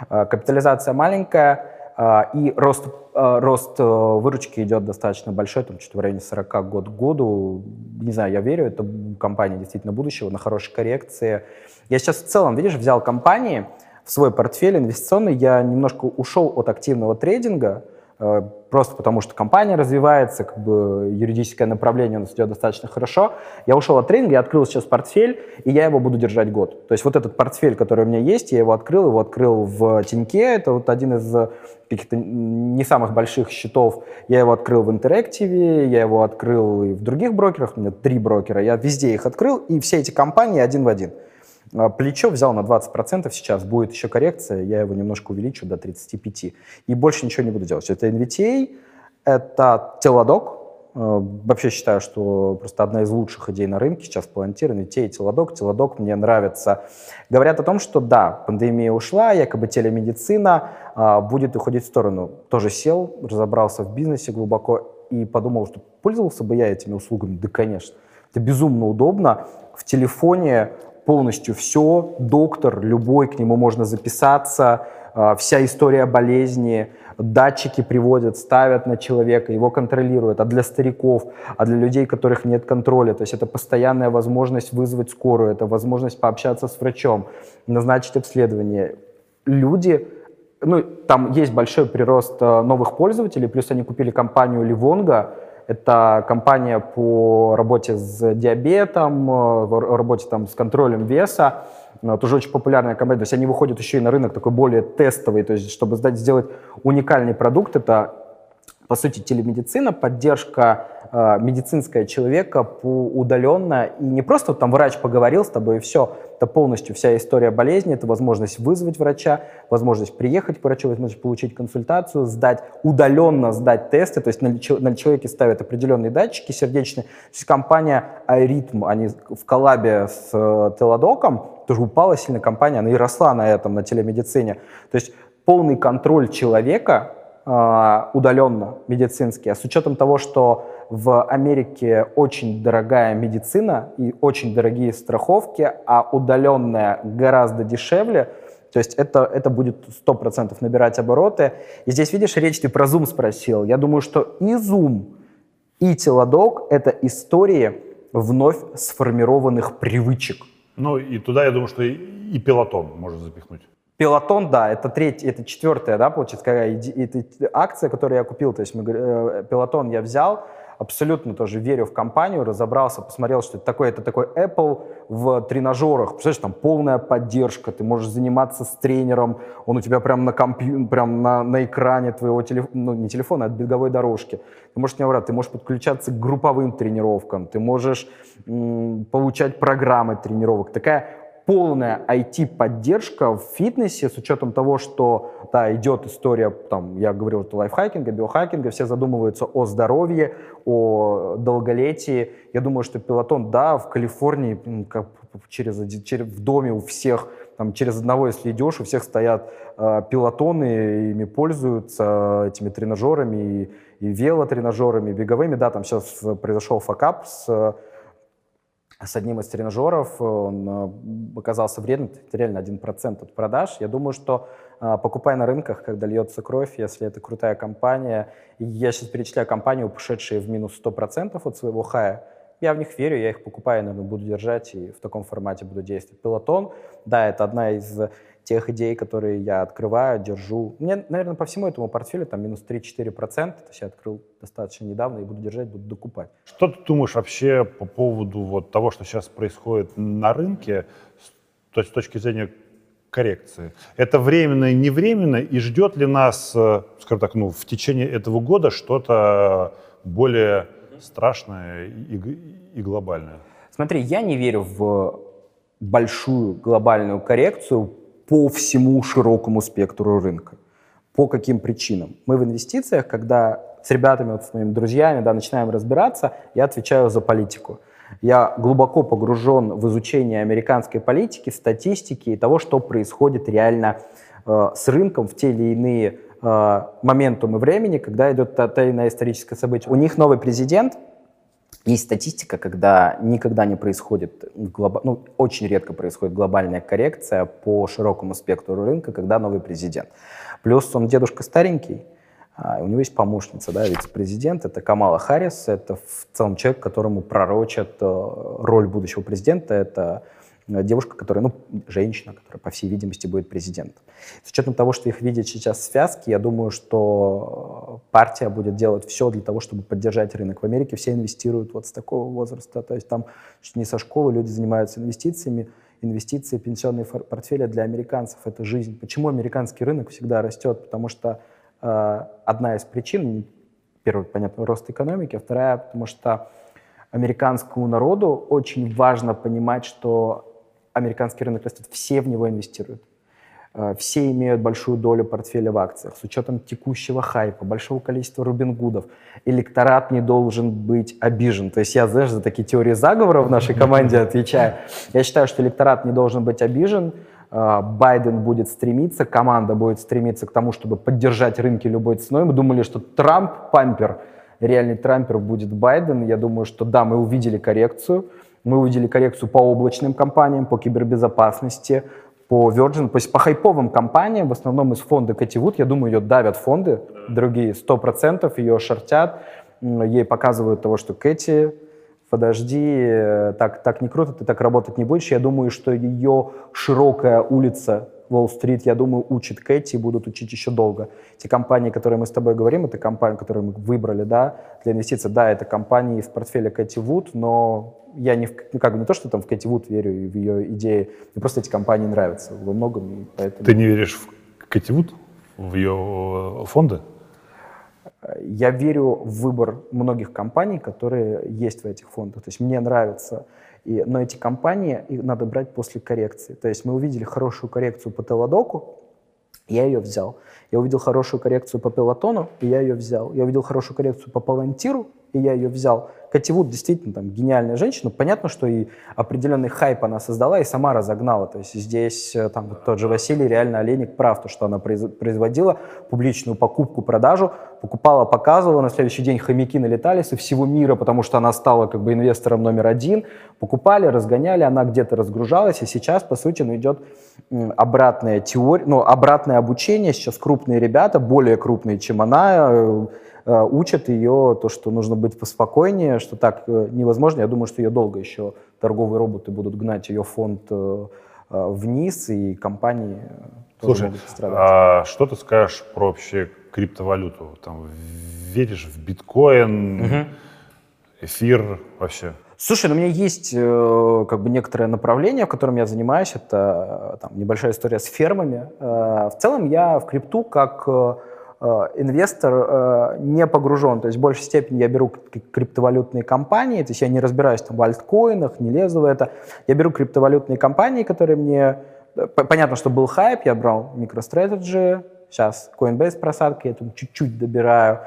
э, капитализация маленькая, э, и рост, э, рост выручки идет достаточно большой, там что-то в районе 40 год к году. Не знаю, я верю, это компания действительно будущего, на хорошей коррекции. Я сейчас в целом, видишь, взял компании в свой портфель инвестиционный, я немножко ушел от активного трейдинга, Э, просто потому что компания развивается, как бы юридическое направление у нас идет достаточно хорошо. Я ушел от тренинга, я открыл сейчас портфель, и я его буду держать год. То есть вот этот портфель, который у меня есть, я его открыл, его открыл в Тиньке, это вот один из каких-то не самых больших счетов. Я его открыл в Интерактиве, я его открыл и в других брокерах, у меня три брокера, я везде их открыл, и все эти компании один в один. А, плечо взял на 20%, сейчас будет еще коррекция, я его немножко увеличу до 35%. И больше ничего не буду делать. Это NVTA, это Теладок. А, вообще считаю, что просто одна из лучших идей на рынке сейчас Palantir, NVTA и Теладок. Теладок мне нравится. Говорят о том, что да, пандемия ушла, якобы телемедицина а, будет уходить в сторону. Тоже сел, разобрался в бизнесе глубоко и подумал, что пользовался бы я этими услугами. Да, конечно. Это безумно удобно. В телефоне полностью все, доктор любой, к нему можно записаться, а, вся история болезни, датчики приводят, ставят на человека, его контролируют. А для стариков, а для людей, которых нет контроля, то есть это постоянная возможность вызвать скорую, это возможность пообщаться с врачом, назначить обследование. Люди, ну, там есть большой прирост а, новых пользователей, плюс они купили компанию Ливонга, это компания по работе с диабетом, э, работе там, с контролем веса. Э, тоже очень популярная компания. То есть они выходят еще и на рынок такой более тестовый. То есть чтобы сделать уникальный продукт, это по сути, телемедицина, поддержка э, медицинская человека удаленно. И не просто там врач поговорил с тобой и все. Это полностью вся история болезни, это возможность вызвать врача, возможность приехать к врачу, возможность получить консультацию, сдать, удаленно сдать тесты. То есть на, на человеке ставят определенные датчики сердечные. То есть компания iRhythm, они в коллабе с э, Теладоком, тоже упала сильно компания, она и росла на этом, на телемедицине. То есть полный контроль человека а, удаленно медицинский, а с учетом того, что в Америке очень дорогая медицина и очень дорогие страховки, а удаленная гораздо дешевле, то есть это, это будет 100% набирать обороты. И здесь, видишь, речь ты про Zoom спросил. Я думаю, что и Zoom, и Теладок — это истории вновь сформированных привычек. Ну и туда, я думаю, что и, и пилотон можно запихнуть. Пилотон, да, это третья, это четвертая, да, получается, какая это акция, которую я купил. То есть мы, э, пилотон я взял, абсолютно тоже верю в компанию, разобрался, посмотрел, что это такое, это такой Apple в тренажерах. Представляешь, там полная поддержка, ты можешь заниматься с тренером, он у тебя прям на компью, прям на, на экране твоего телефона, ну не телефона, а беговой дорожки. Ты можешь, не врать, ты можешь подключаться к групповым тренировкам, ты можешь м, получать программы тренировок. Такая полная IT-поддержка в фитнесе с учетом того, что да, идет история, там, я говорил, что лайфхакинга, биохакинга, все задумываются о здоровье, о долголетии. Я думаю, что пилотон, да, в Калифорнии как через, через, в доме у всех, там, через одного, если идешь, у всех стоят э, пилотоны, ими пользуются, этими тренажерами, и, и велотренажерами, беговыми. Да, там сейчас произошел факап с с одним из тренажеров, он э, оказался вредным, это реально 1% от продаж. Я думаю, что э, покупая на рынках, когда льется кровь, если это крутая компания, я сейчас перечисляю компании, ушедшие в минус 100% от своего хая, я в них верю, я их покупаю, наверное, буду держать и в таком формате буду действовать. Пилотон, да, это одна из тех идей, которые я открываю, держу. Мне, наверное, по всему этому портфелю там минус 3-4%, то есть я открыл достаточно недавно и буду держать, буду докупать. Что ты думаешь вообще по поводу вот того, что сейчас происходит на рынке, то есть с точки зрения коррекции? Это временно и не временно, и ждет ли нас, э, скажем так, ну, в течение этого года что-то более страшное и, и глобальное? Смотри, я не верю в большую глобальную коррекцию по всему широкому спектру рынка. По каким причинам? Мы в инвестициях, когда с ребятами, вот с моими друзьями, да, начинаем разбираться, я отвечаю за политику. Я глубоко погружен в изучение американской политики, статистики и того, что происходит реально э, с рынком в те или иные э, моментумы времени, когда идет та, та или иная историческое событие. У них новый президент, есть статистика, когда никогда не происходит, глоба... ну, очень редко происходит глобальная коррекция по широкому спектру рынка, когда новый президент. Плюс он дедушка старенький, а, у него есть помощница, да, вице-президент, это Камала Харрис, это в целом человек, которому пророчат э, роль будущего президента, это девушка, которая, ну, женщина, которая, по всей видимости, будет президентом. С учетом того, что их видят сейчас связки, я думаю, что партия будет делать все для того, чтобы поддержать рынок. В Америке все инвестируют вот с такого возраста, то есть там не со школы люди занимаются инвестициями, инвестиции, пенсионные портфели для американцев — это жизнь. Почему американский рынок всегда растет? Потому что э, одна из причин, первый, понятно, рост экономики, а вторая, потому что американскому народу очень важно понимать, что американский рынок растет, все в него инвестируют. Э, все имеют большую долю портфеля в акциях. С учетом текущего хайпа, большого количества рубингудов, электорат не должен быть обижен. То есть я, знаешь, за такие теории заговора в нашей команде отвечаю. Я считаю, что электорат не должен быть обижен. Э, Байден будет стремиться, команда будет стремиться к тому, чтобы поддержать рынки любой ценой. Мы думали, что Трамп пампер, реальный трампер будет Байден. Я думаю, что да, мы увидели коррекцию. Мы увидели коррекцию по облачным компаниям, по кибербезопасности, по Virgin, то есть по хайповым компаниям, в основном из фонда Кэти Вуд, я думаю, ее давят фонды, другие 100% ее шортят, ей показывают того, что Кэти, подожди, э, так, так не круто, ты так работать не будешь. Я думаю, что ее широкая улица Уолл-стрит, я думаю, учит Кэти и будут учить еще долго. Те компании, которые мы с тобой говорим, это компании, которые мы выбрали да, для инвестиций. Да, это компании из портфеля Кэти Вуд, но я не, в, ну, как бы не то, что там в Кэти Вуд верю и в ее идеи, мне просто эти компании нравятся во многом. И поэтому... Ты не веришь в Кэти Вуд, в ее э, фонды? Я верю в выбор многих компаний, которые есть в этих фондах. То есть мне нравится и, но эти компании их надо брать после коррекции. То есть мы увидели хорошую коррекцию по Теладоку, я ее взял. Я увидел хорошую коррекцию по Пелотону, и я ее взял. Я увидел хорошую коррекцию по Палантиру, и я ее взял. Кэти Вуд действительно там гениальная женщина. Понятно, что и определенный хайп она создала и сама разогнала. То есть здесь э, там тот же Василий, реально Олейник прав, то, что она производила публичную покупку, продажу, покупала, показывала, на следующий день хомяки налетали со всего мира, потому что она стала как бы инвестором номер один, покупали, разгоняли, она где-то разгружалась, и сейчас, по сути, ну, идет обратная теория, ну, обратное обучение, сейчас крупные ребята, более крупные, чем она, Э, учат ее то, что нужно быть поспокойнее, что так э, невозможно. Я думаю, что ее долго еще торговые роботы будут гнать ее фонд э, вниз, и компании Слушай, тоже страдать. а что ты скажешь про вообще криптовалюту? Там, веришь в биткоин? Угу. эфир вообще? Слушай, ну у меня есть э, как бы некоторое направление, в котором я занимаюсь. Это э, там, небольшая история с фермами. Э, в целом я в крипту как э, э, инвестор э, не погружен. То есть в большей степени я беру криптовалютные компании, то есть я не разбираюсь там в альткоинах, не лезу в это. Я беру криптовалютные компании, которые мне... э, Понятно, что был хайп, я брал MicroStrategy, сейчас Coinbase просадка, я там чуть-чуть добираю.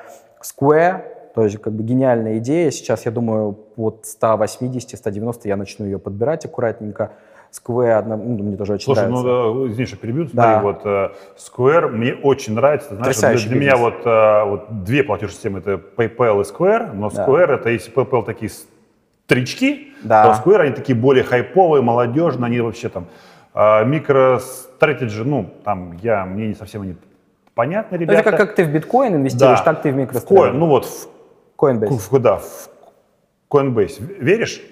Square, тоже как бы гениальная идея. Сейчас, я думаю, от 180-190 я начну ее подбирать аккуратненько. Square, одна- ну, мне тоже очень Слушай, нравится. ну да, извини, что перебью. Да. Смотри, вот э, Square мне очень нравится. Ты Знаешь, для, для меня вот, э, вот две платежные системы это PayPal и Square, но Да. Square это если PayPal такие стрички, Да. то Square они такие более хайповые, молодежные, они вообще там э, MicroStrategy, ну там я мне не совсем они понятны, Ну, ребята. это как, как ты в биткоин инвестируешь, так ты в. Coin, ну вот в, Coinbase. в- да, в Coinbase. Веришь?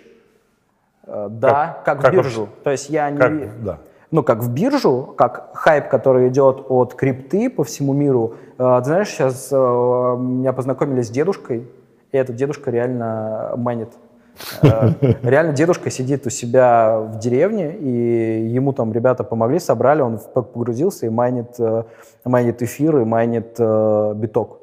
Э, Да, как, как в биржу. вообще? То есть я не... Как? Да. Ну, как в биржу, как хайп, который идет от крипты по всему миру. Э, Ты знаешь, сейчас э, меня познакомили с дедушкой, и этот дедушка реально манит. [LAUGHS] Реально дедушка сидит у себя в деревне, и ему там ребята помогли, собрали, он погрузился и майнит, майнит эфир и майнит биток.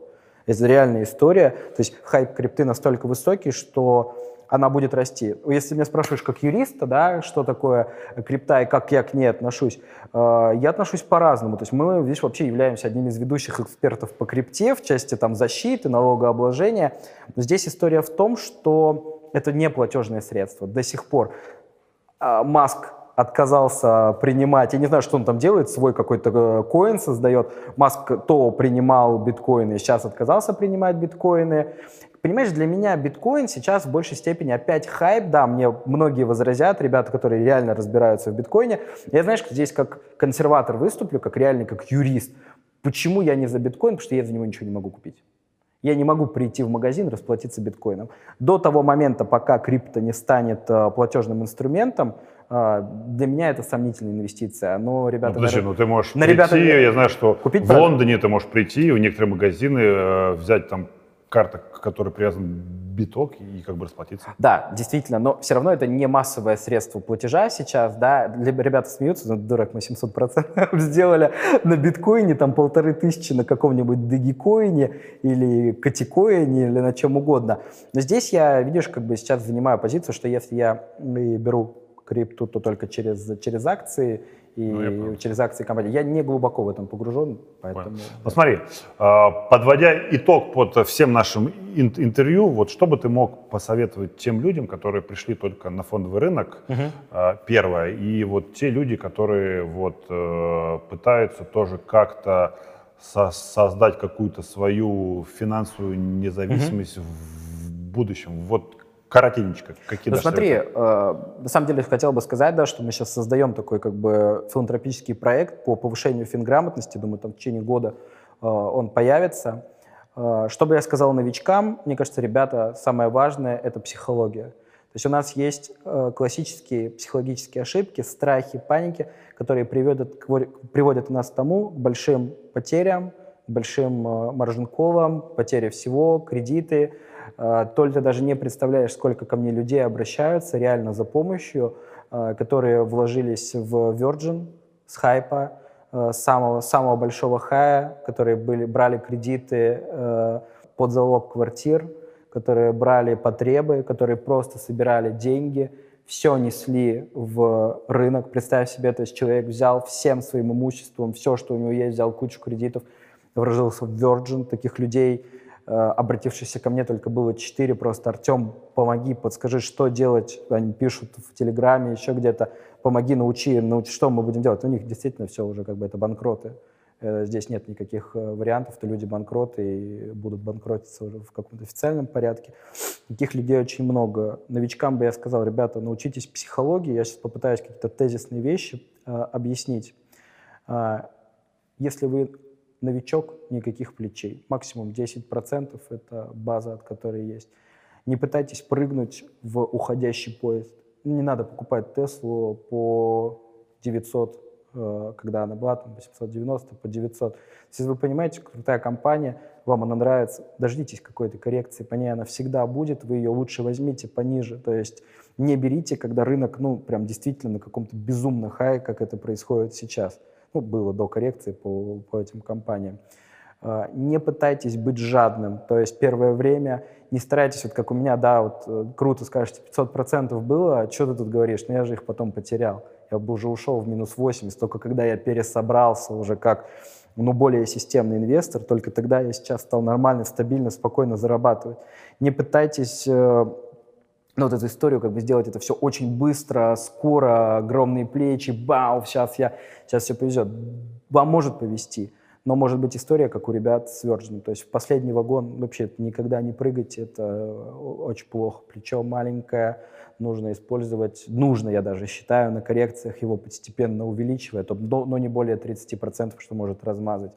Это реальная история. То есть хайп крипты настолько высокий, что она будет расти. Если меня спрашиваешь как юриста, да, что такое крипта и как я к ней отношусь, э, я отношусь по-разному. То есть мы, видишь, вообще являемся одними из ведущих экспертов по крипте в части там защиты, налогообложения. Но здесь история в том, что это не платежное средство до сих пор. А, Маск отказался принимать, я не знаю, что он там делает, свой какой-то э, коин создает. Маск то принимал биткоины, сейчас отказался принимать биткоины. Понимаешь, для меня биткоин сейчас в большей степени опять хайп. Да, мне многие возразят, ребята, которые реально разбираются в биткоине. Я, знаешь, здесь как консерватор выступлю, как реальный, как юрист. Почему я не за биткоин? Потому что я за него ничего не могу купить. Я не могу прийти в магазин расплатиться биткоином. До того момента, пока крипто не станет э, платежным инструментом, э, для меня это сомнительная инвестиция. Но, ребята, Ну, подожди, наверное, ну ты можешь на прийти, ребята- я знаю, что Купить в правильно. Лондоне ты можешь прийти, в некоторые магазины э, взять там карта, к которой привязан биток, и как бы расплатиться. Да, действительно, но все равно это не массовое средство платежа сейчас, да, ребята смеются, ну, дурак, мы 700% [LAUGHS] сделали на биткоине, там полторы тысячи на каком-нибудь дагикоине или катикоине или на чем угодно. Но здесь я, видишь, как бы сейчас занимаю позицию, что если я беру крипту, то только через, через акции и Ну, я понял. через акции компании. Я не глубоко в этом погружен, поэтому... Ну смотри, э, подводя итог под всем нашим ин- интервью, вот что бы ты мог посоветовать тем людям, которые пришли только на фондовый рынок, э, первое, и вот те люди, которые вот э, пытаются тоже как-то со- создать какую-то свою финансовую независимость в будущем. Вот коротенечко, какие Ну смотри, э, на самом деле хотел бы сказать, да, что мы сейчас создаем такой как бы филантропический проект по повышению финграмотности. Думаю, там в течение года э, он появится. Э, что бы я сказал новичкам? Мне кажется, ребята, самое важное – это психология. То есть у нас есть э, классические психологические ошибки, страхи, паники, которые приводят, к приводят нас к тому, к большим потерям, к большим э, маржин-колам, потере всего, кредиты. Э, То ли ты даже не представляешь, сколько ко мне людей обращаются реально за помощью, э, которые вложились в Virgin с хайпа, э, самого, самого большого хая, которые были, брали кредиты под залог квартир, которые брали потребы, которые просто собирали деньги, все несли в рынок. Представь себе, то есть человек взял всем своим имуществом, все, что у него есть, взял кучу кредитов, вложился в Virgin. Таких людей, обратившихся ко мне, только было четыре. Просто, Артем, помоги, подскажи, что делать. Они пишут в Телеграме, еще где-то. Помоги, научи, научи, что мы будем делать. У них действительно все уже как бы это банкроты. Э, Здесь нет никаких э, вариантов, то люди банкроты и будут банкротиться уже в каком-то официальном порядке. Таких людей очень много. Новичкам бы я сказал, ребята, научитесь психологии. Я сейчас попытаюсь какие-то тезисные вещи э, объяснить. Если вы новичок, никаких плечей. Максимум 10% — это база, от которой есть. Не пытайтесь прыгнуть в уходящий поезд. Не надо покупать Теслу по 900 э, когда она была там 890 по 900. Если вы понимаете, крутая компания, вам она нравится, дождитесь какой-то коррекции, по ней она всегда будет, вы ее лучше возьмите пониже. То есть не берите, когда рынок, ну, прям действительно на каком-то безумно хай, как это происходит сейчас. Ну, [LAUGHS] было до коррекции по, по этим компаниям. А, не пытайтесь быть жадным. То есть первое время не старайтесь, вот как у меня, да, вот э, круто скажете, 500% было, а что ты тут говоришь? Ну я же их потом потерял. Я бы уже ушел в минус 80, только когда я пересобрался уже как ну, более системный инвестор, только тогда я сейчас стал нормально, стабильно, спокойно зарабатывать. Не пытайтесь э, ну, вот эту историю, как бы сделать это все очень быстро, скоро, огромные плечи, бау, сейчас я, сейчас все повезет. Вам может повезти, но может быть история, как у ребят с Virgin. То есть в последний вагон вообще никогда не прыгать, это очень плохо. Плечо маленькое, нужно использовать, нужно, я даже считаю, на коррекциях его постепенно увеличивая, но, но не более 30%, что может размазать.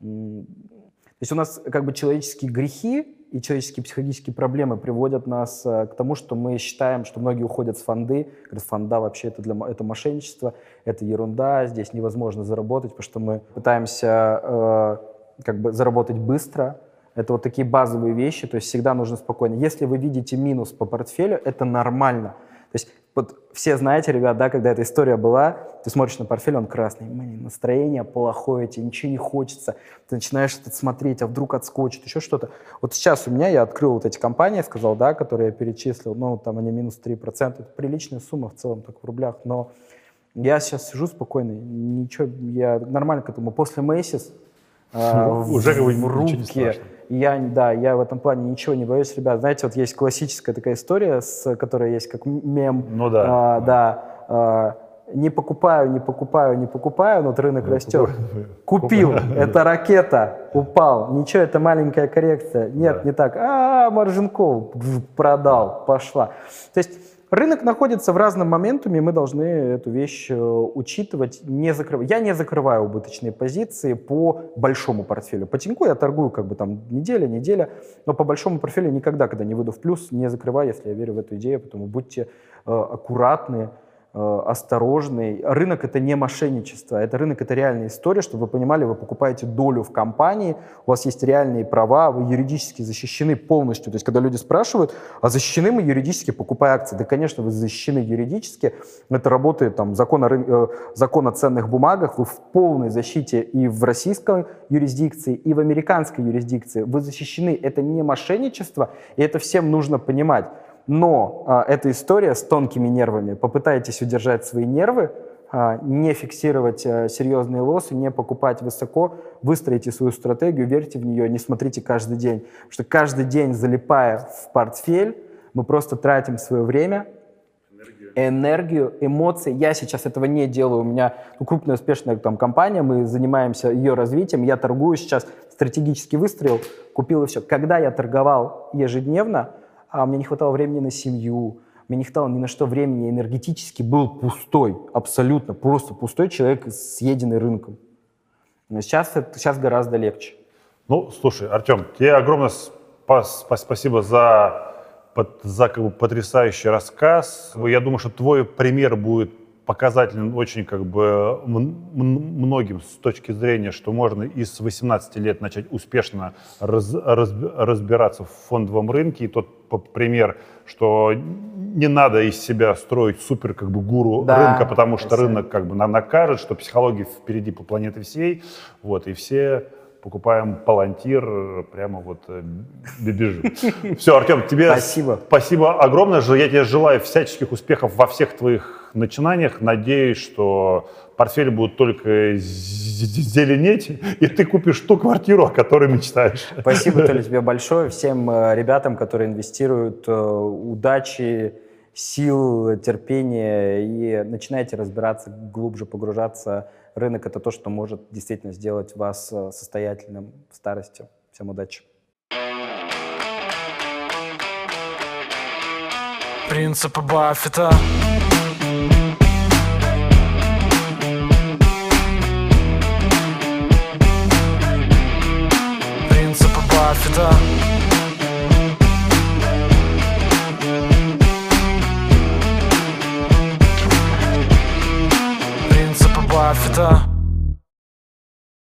То есть у нас как бы человеческие грехи и человеческие психологические проблемы приводят нас э, к тому, что мы считаем, что многие уходят с фонды, говорят, фонда вообще это, для, это мошенничество, это ерунда, здесь невозможно заработать, потому что мы пытаемся э, как бы заработать быстро, это вот такие базовые вещи, то есть всегда нужно спокойно. Если вы видите минус по портфелю, это нормально. То есть вот все знаете, ребят, да, когда эта история была, ты смотришь на портфель, он красный, блин, настроение плохое, тебе ничего не хочется, ты начинаешь это смотреть, а вдруг отскочит, еще что-то. Вот сейчас у меня, я открыл вот эти компании, сказал, да, которые я перечислил, ну, там они минус 3%, это приличная сумма в целом, так в рублях, но я сейчас сижу спокойно, ничего, я нормально к этому. После месяц э, [LAUGHS] уже в, в руки, я, да, я в этом плане ничего не боюсь, ребят. Знаете, вот есть классическая такая история, с, которая есть как мем. Ну да. А, да. А, не покупаю, не покупаю, не покупаю, но вот рынок ну, растет. [LAUGHS] Купил, [LAUGHS] это ракета, упал. Ничего, это маленькая коррекция. Нет, да. не так. А, маржинков продал, пошла. То есть Рынок находится в разном моменте, мы должны эту вещь э, учитывать. Не закрыв... Я не закрываю убыточные позиции по большому портфелю. По Тиньку я торгую как бы там неделя, неделя, но по большому портфелю никогда, когда не выйду в плюс, не закрываю, если я верю в эту идею, поэтому будьте э, аккуратны, осторожный. Рынок — это не мошенничество, это рынок — это реальная история, чтобы вы понимали, вы покупаете долю в компании, у вас есть реальные права, вы юридически защищены полностью. То есть, когда люди спрашивают, а защищены мы юридически, покупая акции? Да, конечно, вы защищены юридически. Это работает там закон о, э, закон о ценных бумагах, вы в полной защите и в российской юрисдикции, и в американской юрисдикции. Вы защищены. Это не мошенничество, и это всем нужно понимать. Но а, эта история с тонкими нервами. Попытайтесь удержать свои нервы, а, не фиксировать а, серьезные лосы, не покупать высоко, выстроите свою стратегию, верьте в нее, не смотрите каждый день. Потому что каждый день, залипая в портфель, мы просто тратим свое время, энергию, эмоции. Я сейчас этого не делаю. У меня ну, крупная успешная там, компания, мы занимаемся ее развитием. Я торгую сейчас, стратегически выстроил, купил и все. Когда я торговал ежедневно, а мне не хватало времени на семью, мне не хватало ни на что времени, энергетически был пустой, абсолютно, просто пустой человек, съеденный рынком. Но сейчас, сейчас гораздо легче. Ну, слушай, Артем, тебе огромное спасибо за, за как бы, потрясающий рассказ. Я думаю, что твой пример будет показателен очень как бы многим с точки зрения, что можно и с 18 лет начать успешно раз, раз, разбираться в фондовом рынке. И тот пример, что не надо из себя строить супер как бы гуру да, рынка, потому что рынок как бы накажет, что психология впереди по планете всей. Вот, и все покупаем палантир, прямо вот э, бежим. Все, Артем, тебе спасибо. спасибо огромное. Я тебе желаю всяческих успехов во всех твоих начинаниях. Надеюсь, что портфель будет только зеленеть, и ты купишь ту квартиру, о которой мечтаешь. Спасибо, Толя, [LAUGHS] тебе большое. Всем э, ребятам, которые инвестируют, э, удачи, сил, терпения и начинайте разбираться, глубже погружаться. Рынок — это то, что может действительно сделать вас э, состоятельным в старости. Всем удачи. Принципы Баффета. Принципы Баффета harf